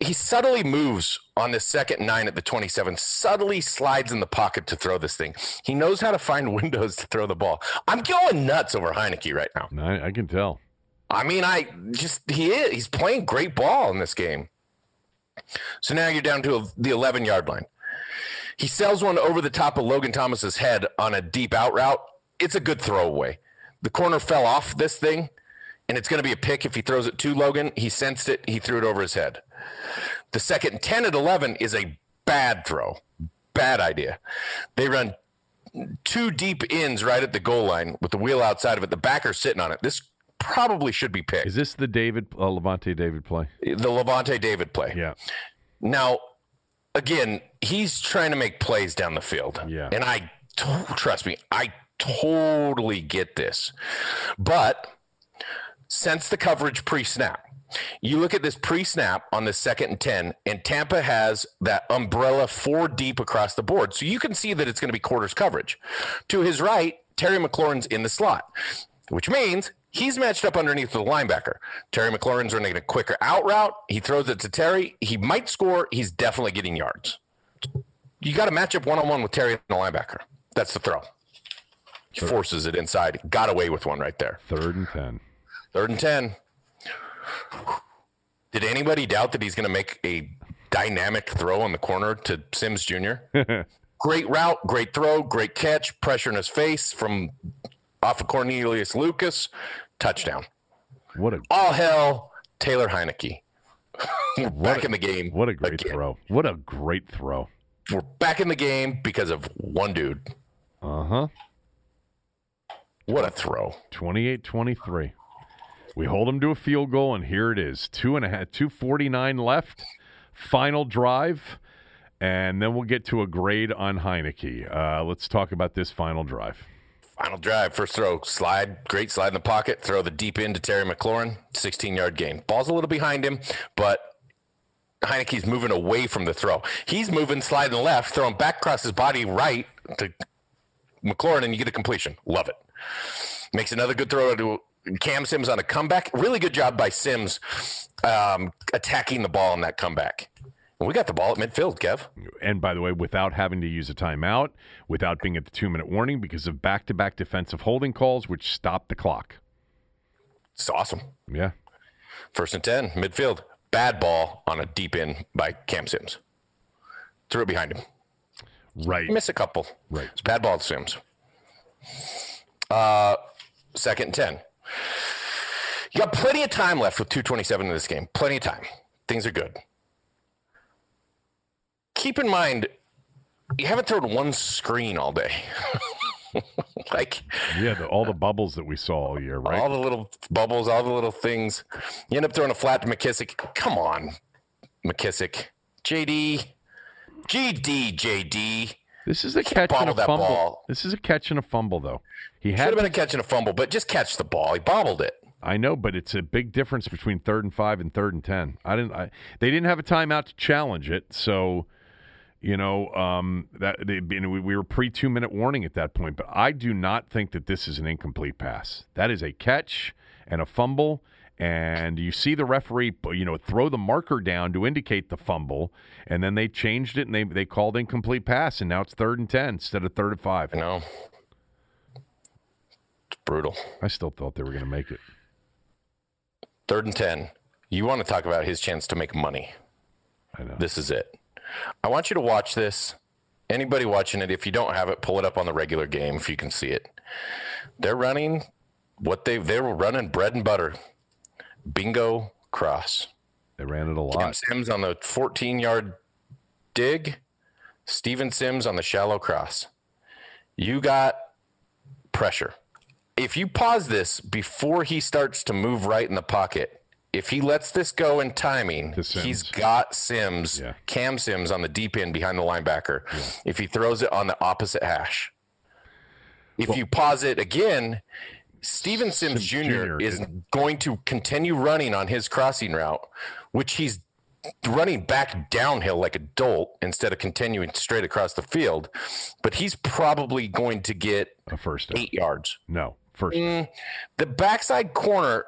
he subtly moves on the second nine at the 27, subtly slides in the pocket to throw this thing. He knows how to find windows to throw the ball. I'm going nuts over Heinicke right now. I, I can tell. I mean, I just, he is. He's playing great ball in this game. So now you're down to the 11 yard line. He sells one over the top of Logan Thomas's head on a deep out route. It's a good throwaway. The corner fell off this thing, and it's going to be a pick if he throws it to Logan. He sensed it. He threw it over his head. The second 10 at 11 is a bad throw. Bad idea. They run two deep ins right at the goal line with the wheel outside of it. The backer's sitting on it. This probably should be picked. Is this the David uh, Lavonte David play? the Lavonte David play. Yeah. Now, again, he's trying to make plays down the field. Yeah. And I trust me, I totally get this. But since the coverage pre snap, you look at this pre snap on the second and 10, and Tampa has that umbrella four deep across the board. So you can see that it's going to be quarters coverage. To his right, Terry McLaurin's in the slot, which means he's matched up underneath the linebacker. Terry McLaurin's running a quicker out route. He throws it to Terry. He might score. He's definitely getting yards. You got to match up one on one with Terry and the linebacker. That's the throw. He forces it inside. Got away with one right there. Third and 10. Third and 10. Did anybody doubt that he's going to make a dynamic throw on the corner to Sims Jr.? great route, great throw, great catch, pressure in his face from off of Cornelius Lucas, touchdown. What a All hell, Taylor Heinicke. Back a- in the game. what a great again. throw. What a great throw. We're back in the game because of one dude. Uh-huh. What a throw. 28-23. We hold them to a field goal, and here it is. Two and a half, two forty-nine left. Final drive, and then we'll get to a grade on Heinicke. Uh, let's talk about this final drive. Final drive, first throw, slide, great slide in the pocket, throw the deep end to Terry McLaurin, 16 yard gain. Ball's a little behind him, but Heinicke's moving away from the throw. He's moving, sliding left, throwing back across his body right to McLaurin, and you get a completion. Love it. Makes another good throw to Cam Sims on a comeback. Really good job by Sims um, attacking the ball on that comeback. And we got the ball at midfield, Kev. And by the way, without having to use a timeout, without being at the two-minute warning because of back-to-back defensive holding calls, which stopped the clock. It's awesome. Yeah. First and 10, midfield. Bad ball on a deep in by Cam Sims. Threw it behind him. Right. Miss a couple. Right. It's bad ball to Sims. Uh, second and 10. You got plenty of time left with 227 in this game. Plenty of time. Things are good. Keep in mind, you haven't thrown one screen all day. like Yeah, the, all the bubbles that we saw all year, right? all the little bubbles, all the little things. You end up throwing a flat to McKissic. Come on, McKissic. JD. GD, JD. this is a catch and a fumble. ball. This is a catch and a fumble, though. He Should had have been a catch and a fumble, but just catch the ball. He bobbled it. I know, but it's a big difference between third and five and third and ten. I didn't. I, they didn't have a timeout to challenge it, so you know um, that they, and we, we were pre two minute warning at that point. But I do not think that this is an incomplete pass. That is a catch and a fumble, and you see the referee, you know, throw the marker down to indicate the fumble, and then they changed it and they they called incomplete pass, and now it's third and ten instead of third and five. You know, it's brutal. I still thought they were going to make it. Third and 10. You want to talk about his chance to make money. I know. This is it. I want you to watch this. Anybody watching it, if you don't have it, pull it up on the regular game if you can see it. They're running what they they were running bread and butter. Bingo cross. They ran it a Cam lot. Sims on the 14 yard dig. Steven Sims on the shallow cross. You got pressure. If you pause this before he starts to move right in the pocket, if he lets this go in timing, he's got Sims, Yeah. Cam Sims on the deep end behind the linebacker. If he throws it on the opposite hash, if you pause it again, Steven Sims Sims Jr. Jr. is is- going to continue running on his crossing route, which he's running back downhill like a dolt instead of continuing straight across the field. But he's probably going to get A first down. eight yards. No, first. Mm, the backside corner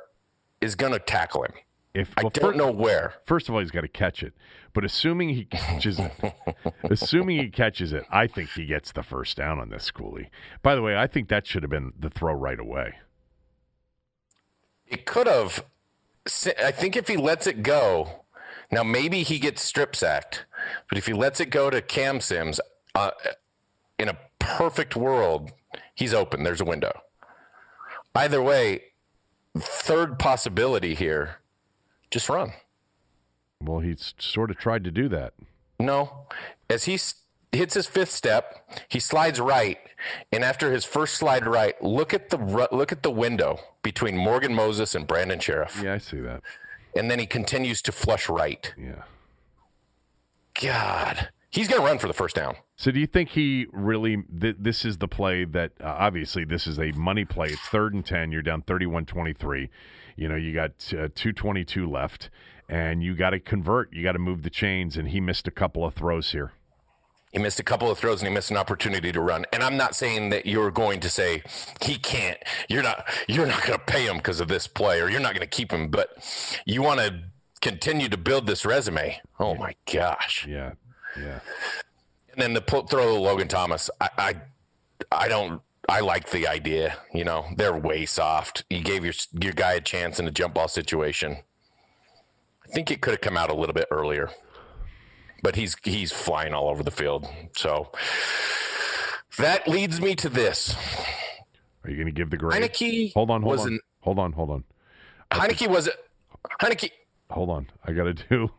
is going to tackle him. If I don't fir- know where. First of all, he's got to catch it. But assuming he catches it, assuming he catches it, I think he gets the first down on this schoolie. By the way, I think that should have been the throw right away. It could have. I think if he lets it go, now maybe he gets strip sacked, but if he lets it go to Cam Sims, uh, in a perfect world, he's open. There's a window. Either way, third possibility here, just run. Well, he's sort of tried to do that. No, as he hits his fifth step, he slides right, and after his first slide right, look at the look at the window between Morgan Moses and Brandon Scherff, Yeah, I see that. and then he continues to flush right. Yeah. God, He's going to run for the first down. So, do you think he really? Th- this is the play that uh, obviously this is a money play. It's third and ten. You're down 31-23. You know, you got uh, two twenty two left, and you got to convert. You got to move the chains, and he missed a couple of throws here. He missed a couple of throws and he missed an opportunity to run. And I'm not saying that you're going to say he can't. You're not. You're not going to pay him because of this play, or you're not going to keep him. But you want to continue to build this resume. Oh my gosh. Yeah. Yeah. And then the throw to Logan Thomas. I, I, I don't. I like the idea. You know, they're way soft. You gave your your guy a chance in a jump ball situation. I think it could have come out a little bit earlier but he's he's flying all over the field. So that leads me to this. Are you going to give the grade? Heinicke hold on, hold on, hold on, hold on. Heinicke was it? Heinicke. Hold on, I got to do.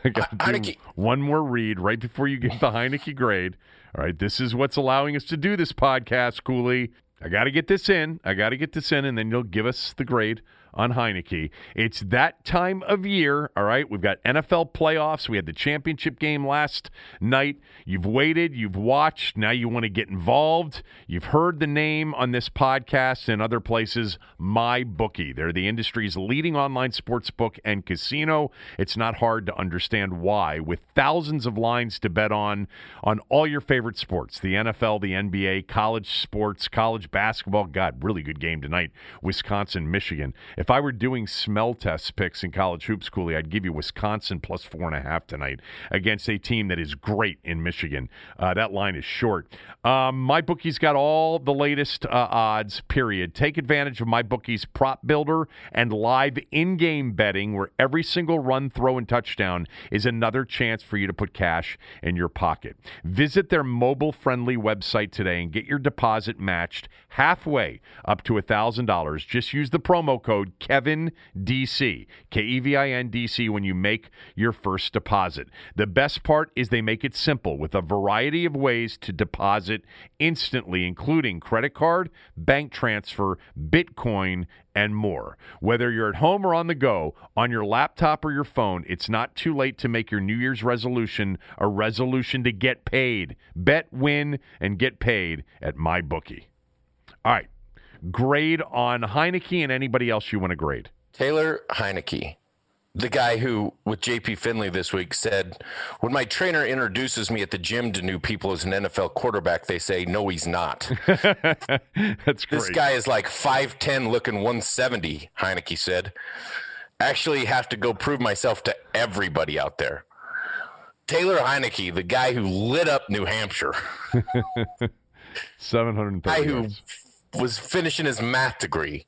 I got to do Heinicke. one more read right before you get the Heinicke grade. All right, this is what's allowing us to do this podcast, Cooley. I got to get this in. I got to get this in, and then you'll give us the grade on Heinicke. It's that time of year, all right? We've got NFL playoffs. We had the championship game last night. You've waited, you've watched, now you want to get involved. You've heard the name on this podcast and other places, My Bookie. They're the industry's leading online sports book and casino. It's not hard to understand why. With thousands of lines to bet on on all your favorite sports, the NFL, the NBA, college sports, college basketball. God, really good game tonight. Wisconsin, Michigan. If I were doing smell test picks in college hoops, Cooley, I'd give you Wisconsin plus four and a half tonight against a team that is great in Michigan. Uh, that line is short. Um, my bookie's got all the latest uh, odds. Period. Take advantage of my bookie's prop builder and live in-game betting, where every single run, throw, and touchdown is another chance for you to put cash in your pocket. Visit their mobile-friendly website today and get your deposit matched halfway up to thousand dollars. Just use the promo code code Kevin DC, K E V I N D C, when you make your first deposit. The best part is they make it simple with a variety of ways to deposit instantly, including credit card, bank transfer, Bitcoin, and more. Whether you're at home or on the go, on your laptop or your phone, it's not too late to make your New Year's resolution a resolution to get paid. Bet, win, and get paid at MyBookie. All right grade on Heinicke and anybody else you want to grade? Taylor Heinicke, the guy who, with JP Finlay this week, said, When my trainer introduces me at the gym to new people as an NFL quarterback, they say, No, he's not. That's great. This guy is like 5'10, looking 170, Heinicke said. Actually, have to go prove myself to everybody out there. Taylor Heinicke, the guy who lit up New Hampshire. 730 guy who was finishing his math degree,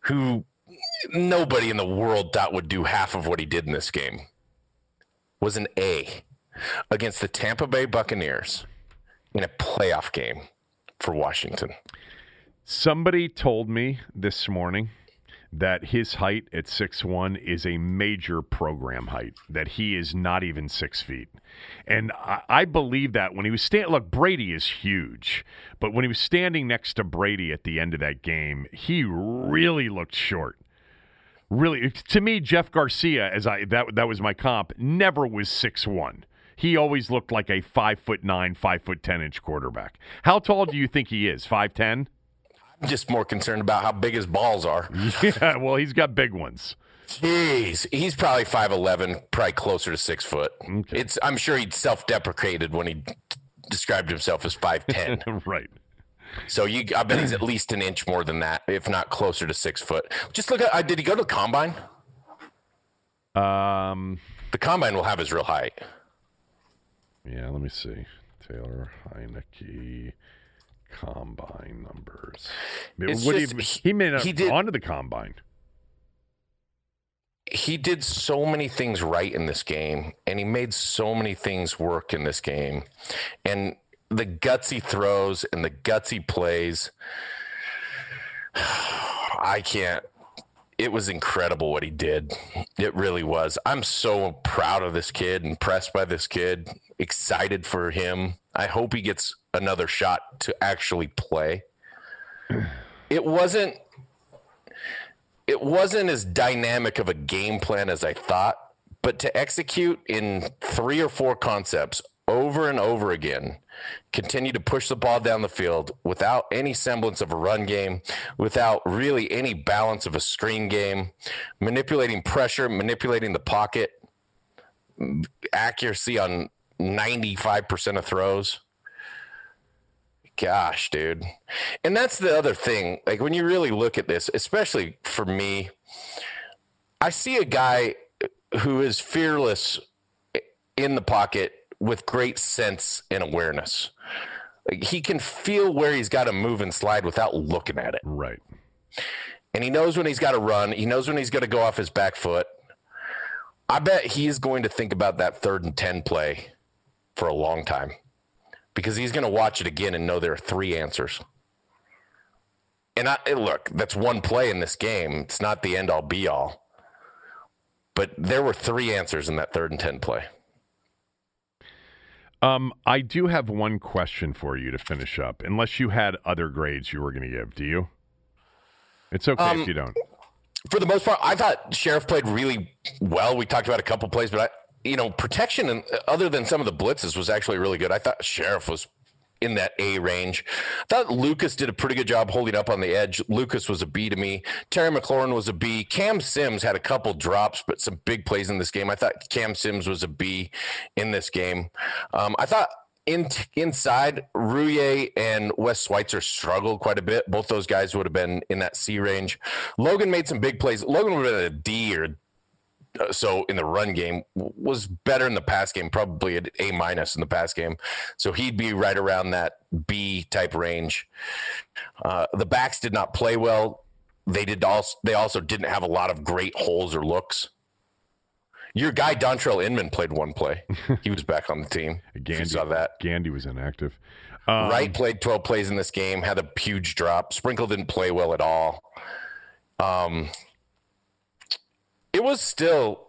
who nobody in the world thought would do half of what he did in this game, was an A against the Tampa Bay Buccaneers in a playoff game for Washington. Somebody told me this morning that his height at six one is a major program height, that he is not even six feet. And I, I believe that when he was standing, look, Brady is huge, but when he was standing next to Brady at the end of that game, he really looked short. Really, to me, Jeff Garcia, as I that that was my comp, never was six one. He always looked like a five foot nine, five foot ten inch quarterback. How tall do you think he is? Five ten? I'm just more concerned about how big his balls are. Yeah, well, he's got big ones. Jeez, he's probably five eleven, probably closer to six foot. Okay. It's I'm sure he self deprecated when he d- described himself as five ten. right. So you, I bet he's at least an inch more than that, if not closer to six foot. Just look at. Uh, did he go to the combine? Um, the combine will have his real height. Yeah, let me see. Taylor Heinicke combine numbers. What just, he, he may not he did, gone to the combine. He did so many things right in this game, and he made so many things work in this game. And the gutsy throws and the gutsy plays. I can't. It was incredible what he did. It really was. I'm so proud of this kid, impressed by this kid, excited for him. I hope he gets another shot to actually play. It wasn't it wasn't as dynamic of a game plan as I thought, but to execute in three or four concepts over and over again continue to push the ball down the field without any semblance of a run game, without really any balance of a screen game, manipulating pressure, manipulating the pocket, accuracy on 95% of throws. Gosh, dude. And that's the other thing. Like when you really look at this, especially for me, I see a guy who is fearless in the pocket with great sense and awareness. Like he can feel where he's got to move and slide without looking at it. Right. And he knows when he's got to run. He knows when he's going to go off his back foot. I bet he's going to think about that third and 10 play for a long time because he's going to watch it again and know there are three answers. And I, look, that's one play in this game. It's not the end all be all. But there were three answers in that third and 10 play. Um, I do have one question for you to finish up, unless you had other grades you were going to give. Do you? It's okay um, if you don't. For the most part, I thought Scherff played really well. We talked about a couple plays, but I, you know, protection and other than some of the blitzes was actually really good. I thought Scherff was in that A range. I thought Lucas did a pretty good job holding up on the edge. Lucas was a B to me. Terry McLaurin was a B. Cam Sims had a couple drops, but some big plays in this game. I thought Cam Sims was a B in this game. Um, I thought in, inside, Roullier and Wes Schweitzer struggled quite a bit. Both those guys would have been in that C range. Logan made some big plays. Logan would have been a D or uh, so in the run game was better in the pass game, probably at A minus in the pass game. So he'd be right around that B type range. Uh, the backs did not play well. They did also they also didn't have a lot of great holes or looks. Your guy Dontrelle Inman played one play. He was back on the team. Gandy, saw that. Gandy was inactive. Um, Wright played 12 plays in this game, had a huge drop. Sprinkle didn't play well at all. Um, it was still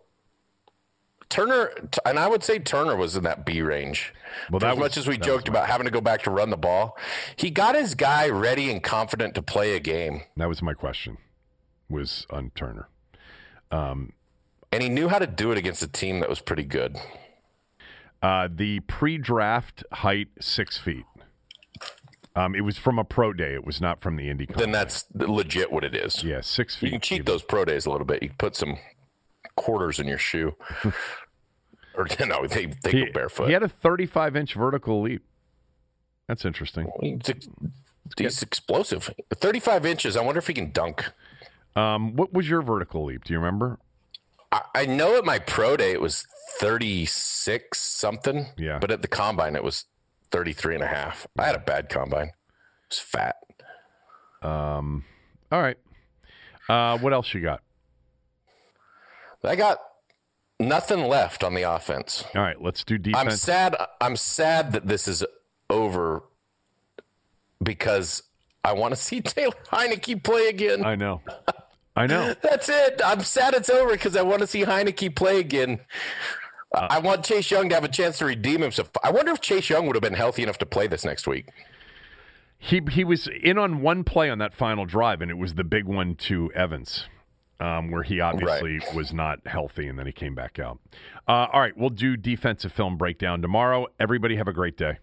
Turner, and I would say Turner was in that B range. Well, that as much as we joked about having to go back to run the ball, he got his guy ready and confident to play a game. That was my question. Was on Turner, um, and he knew how to do it against a team that was pretty good. Uh, the pre-draft height six feet. Um, it was from a pro day. It was not from the Indy. Then that's legit what it is. Yeah, six feet. You can cheat those pro days a little bit. You can put some quarters in your shoe. or you know, they they he, go barefoot. He had a 35 inch vertical leap. That's interesting. He's, he's explosive. 35 inches. I wonder if he can dunk. Um, what was your vertical leap? Do you remember? I, I know at my pro day it was 36 something. Yeah. But at the combine it was 33 and a half. I had a bad combine. It's fat. Um. All right. Uh, what else you got? I got nothing left on the offense. All right, let's do defense. I'm sad. I'm sad that this is over because I want to see Taylor Heinicke play again. I know. I know. That's it. I'm sad it's over because I want to see Heinicke play again. Uh, I want Chase Young to have a chance to redeem himself. I wonder if Chase Young would have been healthy enough to play this next week. He he was in on one play on that final drive, and it was the big one to Evans um, where he obviously right. was not healthy and then he came back out. Uh, all right, we'll do defensive film breakdown tomorrow. Everybody have a great day.